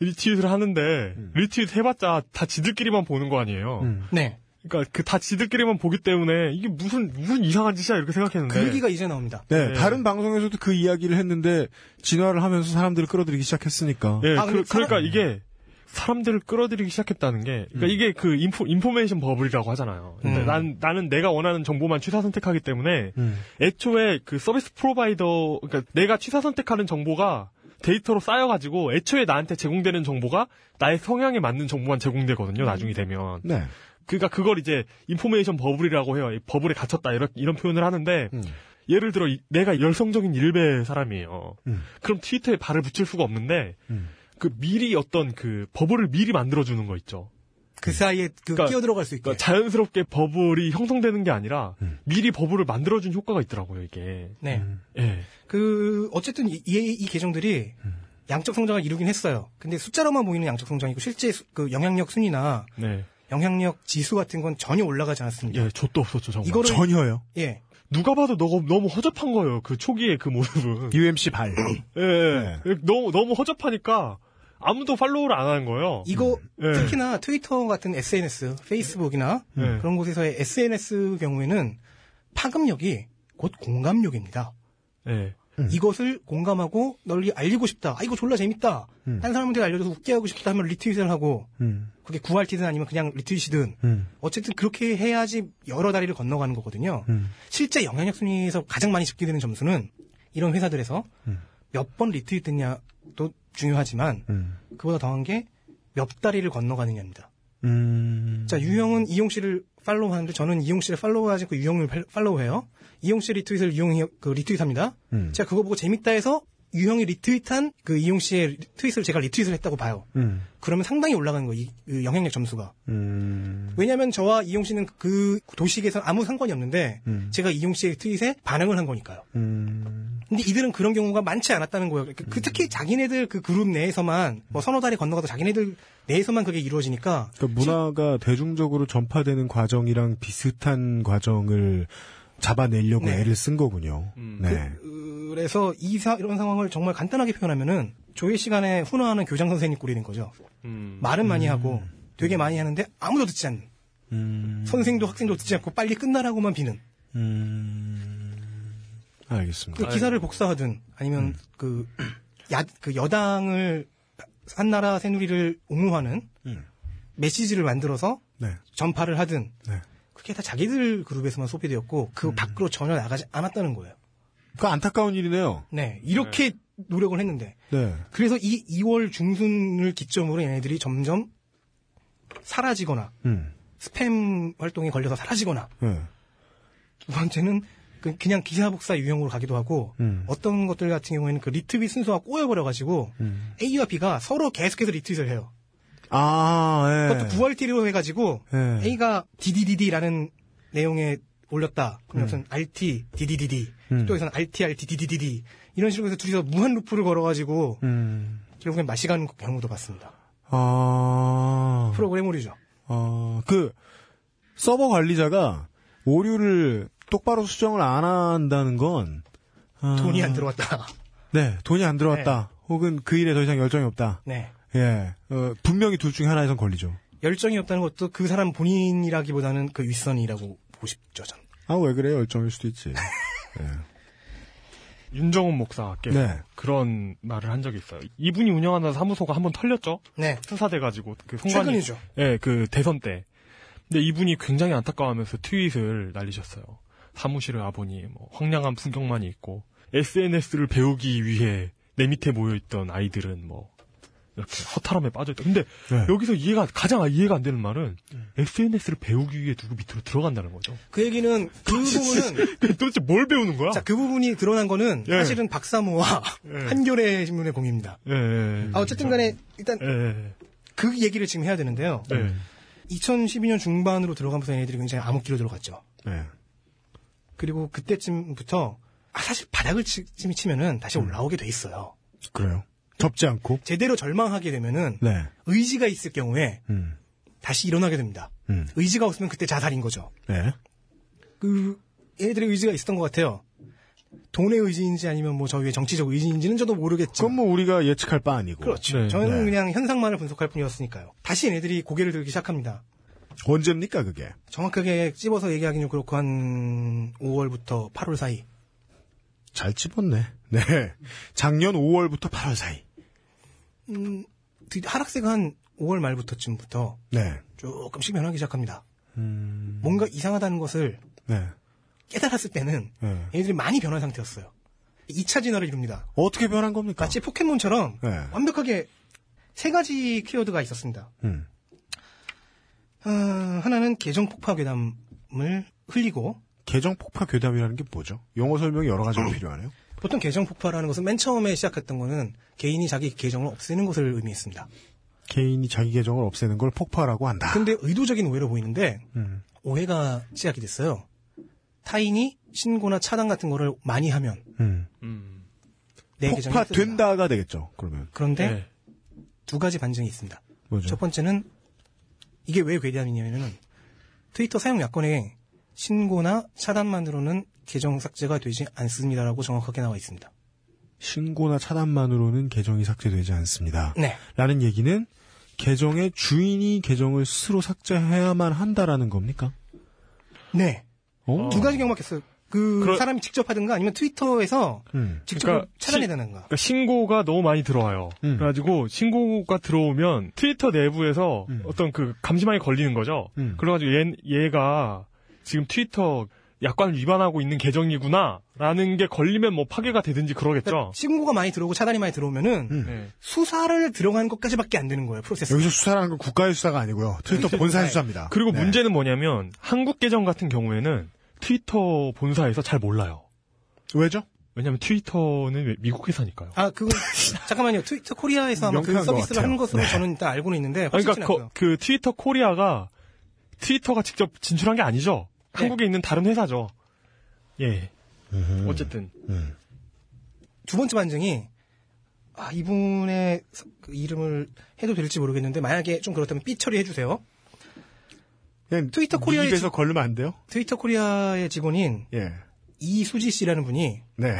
retweet을 하는데, 리트윗 해봤자 다 지들끼리만 보는 거 아니에요. 음. 네. 그러니까 그 다 지들끼리만 보기 때문에 이게 무슨 무슨 이상한 짓이야 이렇게 생각했는데 그 얘기가 이제 나옵니다. 네, 네. 다른 방송에서도 그 이야기를 했는데 진화를 하면서 사람들을 끌어들이기 시작했으니까. 예, 아, 그, 사람- 러니까 이게 사람들을 끌어들이기 시작했다는 게, 그러니까 이게 그 info, information bubble이라고 하잖아요. 근데 음. 난, 나는 내가 원하는 정보만 취사 선택하기 때문에, 음. 애초에 그 service provider, 그러니까 내가 취사 선택하는 정보가 데이터로 쌓여가지고, 애초에 나한테 제공되는 정보가 나의 성향에 맞는 정보만 제공되거든요, 나중에 되면. 네. 그러니까 그걸 이제 인포메이션 버블이라고 해요. 이 버블에 갇혔다, 이런, 이런 표현을 하는데, 음. 예를 들어, 이- 내가 열성적인 일베 사람이에요. 음. 그럼 트위터에 발을 붙일 수가 없는데, 음. 그 미리 어떤 그 버블을 미리 만들어주는 거 있죠. 그 사이에 그 그러니까- 끼어 들어갈 수 있게. 그러니까 자연스럽게 버블이 형성되는 게 아니라 음. 미리 버블을 만들어준 효과가 있더라고요, 이게. 네. 예. 그 어쨌든 이, 이- 이 계정들이 음. 양적 성장을 이루긴 했어요. 근데 숫자로만 보이는 양적 성장이고 실제 수- 그 영향력 순위나 네. 영향력 지수 같은 건 전혀 올라가지 않았습니다. 예, 좆도 없었죠, 정말. 이거를 전혀요. 예. 누가 봐도 너무, 너무 허접한 거예요, 그 초기의 그 모습은. UMC 발. 예, 예. 너무, 너무 허접하니까 아무도 팔로우를 안 하는 거예요. 이거 예. 특히나 트위터 같은 SNS, 페이스북이나 예. 그런 곳에서의 SNS 경우에는 파급력이 곧 공감력입니다. 예. 이것을 공감하고 널리 알리고 싶다. 아 이거 졸라 재밌다. 음. 딴 사람한테 알려줘서 웃게 하고 싶다 하면 retweet을 하고 음. 그게 구RT든 아니면 그냥 retweet이든 음. 어쨌든 그렇게 해야지 여러 다리를 건너가는 거거든요. 음. 실제 영향력 순위에서 가장 많이 집계되는 점수는 이런 회사들에서 음. 몇번 리트윗 됐냐도 중요하지만 음. 그보다 더한 게 몇 다리를 건너가느냐입니다. 음. 자, 유형은 이용 씨를 follow 하는데 저는 이용 씨를 follow하지 않고 유형을 팔- 팔로우해요. 이용 씨 retweet을 유형이 그 retweet합니다. 음. 제가 그거 보고 재밌다 해서 유형이 retweet한 그 이용 씨의 tweet을 제가 retweet을 했다고 봐요. 음. 그러면 상당히 올라가는 거예요. 이, 그 영향력 점수가. 음. 왜냐하면 저와 이용 씨는 그 도식에서 아무 상관이 없는데 음. 제가 이용 씨의 트윗에 반응을 한 거니까요. 음. 근데 이들은 그런 경우가 많지 않았다는 거예요. 그, 그 특히 자기네들 그 그룹 내에서만 뭐 서너 다리 건너가도 자기네들 내에서만 그게 이루어지니까 그러니까 문화가 대중적으로 전파되는 과정이랑 비슷한 과정을 잡아내려고 네. 애를 쓴 거군요. 음. 네. 그 래서 이 사- 이런 상황을 정말 간단하게 표현하면은 조회 시간에 훈화하는 교장 선생님 꼴이는 거죠. 음. 말은 많이 하고 되게 많이 하는데 아무도 듣지 않는 음. 선생도 학생도 듣지 않고 빨리 끝나라고만 비는 음. 알겠습니다. 그 기사를 복사하든 아니면 그, 야, 그 여당을 한나라 새누리를 옹호하는 음. 메시지를 만들어서 네. 전파를 하든 네. 그게 다 자기들 그룹에서만 소비되었고 음. 그 밖으로 전혀 나가지 않았다는 거예요. 그 안타까운 일이네요. 네 이렇게 노력을 했는데 네. 그래서 이 2월 중순을 기점으로 얘네들이 점점 사라지거나 음. 스팸 활동에 걸려서 사라지거나 네. 두 번째는 그- 그냥 기사 복사 유형으로 가기도 하고 음. 어떤 것들 같은 경우에는 그 리트윗 순서가 꼬여버려가지고 음. A와 B가 서로 계속해서 리트윗을 해요. 아, 예. 그것도 9RT로 해가지고 예. A가 DDDD라는 내용에 올렸다. 그럼 여기서는 RT, DDDD. 음. 또 여기서는 RT, RT, DDDD. 이런 식으로 해서 둘이서 무한 루프를 걸어가지고 음. 결국엔 마시가는 경우도 봤습니다. 아. 프로그래머리죠. 어, 그, 서버 관리자가 오류를 똑바로 수정을 안 한다는 건, 아, 돈이 안 들어왔다. 네, 돈이 안 들어왔다. 혹은 그 일에 더 이상 열정이 없다. 네. 예, 어, 분명히 둘 중에 하나에선 걸리죠. 열정이 없다는 것도 그 사람 본인이라기보다는 그 윗선이라고 보고 싶죠, 전. 아, 왜 그래? 열정일 수도 있지. 윤정훈 목사께서 네. 그런 말을 한 적이 있어요. 이분이 운영하는 사무소가 한번 털렸죠? 네. 수사돼가지고 그 송관이 최근이죠. 예, 그 대선 때. 근데 이분이 굉장히 안타까워하면서 트윗을 날리셨어요. 사무실에 와보니 뭐 황량한 풍경만이 있고 SNS를 배우기 위해 내 밑에 모여있던 아이들은 뭐 이렇게 허탈함에 빠져있다. 근데 네. 여기서 이해가 가장 이해가 안 되는 말은 SNS를 배우기 위해 누구 밑으로 들어간다는 거죠. 그 얘기는 그 부분은 도대체 뭘 배우는 거야? 자, 그 부분이 드러난 거는 예. 사실은 박사모와 예. 한겨레 신문의 공입니다. 예, 예, 아, 어쨌든 간에 일단 예, 예. 그 얘기를 지금 해야 되는데요. 예. 2012년 중반으로 들어가면서 얘네들이 굉장히 암흑기로 들어갔죠. 네. 그리고 그때쯤부터 아, 사실 바닥을 치, 치면은 다시 올라오게 돼 있어요. 그래요. 접지 않고. 제대로 절망하게 되면은 네. 의지가 있을 경우에 음. 다시 일어나게 됩니다. 음. 의지가 없으면 그때 자살인 거죠. 네. 그 얘네들의 의지가 있었던 것 같아요. 돈의 의지인지 아니면 뭐저 위에 정치적 의지인지는 저도 모르겠지만 그건 뭐 우리가 예측할 바 아니고. 그렇죠. 네. 저는 네. 그냥 현상만을 분석할 뿐이었으니까요. 다시 얘네들이 고개를 들기 시작합니다. 언제입니까 그게? 정확하게 찝어서 얘기하기는 좀 그렇고 한 5월부터 8월 사이. 잘 집었네. 네. 작년 5월부터 8월 사이. 음, 드- 하락세가 한 5월 말부터쯤부터 네. 조금씩 변하기 시작합니다. 음. 뭔가 이상하다는 것을 네. 깨달았을 때는 네. 얘네들이 많이 변한 상태였어요. 2차 진화를 이룹니다. 어떻게 변한 겁니까? 마치 포켓몬처럼 네. 완벽하게 세 가지 키워드가 있었습니다. 음. 아, 하나는 계정 폭파 괴담을 흘리고 계정 폭파 괴담이라는 게 뭐죠? 용어 설명이 여러 가지가 필요하네요. 보통 계정 폭파라는 것은 맨 처음에 시작했던 거는 개인이 자기 계정을 없애는 것을 의미했습니다. 개인이 자기 계정을 없애는 걸 폭파라고 한다. 근데 의도적인 오해로 보이는데 음. 오해가 시작이 됐어요. 타인이 신고나 차단 같은 거를 많이 하면 음. 음. 내 계정이 폭파. 된다가 되겠죠. 그러면 그런데 네. 두 가지 반증이 있습니다. 뭐죠? 첫 번째는 이게 왜 괴담이냐면은 트위터 사용 야권에 신고나 차단만으로는 계정 삭제가 되지 않습니다라고 정확하게 나와 있습니다. 신고나 차단만으로는 계정이 삭제되지 않습니다. 네. 라는 얘기는 계정의 주인이 계정을 스스로 삭제해야만 한다라는 겁니까? 네. 어? 두 가지 경우가 있어요. 그 그러- 사람이 직접 하든가 아니면 트위터에서 음. 직접 그러니까 차단해다는가. 그러니까 신고가 너무 많이 들어와요. 음. 그래가지고 신고가 들어오면 트위터 내부에서 음. 어떤 그 감시망이 걸리는 거죠. 음. 그래가지고 얘, 얘가 지금 트위터 약관을 위반하고 있는 계정이구나라는 게 걸리면 뭐 파괴가 되든지 그러겠죠. 그러니까 신고가 많이 들어오고 차단이 많이 들어오면은 음. 네. 수사를 들어가는 것까지밖에 안 되는 거예요. 프로세스. 여기서 수사라는 건 국가의 수사가 아니고요. 트위터 본사의 수사입니다. 그리고 네. 문제는 뭐냐면 한국 계정 같은 경우에는 트위터 본사에서 잘 몰라요. 왜죠? 왜냐면 트위터는 왜- 미국 회사니까요. 아, 그거 잠깐만요. 트위터 코리아에서 아마 그 서비스를. 하는 것으로 네. 저는 일단 알고는 있는데 그러니까. 거- 그 트위터 코리아가 트위터가 직접 진출한 게 아니죠. 네. 한국에 있는 다른 회사죠. 예. 어쨌든 두 번째 반증이 아, 이분의 서- 그 이름을 해도 될지 모르겠는데 만약에 좀 그렇다면 삐 처리해 주세요. 트위터 코리아의 입에서 지- 걸르면 안 돼요? 트위터 코리아의 직원인 예. 이수지 씨라는 분이 네.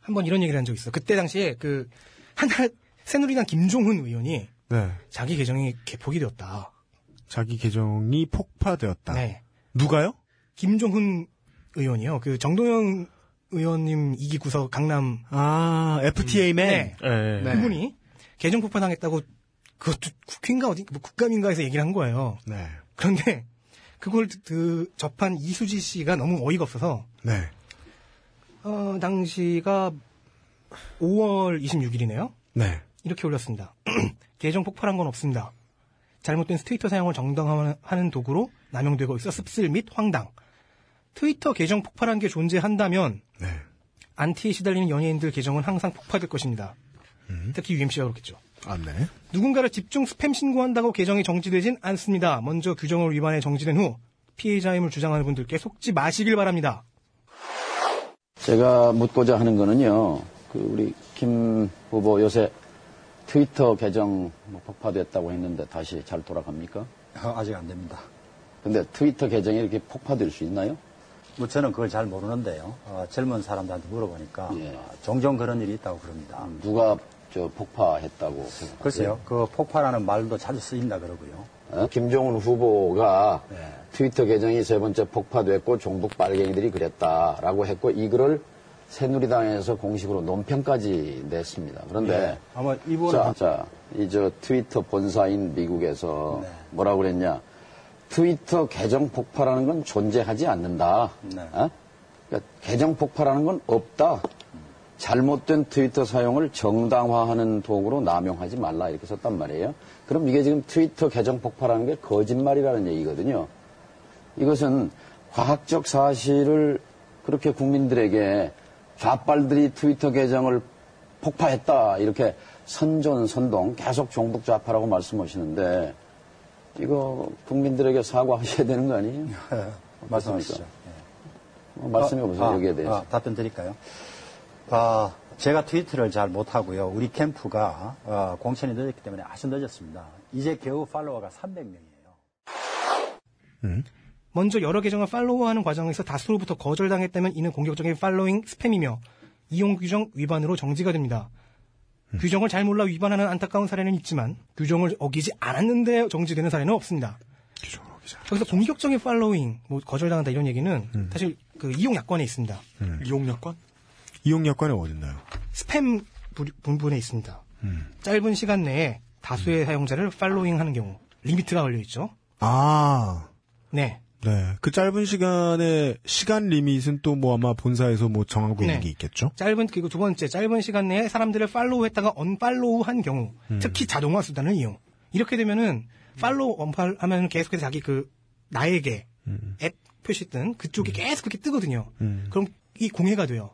한번 이런 얘기를 한 적이 있어. 그때 당시에 그 한날 새누리당 김종훈 의원이 네. 자기 계정이 계폭이 되었다. 자기 계정이 폭파되었다. 네. 누가요? 김종훈 의원이요. 그 정동영 의원님 이기 구석 강남 아, FTA맨. 네. 예. 네. 그분이 계정 폭파당했다고 그것도 국회인가 어디 뭐 국감인가에서 얘기를 한 거예요. 네. 그런데 그걸 그, 그 접한 이수지 씨가 너무 어이가 없어서 네. 어, 당시가 5월 26일이네요. 네. 이렇게 올렸습니다. 계정 폭발한 건 없습니다. 잘못된 트위터 사용을 정당화하는 도구로 남용되고 있어 씁쓸 및 황당. 트위터 계정 폭발한 게 존재한다면 네. 안티에 시달리는 연예인들 계정은 항상 폭파될 것입니다. 음. 특히 UMC가 그렇겠죠. 아, 네. 누군가를 집중 스팸 신고한다고 계정이 정지되진 않습니다. 먼저 규정을 위반해 정지된 후 피해자임을 주장하는 분들께 속지 마시길 바랍니다. 제가 묻고자 하는 거는요, 그 우리 김 후보 요새 트위터 계정 뭐 폭파됐다고 했는데 다시 잘 돌아갑니까? 아직 안 됩니다. 근데 트위터 계정이 이렇게 폭파될 수 있나요? 뭐 저는 그걸 잘 모르는데요. 어, 젊은 사람들한테 물어보니까 예. 어, 종종 그런 일이 있다고 그럽니다. 누가 저 폭파했다고 생각하세요? 글쎄요, 그 폭파라는 말도 자주 쓰인다 그러고요. 어? 김종훈 후보가 네. 트위터 계정이 세 번째 폭파됐고 종북 빨갱이들이 그랬다라고 했고 이 글을 새누리당에서 공식으로 논평까지 냈습니다. 그런데 예. 아마 이분은 자, 자, 이 저 트위터 본사인 미국에서 네. 뭐라고 그랬냐? 트위터 계정 폭파라는 건 존재하지 않는다. 네. 어? 그러니까 계정 폭파라는 건 없다. 잘못된 트위터 사용을 정당화하는 도구로 남용하지 말라 이렇게 썼단 말이에요. 그럼 이게 지금 트위터 계정 폭파라는 게 거짓말이라는 얘기거든요. 이것은 과학적 사실을 그렇게 국민들에게 좌빨들이 트위터 계정을 폭파했다 이렇게 선전 선동 계속 종북 좌파라고 말씀하시는데 이거 국민들에게 사과하셔야 되는 거 아니에요? 말씀하시죠. 뭐 말씀해 보세요. 아, 여기에 대해서. 아, 답변 드릴까요? 아, 제가 트위터를 잘 못하고요. 우리 캠프가 어, 공천이 늦었기 때문에 아주 늦었습니다. 이제 겨우 팔로워가 300명이에요. 먼저 여러 계정을 팔로우하는 과정에서 다수로부터 거절당했다면 이는 공격적인 팔로잉 스팸이며 이용 규정 위반으로 정지가 됩니다. 규정을 잘 몰라 위반하는 안타까운 사례는 있지만 규정을 어기지 않았는데 정지되는 사례는 없습니다. 여기서 공격적인 팔로잉, 뭐 거절당한다 이런 얘기는 사실 그 이용 약관에 있습니다. 이용 약관? 이용 약관에 어딨나요? 스팸 부- 부분에 있습니다. 음. 짧은 시간 내에 다수의 사용자를 팔로잉하는 경우 리미트가 걸려 있죠. 아, 네. 네. 그 짧은 시간에 시간 리밋은 또 뭐 아마 본사에서 뭐 정하고 있는 네. 게 있겠죠? 짧은 그리고 두 번째 짧은 시간 내에 사람들을 follow 했다가 unfollow 한 경우 음. 특히 자동화 수단을 이용 이렇게 되면은 follow 언팔 하면 계속해서 자기 그 나에게 앱 표시 뜬 그쪽이 계속 그렇게 뜨거든요. 음. 그럼 이 공해가 돼요.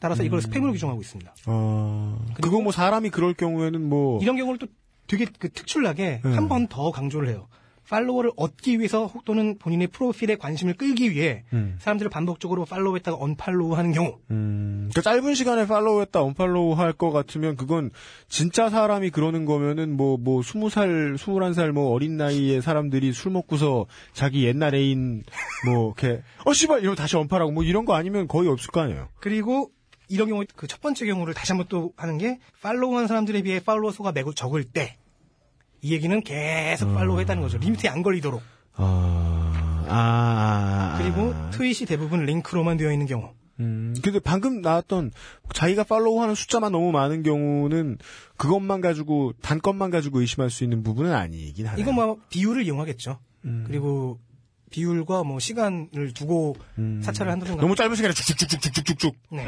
따라서 이걸 스팸으로 규정하고 있습니다. 어, 그거 뭐 사람이 그럴 경우에는 뭐 이런 경우를 또 되게 그 특출나게 음. 한번 더 강조를 해요. follower를 얻기 위해서 혹 또는 본인의 프로필에 관심을 끌기 위해 음. 사람들을 반복적으로 follow했다가 unfollow하는 경우 음, 그 짧은 시간에 follow했다, unfollow 할 것 같으면 그건 진짜 사람이 그러는 거면은 뭐, 뭐, 스무 살, 스물한 살뭐 어린 나이에 사람들이 술 먹고서 자기 옛날 애인 뭐, 이렇게, 어, 씨발! 이러고 다시 언팔하고 뭐 이런 거 아니면 거의 없을 거 아니에요. 그리고 이런 경우 그 첫 번째 경우를 다시 한번 또 하는 게 follow한 사람들에 비해 팔로워 수가 매우 적을 때 이 얘기는 계속 follow 했다는 거죠. limit에 안 걸리도록. 아, 아, 아. 그리고 트윗이 대부분 링크로만 되어 있는 경우. 음, 근데 방금 나왔던 자기가 follow하는 숫자만 너무 많은 경우는 그것만 가지고 단건만 가지고 의심할 수 있는 부분은 아니긴 하네요. 이거 뭐 비율을 이용하겠죠. 그리고 비율과 뭐 시간을 두고 사찰을 한다든가. 음. 너무 짧은 시간에 쭉쭉쭉쭉쭉쭉쭉. 네.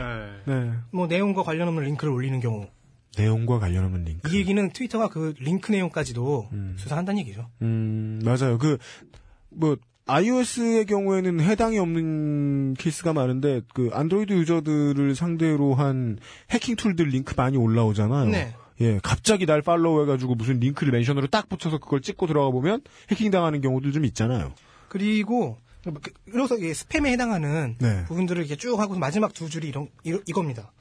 네. 뭐 내용과 관련 없는 링크를 올리는 경우. 내용과 관련 없는 링크. 이 얘기는 트위터가 그 링크 내용까지도 수사한다는 얘기죠. 음, 맞아요. 그, 뭐, iOS의 경우에는 해당이 없는 케이스가 많은데, 그, 안드로이드 user들을 상대로 한 해킹 tool들 링크 많이 올라오잖아요. 네. 예, 갑자기 날 follow 해가지고 무슨 링크를 mention으로 딱 붙여서 그걸 찍고 들어가 보면 해킹 당하는 경우들 좀 있잖아요. 그리고 그- 그래서 스팸에 해당하는 네. 부분들을 이렇게 쭉 하고 마지막 두 줄이 이런 이, 이겁니다.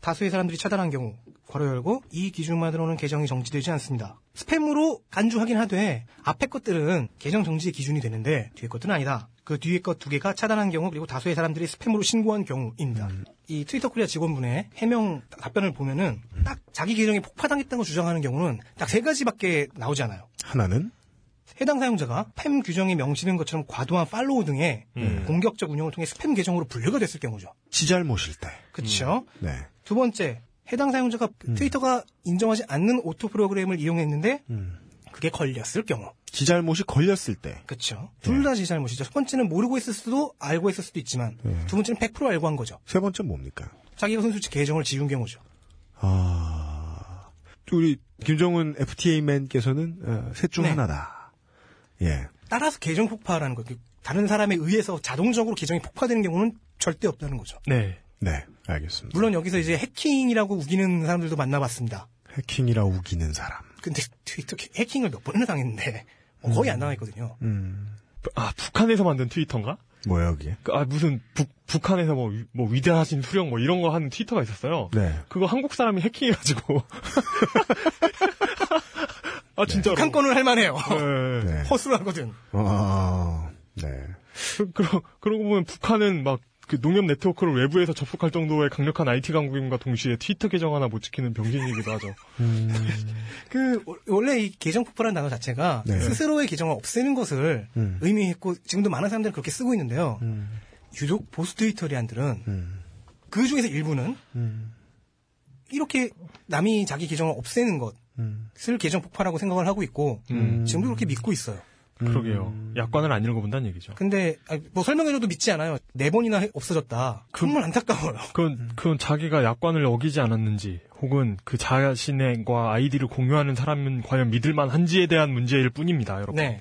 다수의 사람들이 차단한 경우 괄호 열고 이 기준만으로는 계정이 정지되지 않습니다. 스팸으로 간주하긴 하되 앞에 것들은 계정 정지의 기준이 되는데 뒤에 것들은 아니다. 그 뒤에 것 두 개가 차단한 경우 그리고 다수의 사람들이 스팸으로 신고한 경우입니다. 이 트위터 코리아 직원분의 해명 답변을 보면은 딱 자기 계정이 폭파당했다고 주장하는 경우는 딱 세 가지밖에 나오지 않아요. 하나는? 해당 사용자가 스팸 규정에 명시된 것처럼 과도한 follow 등의 음. 공격적 운영을 통해 스팸 계정으로 분류가 됐을 경우죠. 지잘못일 때. 그렇죠. 네. 두 번째, 해당 사용자가 트위터가 인정하지 않는 auto 프로그램을 이용했는데 음. 그게 걸렸을 경우. 지잘못이 걸렸을 때. 그렇죠. 둘다 지잘못이죠. 첫 번째는 모르고 했을 수도 알고 했을 수도 있지만 네. 두 번째는 100% 알고 한 거죠. 세 번째 뭡니까? 자기가 선수치 계정을 지운 경우죠. 아, 우리 김정은 FTA맨께서는 어, 셋중 네. 하나다. 예. 따라서 계정 폭파라는 거. 다른 사람에 의해서 자동적으로 계정이 폭파되는 경우는 절대 없다는 거죠. 네. 네, 알겠습니다. 물론 여기서 이제 해킹이라고 우기는 사람들도 만나봤습니다. 해킹이라 우기는 사람. 근데 트위터 해킹을 몇 번이나 당했는데 뭐 거의 안 당했거든요. 음. 아, 북한에서 만든 트위터인가? 뭐야, 그게? 그, 아, 무슨, 북, 북한에서 뭐, 위- 뭐, 위대하신 수령 뭐, 이런 거 하는 트위터가 있었어요. 네. 그거 한국 사람이 해킹해가지고. 아, 진짜로. 북한 건을 할 만해요. 네. 네. 허술하거든. 아, 네. 그, 그러, 그러고 보면 북한은 막, 그 농협 네트워크를 외부에서 접속할 정도의 강력한 IT 강국임과 동시에 트위터 계정 하나 못 지키는 병신이기도 하죠. 그 워- 원래 이 계정 폭발한 단어 자체가 네. 스스로의 계정을 없애는 것을 음. 의미했고 지금도 많은 사람들이 그렇게 쓰고 있는데요. 유독 보수 트위터리안들은 음. 그 중에서 일부는 이렇게 남이 자기 계정을 없애는 음. 것을 계정 폭발하고 생각을 하고 있고 음. 지금도 그렇게 믿고 있어요. 그러게요. 약관을 안 읽어본다는 얘기죠. 근데 아니, 뭐 설명해줘도 믿지 않아요. 네 번이나 해- 없어졌다. 정말 안타까워요. 그건, 그건 자기가 약관을 어기지 않았는지, 혹은 그 자신과 아이디를 공유하는 사람은 과연 믿을만 한지에 대한 문제일 뿐입니다, 여러분. 네.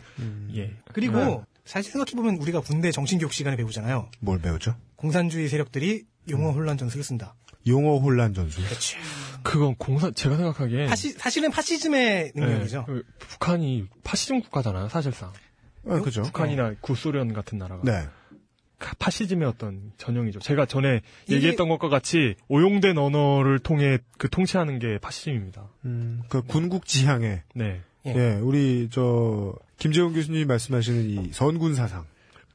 예. 그리고 네. 사실 생각해보면 우리가 군대 정신교육 시간에 배우잖아요. 뭘 배우죠? 공산주의 세력들이 용어 혼란 전술을 쓴다. 용어 혼란 전술. 그렇죠. 그건 공사, 제가 생각하기에. 파시, 사실은 파시즘의 능력이죠. 네, 그 북한이 파시즘 국가잖아요, 사실상. 아, 그죠. 북한이나 구소련 같은 나라가. 네. 파시즘의 어떤 전형이죠. 제가 전에 얘기했던 것과 같이 오용된 언어를 통해 그 통치하는 게 파시즘입니다. 음, 그 군국 지향에 네. 예, 우리 저 김재원 교수님이 말씀하시는 이 선군 사상.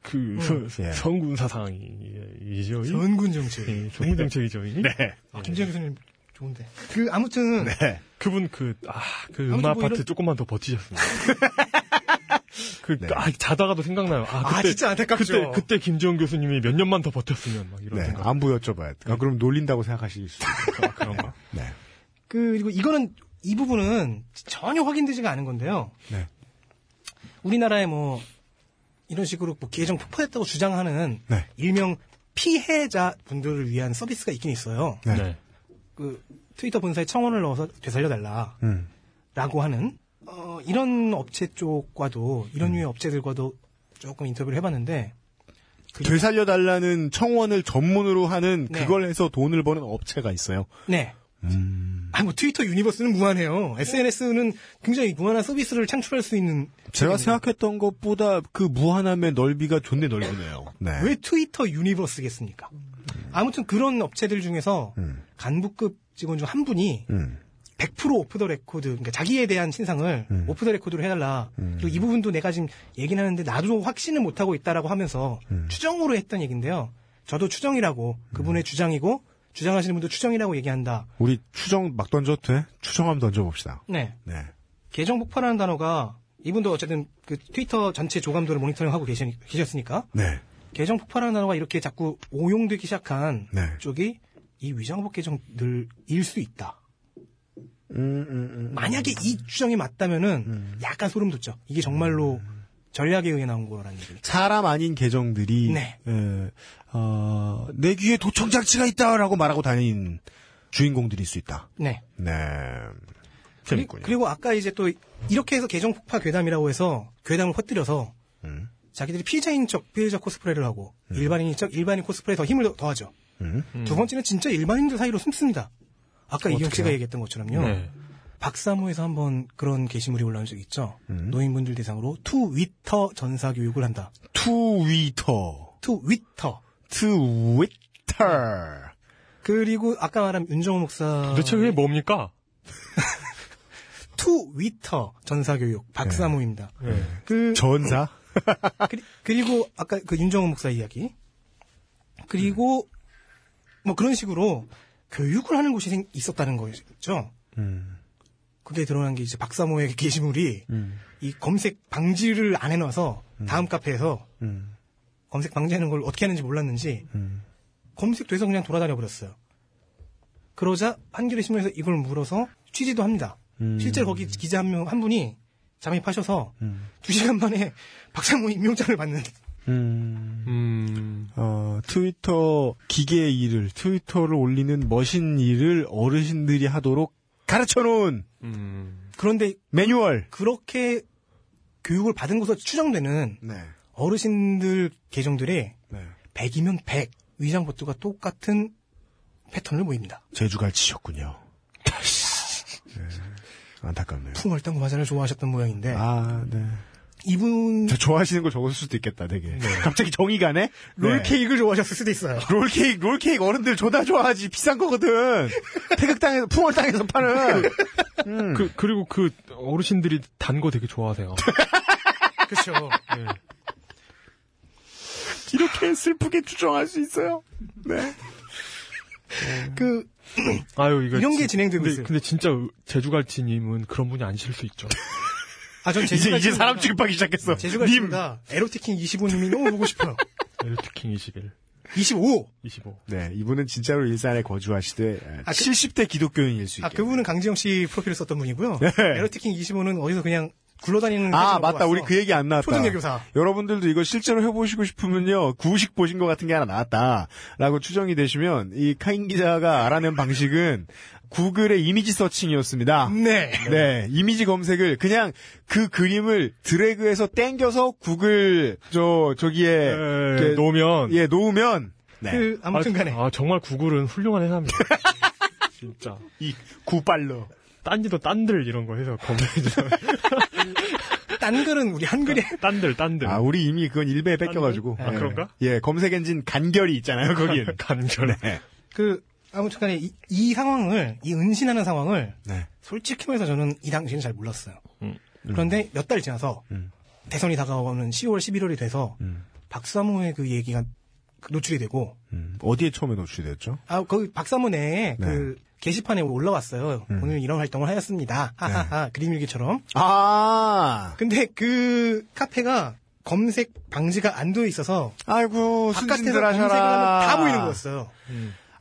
그 음. 서- 예. 선군 사상이죠. 선군 정책. 예, 선군 정책이죠. 이? 네. 아, 김재현 교수님 좋은데. 그 아무튼 네. 그분 그, 아, 그 음악 뭐 파트 이런- 조금만 더 버티셨습니다. 그, 네. 아, 자다가도 생각나요. 아, 아, 그때, 진짜 안타깝죠. 그때, 그때 김지원 교수님이 몇 년만 더 버텼으면, 막 이런 네. 생각. 안부 여쭤봐야 돼. 아, 그럼 놀린다고 생각하실 수 있어요. 아, 그런가. 네. 그리고 이거는 이 부분은 전혀 확인되지가 않은 건데요. 네. 우리나라에 뭐 이런 식으로 뭐 계정 폭파했다고 주장하는 네. 일명 피해자 분들을 위한 서비스가 있긴 있어요. 네. 네. 그 트위터 본사에 청원을 넣어서 되살려달라. 음. 라고 하는 어, 이런 업체 쪽과도 이런 류의 업체들과도 조금 인터뷰를 해봤는데 되살려달라는 청원을 전문으로 하는 네. 그걸 해서 돈을 버는 업체가 있어요. 네. 음. 아, 뭐 트위터 universe는 무한해요. SNS는 굉장히 무한한 서비스를 창출할 수 있는 제가 생각했던 것보다 그 무한함의 넓이가 존내 넓으네요. 네. 왜 트위터 universe겠습니까? 아무튼 그런 업체들 중에서 음. 간부급 직원 중 한 분이 음. 100% off the record, 그러니까 자기에 대한 신상을 음. off the record로 해달라. 그리고 이 부분도 내가 지금 얘기는 하는데 나도 확신을 못하고 있다라고 하면서 음. 추정으로 했던 얘기인데요. 저도 추정이라고 그분의 주장이고 주장하시는 분도 추정이라고 얘기한다. 우리 추정 막 던져도 돼? 추정 한번 던져봅시다. 네. 네. 계정 폭발하는 단어가 이분도 어쨌든 그 트위터 전체 조감도를 모니터링하고 계시, 계셨으니까 네. 계정 폭발하는 단어가 이렇게 자꾸 오용되기 시작한 네. 쪽이 이 위장복 계정들일 수 있다. 음, 음, 음. 만약에 이 추정이 맞다면은 약간 소름 돋죠. 이게 정말로 전략에 의해 나온 거라는 얘기. 사람 아닌 계정들이 네. 에, 어, 내 귀에 도청 장치가 있다라고 말하고 다닌 주인공들일 수 있다. 네. 네. 그리, 재밌군요. 그리고 아까 이제 또 이렇게 해서 계정 폭파 괴담이라고 해서 괴담을 퍼뜨려서 음. 자기들이 피해자인 척 피해자 코스프레를 하고 일반인인 척 일반인 코스프레에 더 힘을 더- 더하죠. 음. 두 번째는 진짜 일반인들 사이로 숨습니다. 아까 이경 씨가? 얘기했던 것처럼요. 네. 박사모에서 한번 그런 게시물이 올라온 적이 있죠. 음. 노인분들 대상으로 투위터 전사 교육을 한다. 투위터. 투위터. 트위터. 그리고 아까 말한 윤정호 목사 도대체 그게 뭡니까? 투위터 전사 교육 박사모입니다. 네. 그 전사? 그리, 고 아까 그 윤정호 목사 이야기 그리고 뭐 그런 식으로 교육을 하는 곳이 생- 있었다는 거죠. 음. 그게 드러난 게 이제 박사모의 게시물이 음. 이 검색 방지를 안 해놔서 다음 카페에서 음. 검색 방지하는 걸 어떻게 하는지 몰랐는지 음. 검색돼서 그냥 돌아다녀 버렸어요. 그러자 한겨레 신문에서 이걸 물어서 취재도 합니다. 음. 실제로 거기 기자 한, 명, 한 분이 잠입하셔서 음. 두 시간 만에 박상모 임명장을 받는 음. 음. 어, 트위터 기계의 일을, 트위터를 올리는 머신 일을 어르신들이 하도록 가르쳐 놓은 음. 그런데 매뉴얼. 그렇게 교육을 받은 것으로 추정되는 네. 어르신들 계정들이 네. 100이면 100 위장 보트가 똑같은 패턴을 보입니다. 제주갈치셨군요. 네. 안타깝네요. 풍월당 과자를 좋아하셨던 모양인데 아, 네. 이분 저 좋아하시는 거 적었을 수도 있겠다, 되게. 갑자기 정이 가네? 롤케이크를 좋아하셨을 수도 있어요. 롤케이크, 롤케이크 어른들 존나 좋아하지. 비싼 거거든. 태극당에서, 풍월당에서 파는. 음. 그, 그리고 그 어르신들이 단 거 되게 좋아하세요. 그렇죠. 네. 이렇게 슬프게 추정할 수 있어요. 네. 그 아유, 이거. 이런 게 진- 진행되고 근데, 있어요. 근데 진짜 제주갈치님은 그런 분이 아니실 수 있죠. 아, 전 이제, 이제 사람 취급하기 시작했어. 제주가 님. 있습니다. 에로티킹 25님이 너무 보고 싶어요. 에르트킹 21. 25. 25. 네, 이분은 진짜로 일산에 거주하시되, 아, 그- 70대 기독교인일 수 아, 있게. 그분은 강지영 씨 프로필을 썼던 분이고요. 네. 에로티킹 25는 어디서 그냥 굴러다니는 아, 맞다. 우리 그 얘기 안 나왔다. 초등여교사. 여러분들도 이거 실제로 해보시고 싶으면요. 구식 보신 것 같은 게 하나 나왔다. 라고 추정이 되시면, 이 카인 기자가 알아낸 방식은 구글의 이미지 서칭이었습니다. 네. 네, 이미지 검색을 그냥 그 그림을 드래그해서 땡겨서 구글, 저, 저기에, 이렇게 놓으면. 예, 놓으면, 네. 그 아무튼 간에 아, 정말 구글은 훌륭한 회사입니다. 진짜. 이 구빨러. 딴지도 딴들 이런 거 해서 검색해주잖아요. 딴 글은 우리 한글에 딴들 딴들. 아, 우리 이미 그건 일배에 뺏겨가지고. 아, 예. 그런가? 예, 검색 엔진 간결이 있잖아요, 거기에. 간결. 네. 그 아무튼 간에 이, 이 상황을 이 은신하는 상황을 네. 솔직히 말해서 저는 이 당시에는 잘 몰랐어요. 음. 그런데 몇 달 지나서 대선이 다가오는 10월 11월이 돼서 박사모의 그 얘기가 노출이 되고 음, 어디에 처음에 노출됐죠? 아 거기 박사모 내에 네. 그 게시판에 올라왔어요. 오늘 이런 활동을 하였습니다. 하하하 그림 일기처럼. 아! 근데 그 카페가 검색 방지가 안 되어 있어서 아이고, 바깥에서 검색을 하셔라. 하면 다 보이는 거였어요.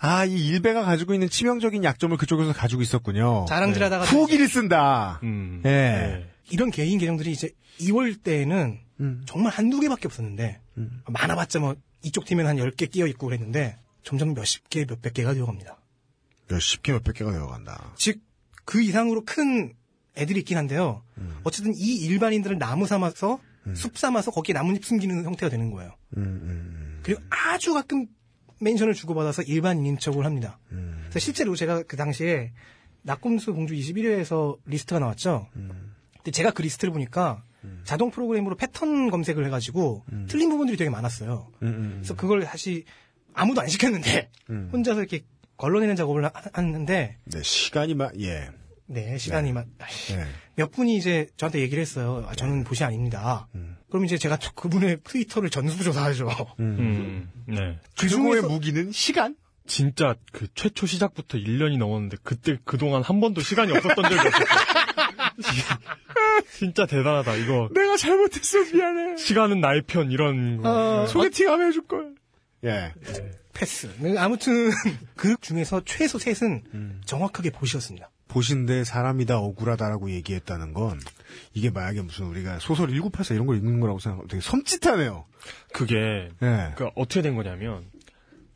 아, 이 일배가 가지고 있는 치명적인 약점을 그쪽에서 가지고 있었군요. 자랑질하다가 후기를 쓴다. 음. 예. 네. 이런 개인 계정들이 이제 2월 때에는 음. 정말 한두 개밖에 없었는데 많아봤자 뭐 이쪽 팀에는 한 10개 끼어 있고 그랬는데 점점 몇십 개, 몇백 개가 되어갑니다. 몇십 개, 몇백 개가 되어간다. 즉 그 이상으로 큰 애들이 있긴 한데요. 음. 어쨌든 이 일반인들을 나무 삼아서 숲 삼아서 거기에 나뭇잎 숨기는 형태가 되는 거예요. 음, 그리고 아주 가끔 멘션을 주고받아서 일반인인 척을 합니다. 음. 그래서 실제로 제가 그 당시에 나꼼수 봉주 21회에서 리스트가 나왔죠. 음. 근데 제가 그 리스트를 보니까 자동 프로그램으로 패턴 검색을 해가지고 음. 틀린 부분들이 되게 많았어요. 그래서 그걸 다시 아무도 안 시켰는데 음. 혼자서 이렇게 걸러내는 작업을 하- 하는데 네, 시간이 막, 예. 네 시간이 막- 네. 몇 분이 이제 저한테 얘기를 했어요. 아, 저는 봇이 아닙니다. 음. 그럼 이제 제가 그분의 트위터를 전수조사하죠. 음. 네. 그 중에서- 무기는 시간? 진짜 그 최초 시작부터 1년이 넘었는데 그때 그동안 한 번도 시간이 없었던 적이 없었어. 진짜 대단하다. 이거 내가 잘못했어, 미안해. 시간은 나의 편 이런 거. 어, 소개팅 하면 해줄 걸. 예. 패스. 네, 아무튼 그 중에서 최소 셋은 음. 정확하게 보시였습니다. 보신데 사람이다 억울하다라고 얘기했다는 건 이게 만약에 무슨 우리가 소설 1984 이런 걸 읽는 거라고 생각하면 되게 섬찟하네요. 그게 예. 그 어떻게 된 거냐면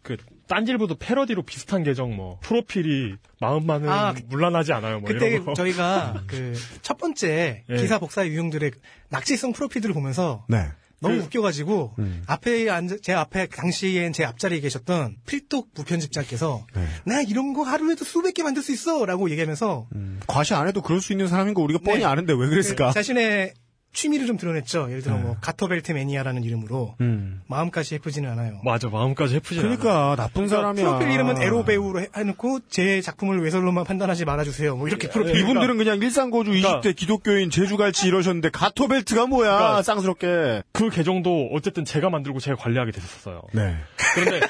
그 딴질보도 패러디로 비슷한 계정 뭐 프로필이 마음만은 아, 물란하지 않아요. 뭐 그때. 저희가 그 첫 번째 예. 기사 복사 유형들의 낙지성 프로필들을 보면서 네. 너무 그- 웃겨가지고 음. 앞에 앉아 제 앞에 당시엔 제 앞자리에 계셨던 필독 부편집장께서 네. 나 이런 거 하루에도 수백 개 만들 수 있어라고 얘기하면서 과시 안 해도 그럴 수 있는 사람인 거 우리가 뻔히 네. 아는데 왜 그랬을까? 그 자신의 취미를 좀 드러냈죠. 예를 들어 네. 뭐 가터벨트 매니아라는 이름으로 음. 마음까지 예쁘지는 않아요. 맞아 마음까지 해프지 않아. 그러니까 나쁜 사람이야. 프로필 이름은 에로 배우로 해- 해놓고 제 작품을 외설로만 판단하지 말아주세요. 뭐 이렇게 프로필 이분들은 그냥 일상거주 그러니까- 20대 기독교인 제주갈치 이러셨는데 가토벨트가 뭐야? 그러니까- 쌍스럽게. 그 계정도 어쨌든 제가 만들고 제가 관리하게 됐었어요. 네. 그런데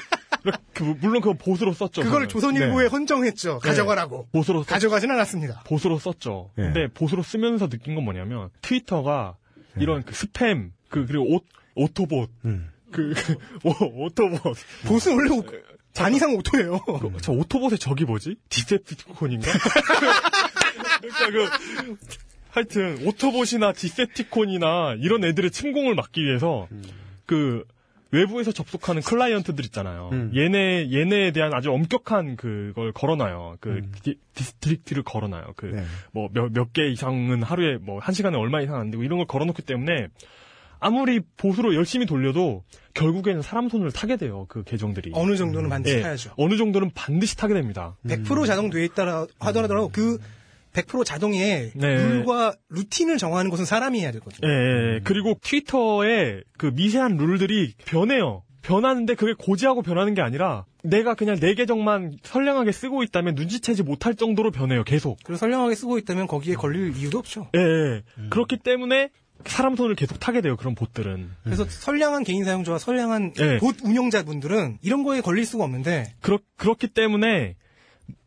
그, 물론 그거 보수로 썼죠. 그걸 저는. 조선일보에 네. 헌정했죠. 가져가라고. 보수로 썼- 가져가진 않았습니다. 보수로 썼죠. 예. 근데 보수로 쓰면서 느낀 건 뭐냐면 트위터가 이런 그 스팸 그 그리고 오, 오토봇 음. 그, 그 오, 오토봇 보수는 원래 오- 반 이상 오토예요. 그, 저 오토봇의 적이 뭐지? 디셉티콘인가? 그러니까 그 하여튼 오토봇이나 디셉티콘이나 이런 애들의 침공을 막기 위해서 그 외부에서 접속하는 클라이언트들 있잖아요. 음. 얘네 얘네에 대한 아주 엄격한 그걸 걸어놔요. 그 디, 디스트릭트를 걸어놔요. 그 네. 뭐몇몇개 이상은 하루에 뭐 한 시간에 얼마 이상 안 되고 이런 걸 걸어놓기 때문에 아무리 보수로 열심히 돌려도 결국에는 사람 손을 타게 돼요. 그 계정들이. 어느 정도는 반드시 예, 타야죠. 어느 정도는 반드시 타게 됩니다. 100% 자동 돼 있다 하더라도 그 100% 자동에 네. 룰과 루틴을 정하는 것은 사람이 해야 되거든요. 예, 예, 예. 그리고 트위터의 그 미세한 룰들이 변해요. 변하는데 그게 고지하고 변하는 게 아니라 내가 그냥 내 계정만 선량하게 쓰고 있다면 눈치채지 못할 정도로 변해요. 계속. 그리고 선량하게 쓰고 있다면 거기에 걸릴 이유도 없죠. 예, 예. 그렇기 때문에 사람 손을 계속 타게 돼요. 그런 봇들은. 그래서 선량한 개인 사용자와 선량한 예. 봇 운영자분들은 이런 거에 걸릴 수가 없는데 그렇, 그렇기 때문에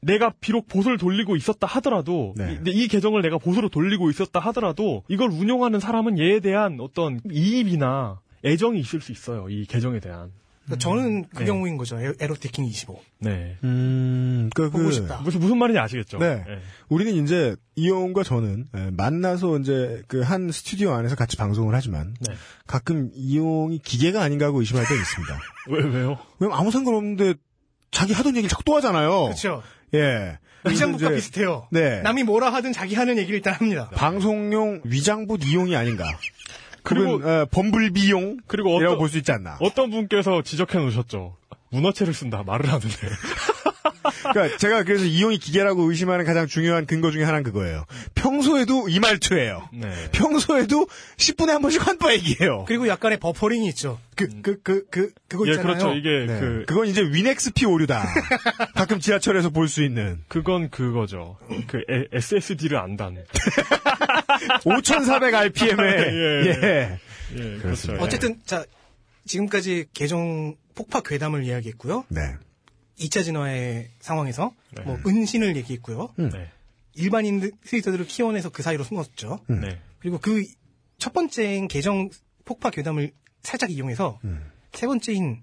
내가 비록 보수를 돌리고 있었다 하더라도 네. 이, 이 계정을 내가 보수로 돌리고 있었다 하더라도 이걸 운영하는 사람은 얘에 대한 어떤 이입이나 애정이 있을 수 있어요. 이 계정에 대한. 그러니까 저는 그 네. 경우인 거죠. 에- 에로티킹 25. 네. 음, 그, 보고 그, 싶다. 무슨 무슨 말인지 아시겠죠? 네. 예. 우리는 이제 이용과 저는 예, 만나서 이제 그 한 스튜디오 안에서 같이 방송을 하지만 네. 가끔 이용이 기계가 아닌가 하고 의심할 때가 있습니다. 왜 왜요? 왜냐면 아무 상관없는데 자기 하던 얘기를 자꾸 또 하잖아요. 그렇죠. 예. 위장부과 이제 비슷해요. 네. 남이 뭐라 하든 자기 하는 얘기를 일단 합니다. 방송용 위장부 이용이 아닌가. 그리고- 어, 범블비용 그리고 이라고 어떤 볼수 있지 않나. 어떤 분께서 지적해 놓으셨죠. 문어체를 쓴다. 말을 하는데. 그러니까 제가 그래서 이용이 기계라고 의심하는 가장 중요한 근거 중에 하나는 그거예요. 평소에도 이 말투예요. 네. 평소에도 10분에 한 번씩 환빠 얘기해요. 그리고 약간의 버퍼링이 있죠. 그, 그, 그, 그, 그거 예, 있잖아요. 그렇죠. 이게 네. 그 그건 이제 윈엑스피 오류다. 가끔 지하철에서 볼 수 있는. 그건 그거죠. 그 SSD를 안다는. 5,400rpm에. 예. 예. 예, 그렇습니다. 그렇죠. 어쨌든, 자, 지금까지 계정 폭파 괴담을 이야기했고요. 네. 2차 진화의 상황에서 네. 뭐 은신을 얘기했고요. 네. 일반인 트위터들을 키워내서 그 사이로 숨었죠. 네. 그리고 그 첫 번째인 계정 폭파 괴담을 살짝 이용해서 세 번째인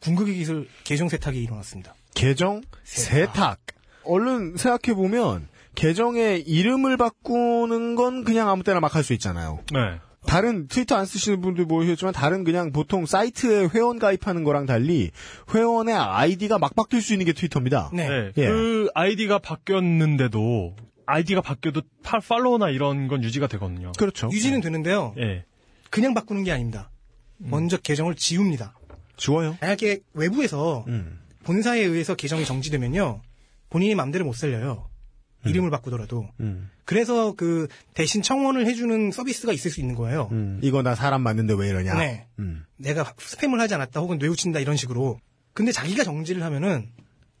궁극의 기술 계정 세탁이 일어났습니다. 계정 세탁. 얼른 생각해 보면, 계정의 이름을 바꾸는 건 그냥 아무 때나 막 할 수 있잖아요. 네. 다른 트위터 안 쓰시는 분들 모르셨지만 다른 그냥 보통 사이트에 회원 가입하는 거랑 달리 회원의 아이디가 막 바뀔 수 있는 게 트위터입니다. 네. 네. 예. 그 아이디가 바뀌었는데도 아이디가 바뀌어도 파, 팔로우나 이런 건 유지가 되거든요. 그렇죠. 유지는 되는데요. 예. 그냥 바꾸는 게 아닙니다. 먼저 계정을 지웁니다. 지워요. 만약에 외부에서 음. 본사에 의해서 계정이 정지되면요. 본인이 마음대로 못 살려요. 이름을 바꾸더라도. 음. 그래서 그 대신 청원을 해주는 서비스가 있을 수 있는 거예요. 음. 이거 나 사람 맞는데 왜 이러냐. 네. 음. 내가 스팸을 하지 않았다 혹은 뇌우친다 이런 식으로. 근데 자기가 정지를 하면은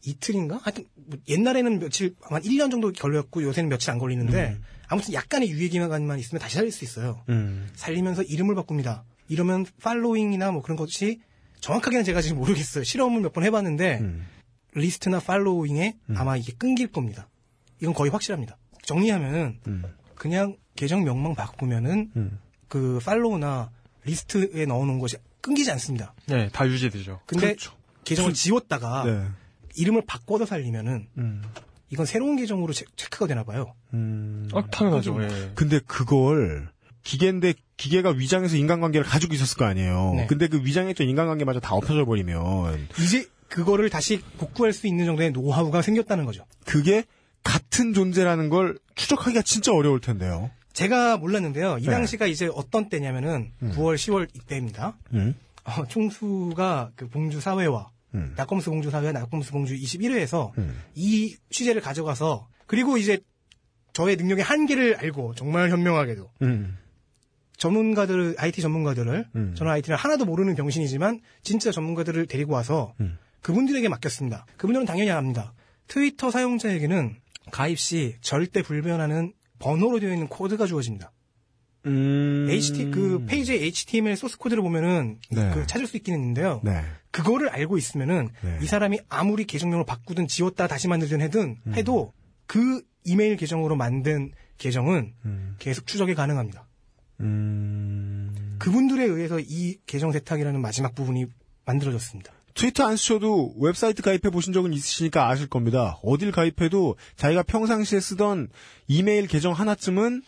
이틀인가? 하여튼 뭐 옛날에는 며칠 아마 1년 정도 걸렸고 요새는 며칠 안 걸리는데 아무튼 약간의 유예 기간만 있으면 다시 살릴 수 있어요. 음. 살리면서 이름을 바꿉니다. 이러면 팔로잉이나 뭐 그런 것이 정확하게는 제가 지금 모르겠어요. 실험을 몇 번 해봤는데 음. 리스트나 following에 아마 이게 끊길 겁니다. 이건 거의 확실합니다. 정리하면은 음. 그냥 계정명만 바꾸면은 음. 그 follow나 리스트에 넣어놓은 것이 끊기지 않습니다. 네, 다 유지되죠. 근데 그렇죠. 계정을 지웠다가 네. 이름을 바꿔서 살리면은 음. 이건 새로운 계정으로 체, 체크가 되나 봐요. 음. 아, 당연하죠. 예. 근데 그걸 기계인데 기계가 위장해서 인간관계를 가지고 있었을 거 아니에요. 네. 근데 그 위장했던 인간관계마저 다 엎어져 버리면 이제 그거를 다시 복구할 수 있는 정도의 노하우가 생겼다는 거죠. 그게 같은 존재라는 걸 추적하기가 진짜 어려울 텐데요. 제가 몰랐는데요. 이 네. 당시가 이제 어떤 때냐면은 9월, 10월 이때입니다. 음. 어, 총수가 그 봉주 사회와 음. 낙검수 봉주 사회와 낙검수 봉주 21회에서 음. 이 취재를 가져가서 그리고 이제 저의 능력의 한계를 알고 정말 현명하게도 음. 전문가들 IT 전문가들을 음. 저는 IT를 하나도 모르는 병신이지만 진짜 전문가들을 데리고 와서 음. 그분들에게 맡겼습니다. 그분들은 당연히 압니다. 트위터 사용자에게는 가입 시 절대 불변하는 번호로 되어 있는 코드가 주어집니다. 음. HT 그 페이지의 HTML 소스 코드를 보면은 네. 그 찾을 수 있긴 있는데요. 네. 그거를 알고 있으면은 네. 이 사람이 아무리 계정명을 바꾸든 지웠다 다시 만들든 해든 음. 해도 그 이메일 계정으로 만든 계정은 음. 계속 추적이 가능합니다. 음. 그분들에 의해서 이 계정 세탁이라는 마지막 부분이 만들어졌습니다. 트위터 안 쓰셔도 웹사이트 가입해 보신 적은 있으시니까 아실 겁니다. 어딜 가입해도 자기가 평상시에 쓰던 이메일 계정 하나쯤은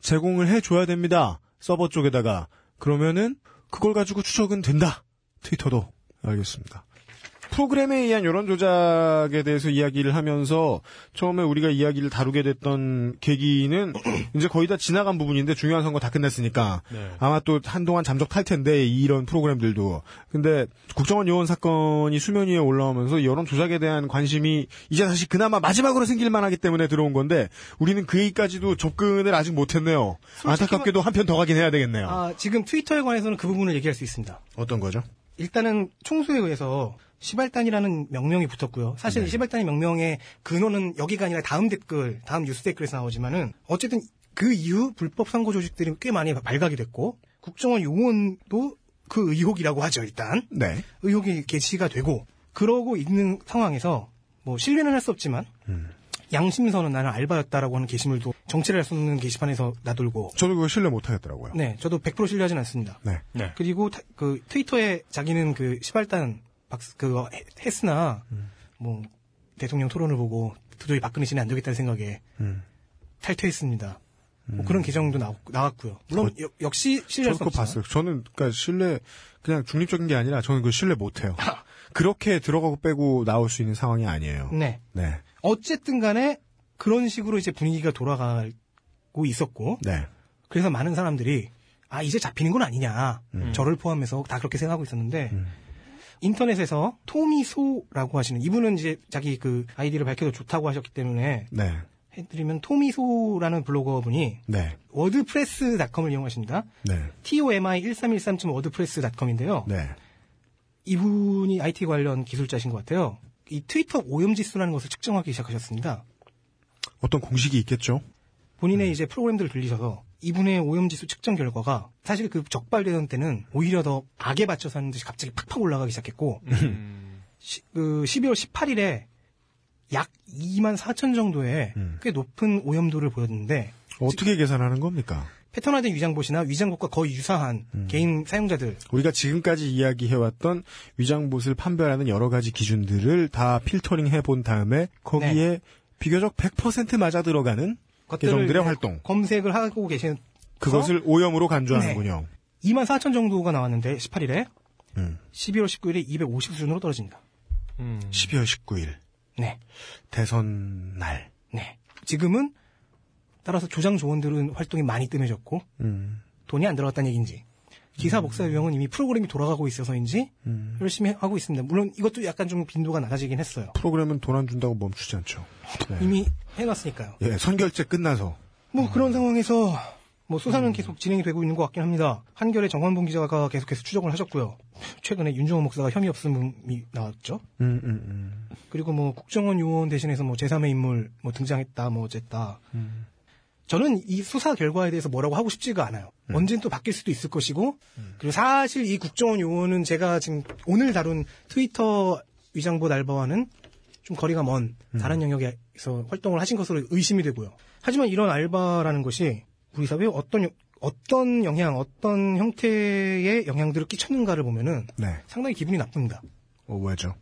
제공을 해줘야 됩니다. 서버 쪽에다가. 그러면은 그걸 가지고 추적은 된다. 트위터도. 알겠습니다. 프로그램에 의한 여론 조작에 대해서 이야기를 하면서 처음에 우리가 이야기를 다루게 됐던 계기는 이제 거의 다 지나간 부분인데 중요한 선거 다 끝냈으니까 네. 아마 또 한동안 잠적할 텐데 이런 프로그램들도 근데 국정원 요원 사건이 수면 위에 올라오면서 여론 조작에 대한 관심이 이제 다시 그나마 마지막으로 생길 만하기 때문에 들어온 건데 우리는 그 얘기까지도 접근을 아직 못했네요. 안타깝게도 한 편 더 가긴 해야 되겠네요. 아, 지금 트위터에 관해서는 그 부분을 얘기할 수 있습니다. 어떤 거죠? 일단은 총수에 의해서 시발단이라는 명명이 붙었고요. 사실 네. 시발단의 명명의 근원은 여기가 아니라 다음 댓글, 다음 뉴스 댓글에서 나오지만은 어쨌든 그 이후 불법 선거 조직들이 꽤 많이 발각이 됐고 국정원 요원도 그 의혹이라고 하죠 일단 네. 의혹이 게시가 되고 그러고 있는 상황에서 뭐 신뢰는 할 수 없지만 음. 양심선은 나는 알바였다라고 하는 게시물도 정체를 알수 없는 게시판에서 나돌고 저도 그거 신뢰 못 하겠더라고요. 네 저도 100% 신뢰하진 않습니다. 네. 네. 그리고 타- 그 트위터에 자기는 그 시발단 박스 그거 해- 했으나 음. 뭐 대통령 토론을 보고 도저히 박근혜 씨는 안 되겠다는 생각에 음. 탈퇴했습니다. 뭐 그런 계정도 나왔, 나왔고요. 물론 역- 역시 신뢰할 수 없어요. 봤어요. 저는 그러니까 신뢰 그냥 중립적인 게 아니라 저는 그 신뢰 못 해요. 그렇게 들어가고 빼고 나올 수 있는 상황이 아니에요. 네. 네. 어쨌든 간에 그런 식으로 이제 분위기가 돌아가고 있었고 네. 그래서 많은 사람들이 아 이제 잡히는 건 아니냐 음. 저를 포함해서 다 그렇게 생각하고 있었는데 인터넷에서 토미소라고 하시는 이분은 이제 자기 그 아이디를 밝혀도 좋다고 하셨기 때문에 네. 해드리면 토미소라는 블로거분이 네. 워드프레스닷컴을 이용하십니다. 네. tomi1313.wordpress.com인데요. 네. 이분이 IT 관련 기술자신 것 같아요. 이 트위터 오염지수라는 것을 측정하기 시작하셨습니다. 어떤 공식이 있겠죠? 본인의 이제 프로그램들을 들리셔서 이분의 오염지수 측정 결과가 사실 그 적발되던 때는 오히려 더 악에 받쳐서 하는 듯이 갑자기 팍팍 올라가기 시작했고 시- 그 12월 18일에 약 2만 4천 정도의 꽤 높은 오염도를 보였는데 어떻게 계산하는 겁니까? 패턴화된 위장봇이나 위장봇과 거의 유사한 개인 사용자들. 우리가 지금까지 이야기해왔던 위장봇을 판별하는 여러 가지 기준들을 다 필터링 해본 다음에 거기에 비교적 100% 맞아 들어가는 계정들의 활동. 검색을 하고 계신 그것을 오염으로 간주하는군요. 2만 4천 정도가 나왔는데 18일에 음. 12월 19일에 250 수준으로 떨어집니다. 12월 19일. 네. 대선 날. 네. 지금은 따라서 조장 조원들은 활동이 많이 뜸해졌고 음. 돈이 안 들어갔다는 얘기인지 기사 복사 유형은 이미 프로그램이 돌아가고 있어서인지 음. 열심히 하고 있습니다. 물론 이것도 약간 좀 빈도가 낮아지긴 했어요. 프로그램은 돈 안 준다고 멈추지 않죠. 네. 이미 해놨으니까요. 예, 선결제 끝나서. 뭐 그런 상황에서 뭐 수사는 계속 진행이 되고 있는 것 같긴 합니다. 한결의 정환봉 기자가 계속해서 추적을 하셨고요. 최근에 윤정호 목사가 혐의 없음이 나왔죠. 음, 음, 음. 그리고 뭐 국정원 요원 대신해서 뭐 제3의 인물 뭐 등장했다 뭐 어쨌다. 저는 이 수사 결과에 대해서 뭐라고 하고 싶지가 않아요. 언젠 또 바뀔 수도 있을 것이고 그리고 사실 이 국정원 요원은 제가 지금 오늘 다룬 트위터 위장보 알바와는 좀 거리가 먼 다른 영역에서 활동을 하신 것으로 의심이 되고요. 하지만 이런 알바라는 것이 우리 사회에 어떤 영- 어떤 영향, 어떤 형태의 영향들을 끼쳤는가를 보면은 네. 상당히 기분이 나쁩니다. 어, 왜죠?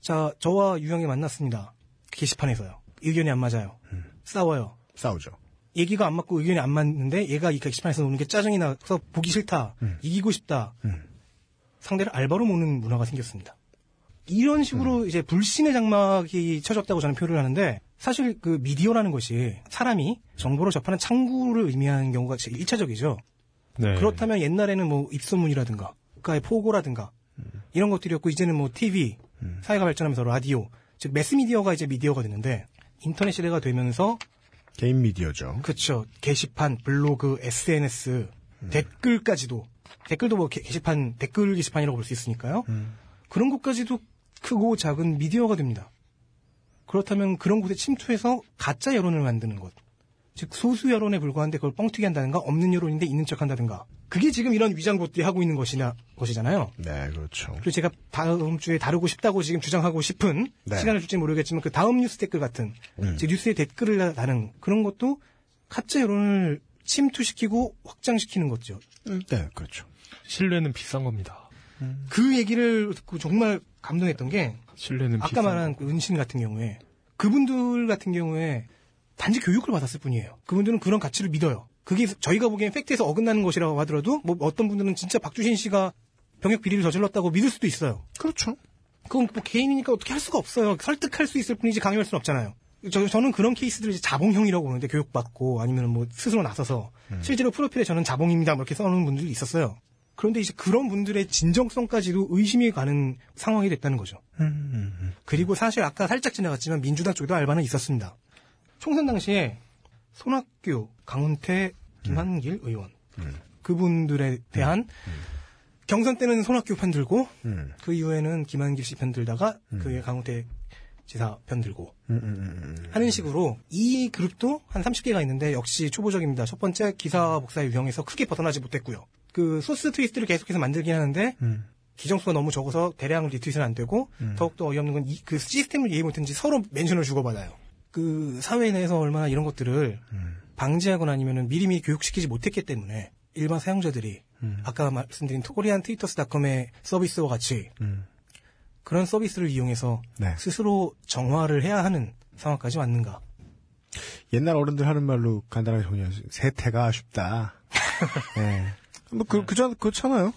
자, 저와 유영이 만났습니다. 게시판에서요. 의견이 안 맞아요. 싸워요. 싸우죠. 얘기가 안 맞고 의견이 안 맞는데 얘가 이 게시판에서 노는 게 짜증이 나서 보기 싫다. 이기고 싶다. 상대를 알바로 모는 문화가 생겼습니다. 이런 식으로 이제 불신의 장막이 쳐졌다고 저는 표현을 하는데 사실 그 미디어라는 것이 사람이 정보를 접하는 창구를 의미하는 경우가 제일 1차적이죠. 네. 그렇다면 옛날에는 뭐 입소문이라든가 국가의 포고라든가 이런 것들이었고 이제는 뭐 TV 사회가 발전하면서 라디오 즉 매스미디어가 이제 미디어가 됐는데 인터넷 시대가 되면서 개인 미디어죠. 그렇죠 게시판 블로그 SNS 댓글까지도 댓글도 뭐 게, 시판 댓글 게시판이라고 볼 수 있으니까요 그런 것까지도 크고 작은 미디어가 됩니다 그렇다면 그런 곳에 침투해서 가짜 여론을 만드는 것. 즉 소수 여론에 불과한데 그걸 뻥튀기 한다든가 없는 여론인데 있는 척 한다든가. 그게 지금 이런 위장봇들이 하고 있는 것이나 것이잖아요. 네, 그렇죠. 그리고 제가 다음 주에 다루고 싶다고 지금 주장하고 싶은 네. 시간을 줄지 모르겠지만 그 다음 뉴스 댓글 같은 음. 즉 뉴스에 댓글을 다는 그런 것도 가짜 여론을 침투시키고 확장시키는 거죠. 네, 그렇죠. 신뢰는 비싼 겁니다. 그 얘기를 듣고 정말 감동했던 게 신뢰는 아까 비싼 말한 그 은신 같은 경우에 그분들 같은 경우에 단지 교육을 받았을 뿐이에요. 그분들은 그런 가치를 믿어요. 그게 저희가 보기엔 팩트에서 어긋나는 것이라고 하더라도 뭐 어떤 분들은 진짜 박주신 씨가 병역 비리를 저질렀다고 믿을 수도 있어요. 그렇죠. 그건 뭐 개인이니까 어떻게 할 수가 없어요. 설득할 수 있을 뿐이지 강요할 수는 없잖아요. 저, 저는 그런 케이스들을 이제 자봉형이라고 보는데 교육받고 아니면 뭐 스스로 나서서 실제로 프로필에 저는 자봉입니다. 뭐 이렇게 써놓은 분들이 있었어요. 그런데 이제 그런 분들의 진정성까지도 의심이 가는 상황이 됐다는 거죠. 그리고 사실 아까 살짝 지나갔지만 민주당 쪽에도 알바는 있었습니다. 총선 당시에 손학규, 강훈태, 김한길 의원 그분들에 대한 경선 때는 손학규 편 들고 음. 그 이후에는 김한길 씨 편 들다가 그 강훈태 지사 편 들고 음, 하는 식으로 이 그룹도 한 30개가 있는데 역시 초보적입니다. 첫 번째 기사 복사 유형에서 크게 벗어나지 못했고요. 그 소스 tweet을 계속해서 만들긴 하는데 음. 계정수가 너무 적어서 대량 retweet은 안 되고 더욱더 어이없는 건 그 시스템을 이해 못했는지 서로 mention을 주고받아요. 그 사회 내에서 얼마나 이런 것들을 방지하거나 아니면 미리미리 교육시키지 못했기 때문에 일반 사용자들이 아까 말씀드린 코리안 트위터스닷컴의 서비스와 같이 그런 서비스를 이용해서 네. 스스로 정화를 해야 하는 상황까지 왔는가. 옛날 어른들 하는 말로 간단하게 정리하시 세태가 아쉽다. 네. 뭐, 그, 그저, 그렇잖아요.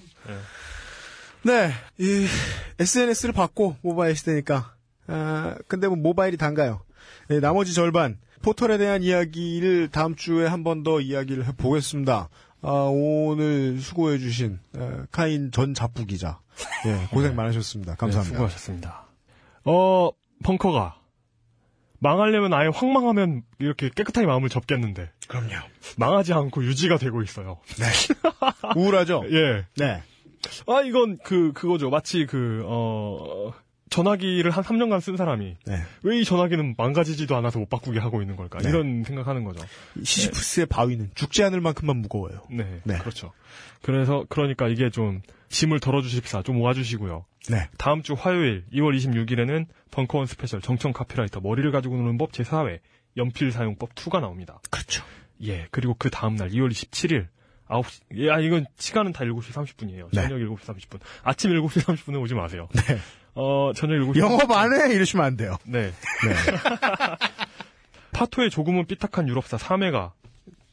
네. 이, SNS를 받고, 모바일 시대니까. 아, 근데 뭐, 모바일이 단가요. 예, 나머지 절반, 포털에 대한 이야기를 다음 주에 한 번 더 이야기를 해보겠습니다. 아, 오늘 수고해주신 에, 카인 전 잡부 기자. 예, 고생 많으셨습니다. 감사합니다. 네, 수고하셨습니다. 어, 벙커가 망하려면 아예 확 망하면 이렇게 깨끗하게 마음을 접겠는데. 그럼요. 망하지 않고 유지가 되고 있어요. 네. 우울하죠? 예. 네. 아, 이건 그, 그거죠. 마치 그, 어, 전화기를 한 3년간 쓴 사람이 네. 왜이 전화기는 망가지지도 않아서 못 바꾸게 하고 있는 걸까? 네. 이런 생각하는 거죠. 시시프스의 바위는 죽지 않을 만큼만 무거워요. 네, 네. 그렇죠. 그래서 그러니까 이게 좀 짐을 덜어주십사, 좀 와주시고요. 네. 다음 주 화요일 2월 26일에는 벙커원 스페셜 정철 카피라이터 머리를 가지고 노는 법 제4회 연필 사용법 2가 나옵니다. 그렇죠. 예, 그리고 그 다음날 2월 27일 9시, 예, 아, 이건 시간은 다 7시 30분이에요. 네. 저녁 7시 30분. 아침 7시 30분에 오지 마세요. 네. 어, 저녁 7시. 영업 안 해! 이러시면 안 돼요. 네. 네. 파토의 조금은 삐딱한 유럽사 3회가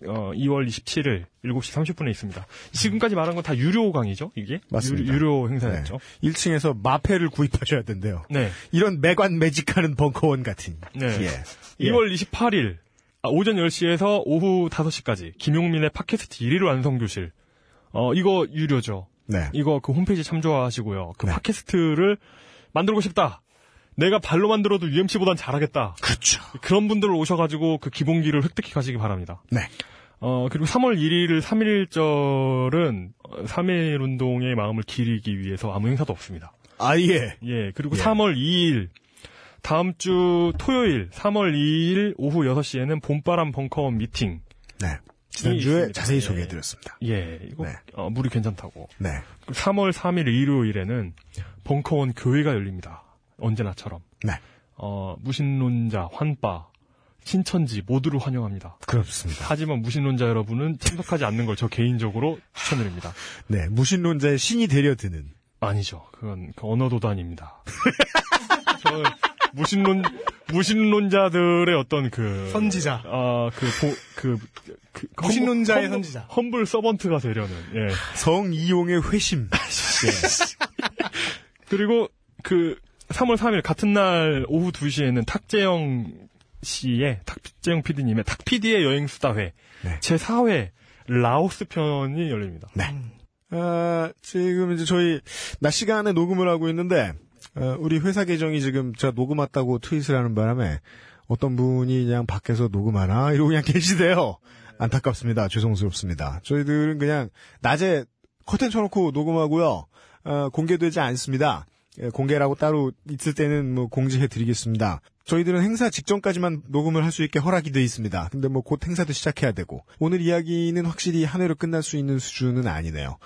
어, 2월 27일 7시 30분에 있습니다. 지금까지 말한 건 다 유료 강의죠, 이게? 맞습니다. 유료, 유료 행사였죠. 1층에서 마패를 구입하셔야 된대요. 네. 이런 매관 매직하는 벙커원 같은. 네. 예. 2월 28일 아, 오전 10시에서 오후 5시까지 김용민의 팟캐스트 1일 완성교실. 어, 이거 유료죠. 네. 이거 그 홈페이지 참조하시고요. 그 팟캐스트를 만들고 싶다. 내가 발로 만들어도 UMC보단 잘하겠다. 그렇죠. 그런 분들 오셔가지고 그 기본기를 획득해 가시기 바랍니다. 네. 어, 그리고 3월 1일 3.1절은 3.1 운동의 마음을 기리기 위해서 아무 행사도 없습니다. 아, 예. 예, 그리고 예. 3월 2일, 다음 주 토요일 3월 2일 오후 6시에는 봄바람 벙커원 미팅. 네. 지난주에 있습니다. 자세히 예. 소개해드렸습니다. 예, 이거 네. 어, 물이 괜찮다고. 네. 3월 3일 일요일에는 벙커원 교회가 열립니다. 언제나처럼. 네. 어, 무신론자, 환빠, 신천지 모두를 환영합니다. 그렇습니다. 하지만 무신론자 여러분은 참석하지 않는 걸 저 개인적으로 추천드립니다. 네. 무신론자의 신이 되려 드는. 아니죠. 그건 그 언어도단입니다. 저는 무신론 무신론자들의 어떤 그 선지자. 아그그 그, 그 무신론자의 험블- 선지자. 험블 서번트가 되려는 예. 성이용의 회심. 그리고 그 3월 3일 같은 날 오후 2시에는 탁재영 씨의 탁재영 PD님의 탁PD의 여행 수다회 네. 제 4회 라오스 편이 열립니다. 네. 아, 지금 이제 저희 낮 시간에 녹음을 하고 있는데 어, 우리 회사 계정이 지금 제가 녹음 왔다고 트윗을 하는 바람에 어떤 분이 그냥 밖에서 녹음하나 이러고 그냥 계시대요. 안타깝습니다. 죄송스럽습니다. 저희들은 그냥 낮에 커튼 쳐놓고 녹음하고요. 어, 공개되지 않습니다. 예, 공개라고 따로 있을 때는 뭐 공지해 드리겠습니다. 저희들은 행사 직전까지만 녹음을 할 수 있게 허락이 돼 있습니다. 근데 뭐 곧 행사도 시작해야 되고 오늘 이야기는 확실히 한 회로 끝날 수 있는 수준은 아니네요.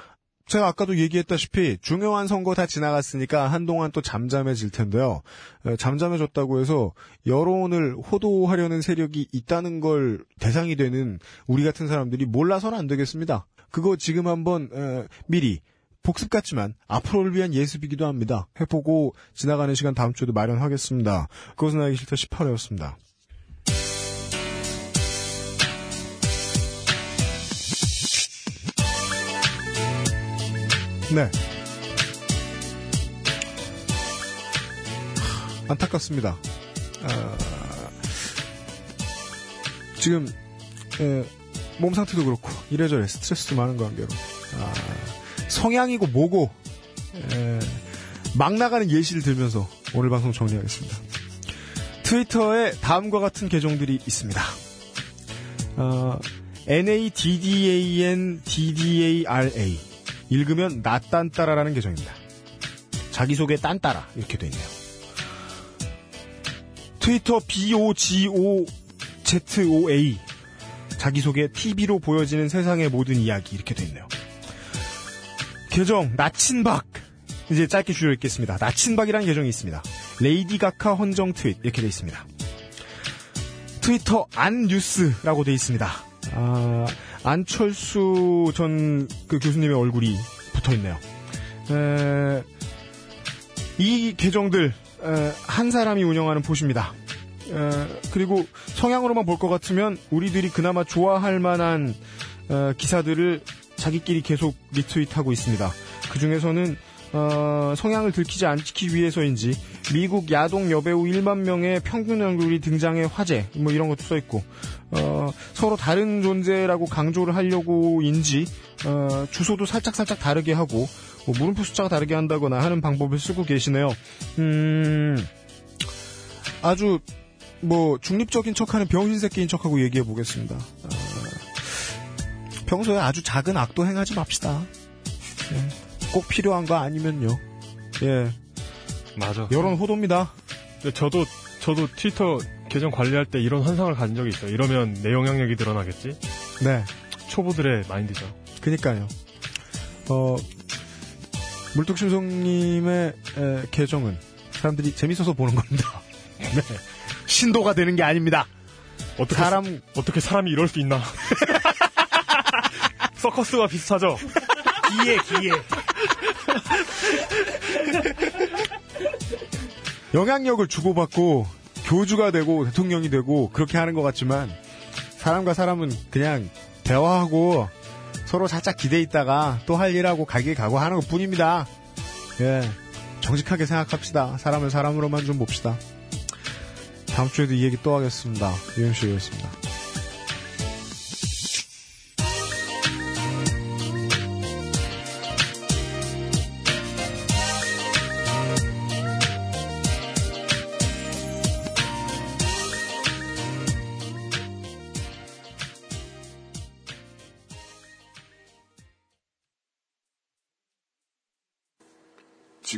제가 아까도 얘기했다시피 중요한 선거 다 지나갔으니까 한동안 또 잠잠해질 텐데요. 에, 잠잠해졌다고 해서 여론을 호도하려는 세력이 있다는 걸 대상이 되는 우리 같은 사람들이 몰라서는 안 되겠습니다. 그거 지금 한번 에, 미리 복습 같지만 앞으로를 위한 예습이기도 합니다. 해보고 지나가는 시간 다음 주에도 마련하겠습니다. 그것은 알기 싫다 18회였습니다. 네. 안타깝습니다. 아, 지금 에, 몸 상태도 그렇고 이래저래 스트레스도 많은 관계로 아, 성향이고 뭐고 에, 막 나가는 예시를 들면서 오늘 방송 정리하겠습니다. 트위터에 다음과 같은 계정들이 있습니다. 어, NADDAN DDARA 읽으면 나딴따라라는 계정입니다. 자기소개 딴따라 이렇게 돼 있네요. 트위터 BOGOZOA 자기소개 TV로 보여지는 세상의 모든 이야기 이렇게 돼 있네요. 계정 나친박 이제 짧게 줄여 읽겠습니다. 나친박이라는 계정이 있습니다. 레이디 가카 헌정 트윗 이렇게 돼 있습니다. 트위터 안 뉴스라고 돼 있습니다. 아, 안철수 전 그 교수님의 얼굴이 붙어 있네요. 에, 이 계정들 에, 한 사람이 운영하는 포시입니다. 에, 그리고 성향으로만 볼 것 같으면 우리들이 그나마 좋아할 만한 어, 기사들을 자기끼리 계속 리트윗하고 있습니다. 그 중에서는 어, 성향을 들키지 않기 위해서인지 미국 야동 여배우 1만 명의 평균 얼굴이 등장해 화제 뭐 이런 것도 써 있고 어, 서로 다른 존재라고 강조를 하려고인지 어, 주소도 살짝 살짝 다르게 하고 뭐 물음표 숫자가 다르게 한다거나 하는 방법을 쓰고 계시네요. 음, 아주 뭐 중립적인 척하는 병신 새끼인 척하고 얘기해 보겠습니다. 어, 평소에 아주 작은 악도 행하지 맙시다. 예. 꼭 필요한 거 아니면요. 예. 맞아. 여론 호도입니다. 근데 저도 저도 트위터 계정 관리할 때 이런 환상을 가진 적이 있어요. 이러면 내 영향력이 늘어나겠지? 네. 초보들의 마인드죠. 그니까요. 어, 물뚝심송님의 에, 계정은 사람들이 재밌어서 보는 겁니다. 네. 신도가 되는 게 아닙니다. 어떻게 사람 어떻게 사람이 이럴 수 있나? 서커스와 비슷하죠. 기회, 기회. 영향력을 주고받고 교주가 되고 대통령이 되고 그렇게 하는 것 같지만 사람과 사람은 그냥 대화하고 서로 살짝 기대 있다가 또 할 일하고 갈길 가고 하는 것 뿐입니다. 예. 정직하게 생각합시다. 사람을 사람으로만 좀 봅시다. 다음 주에도 이 얘기 또 하겠습니다. 유현씨였습니다.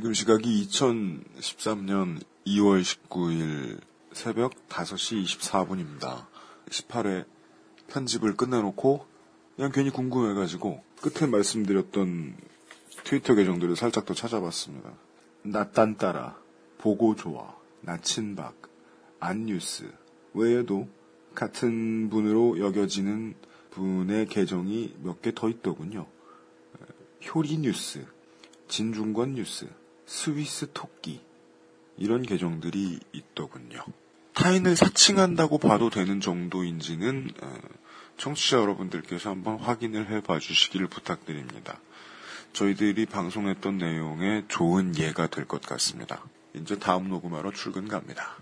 지금 시각이 2013년 2월 19일 새벽 5시 24분입니다. 18회 편집을 끝내놓고 그냥 괜히 궁금해가지고 끝에 말씀드렸던 트위터 계정들을 살짝 더 찾아봤습니다. 나딴따라, 보고 좋아, 나친박, 안뉴스 외에도 같은 분으로 여겨지는 분의 계정이 몇 개 더 있더군요. 효리뉴스, 진중권 뉴스, 스위스 토끼 이런 계정들이 있더군요. 타인을 사칭한다고 봐도 되는 정도인지는 어, 청취자 여러분들께서 한번 확인을 해봐 주시기를 부탁드립니다. 저희들이 방송했던 내용에 좋은 예가 될 것 같습니다. 이제 다음 녹음하러 출근 갑니다.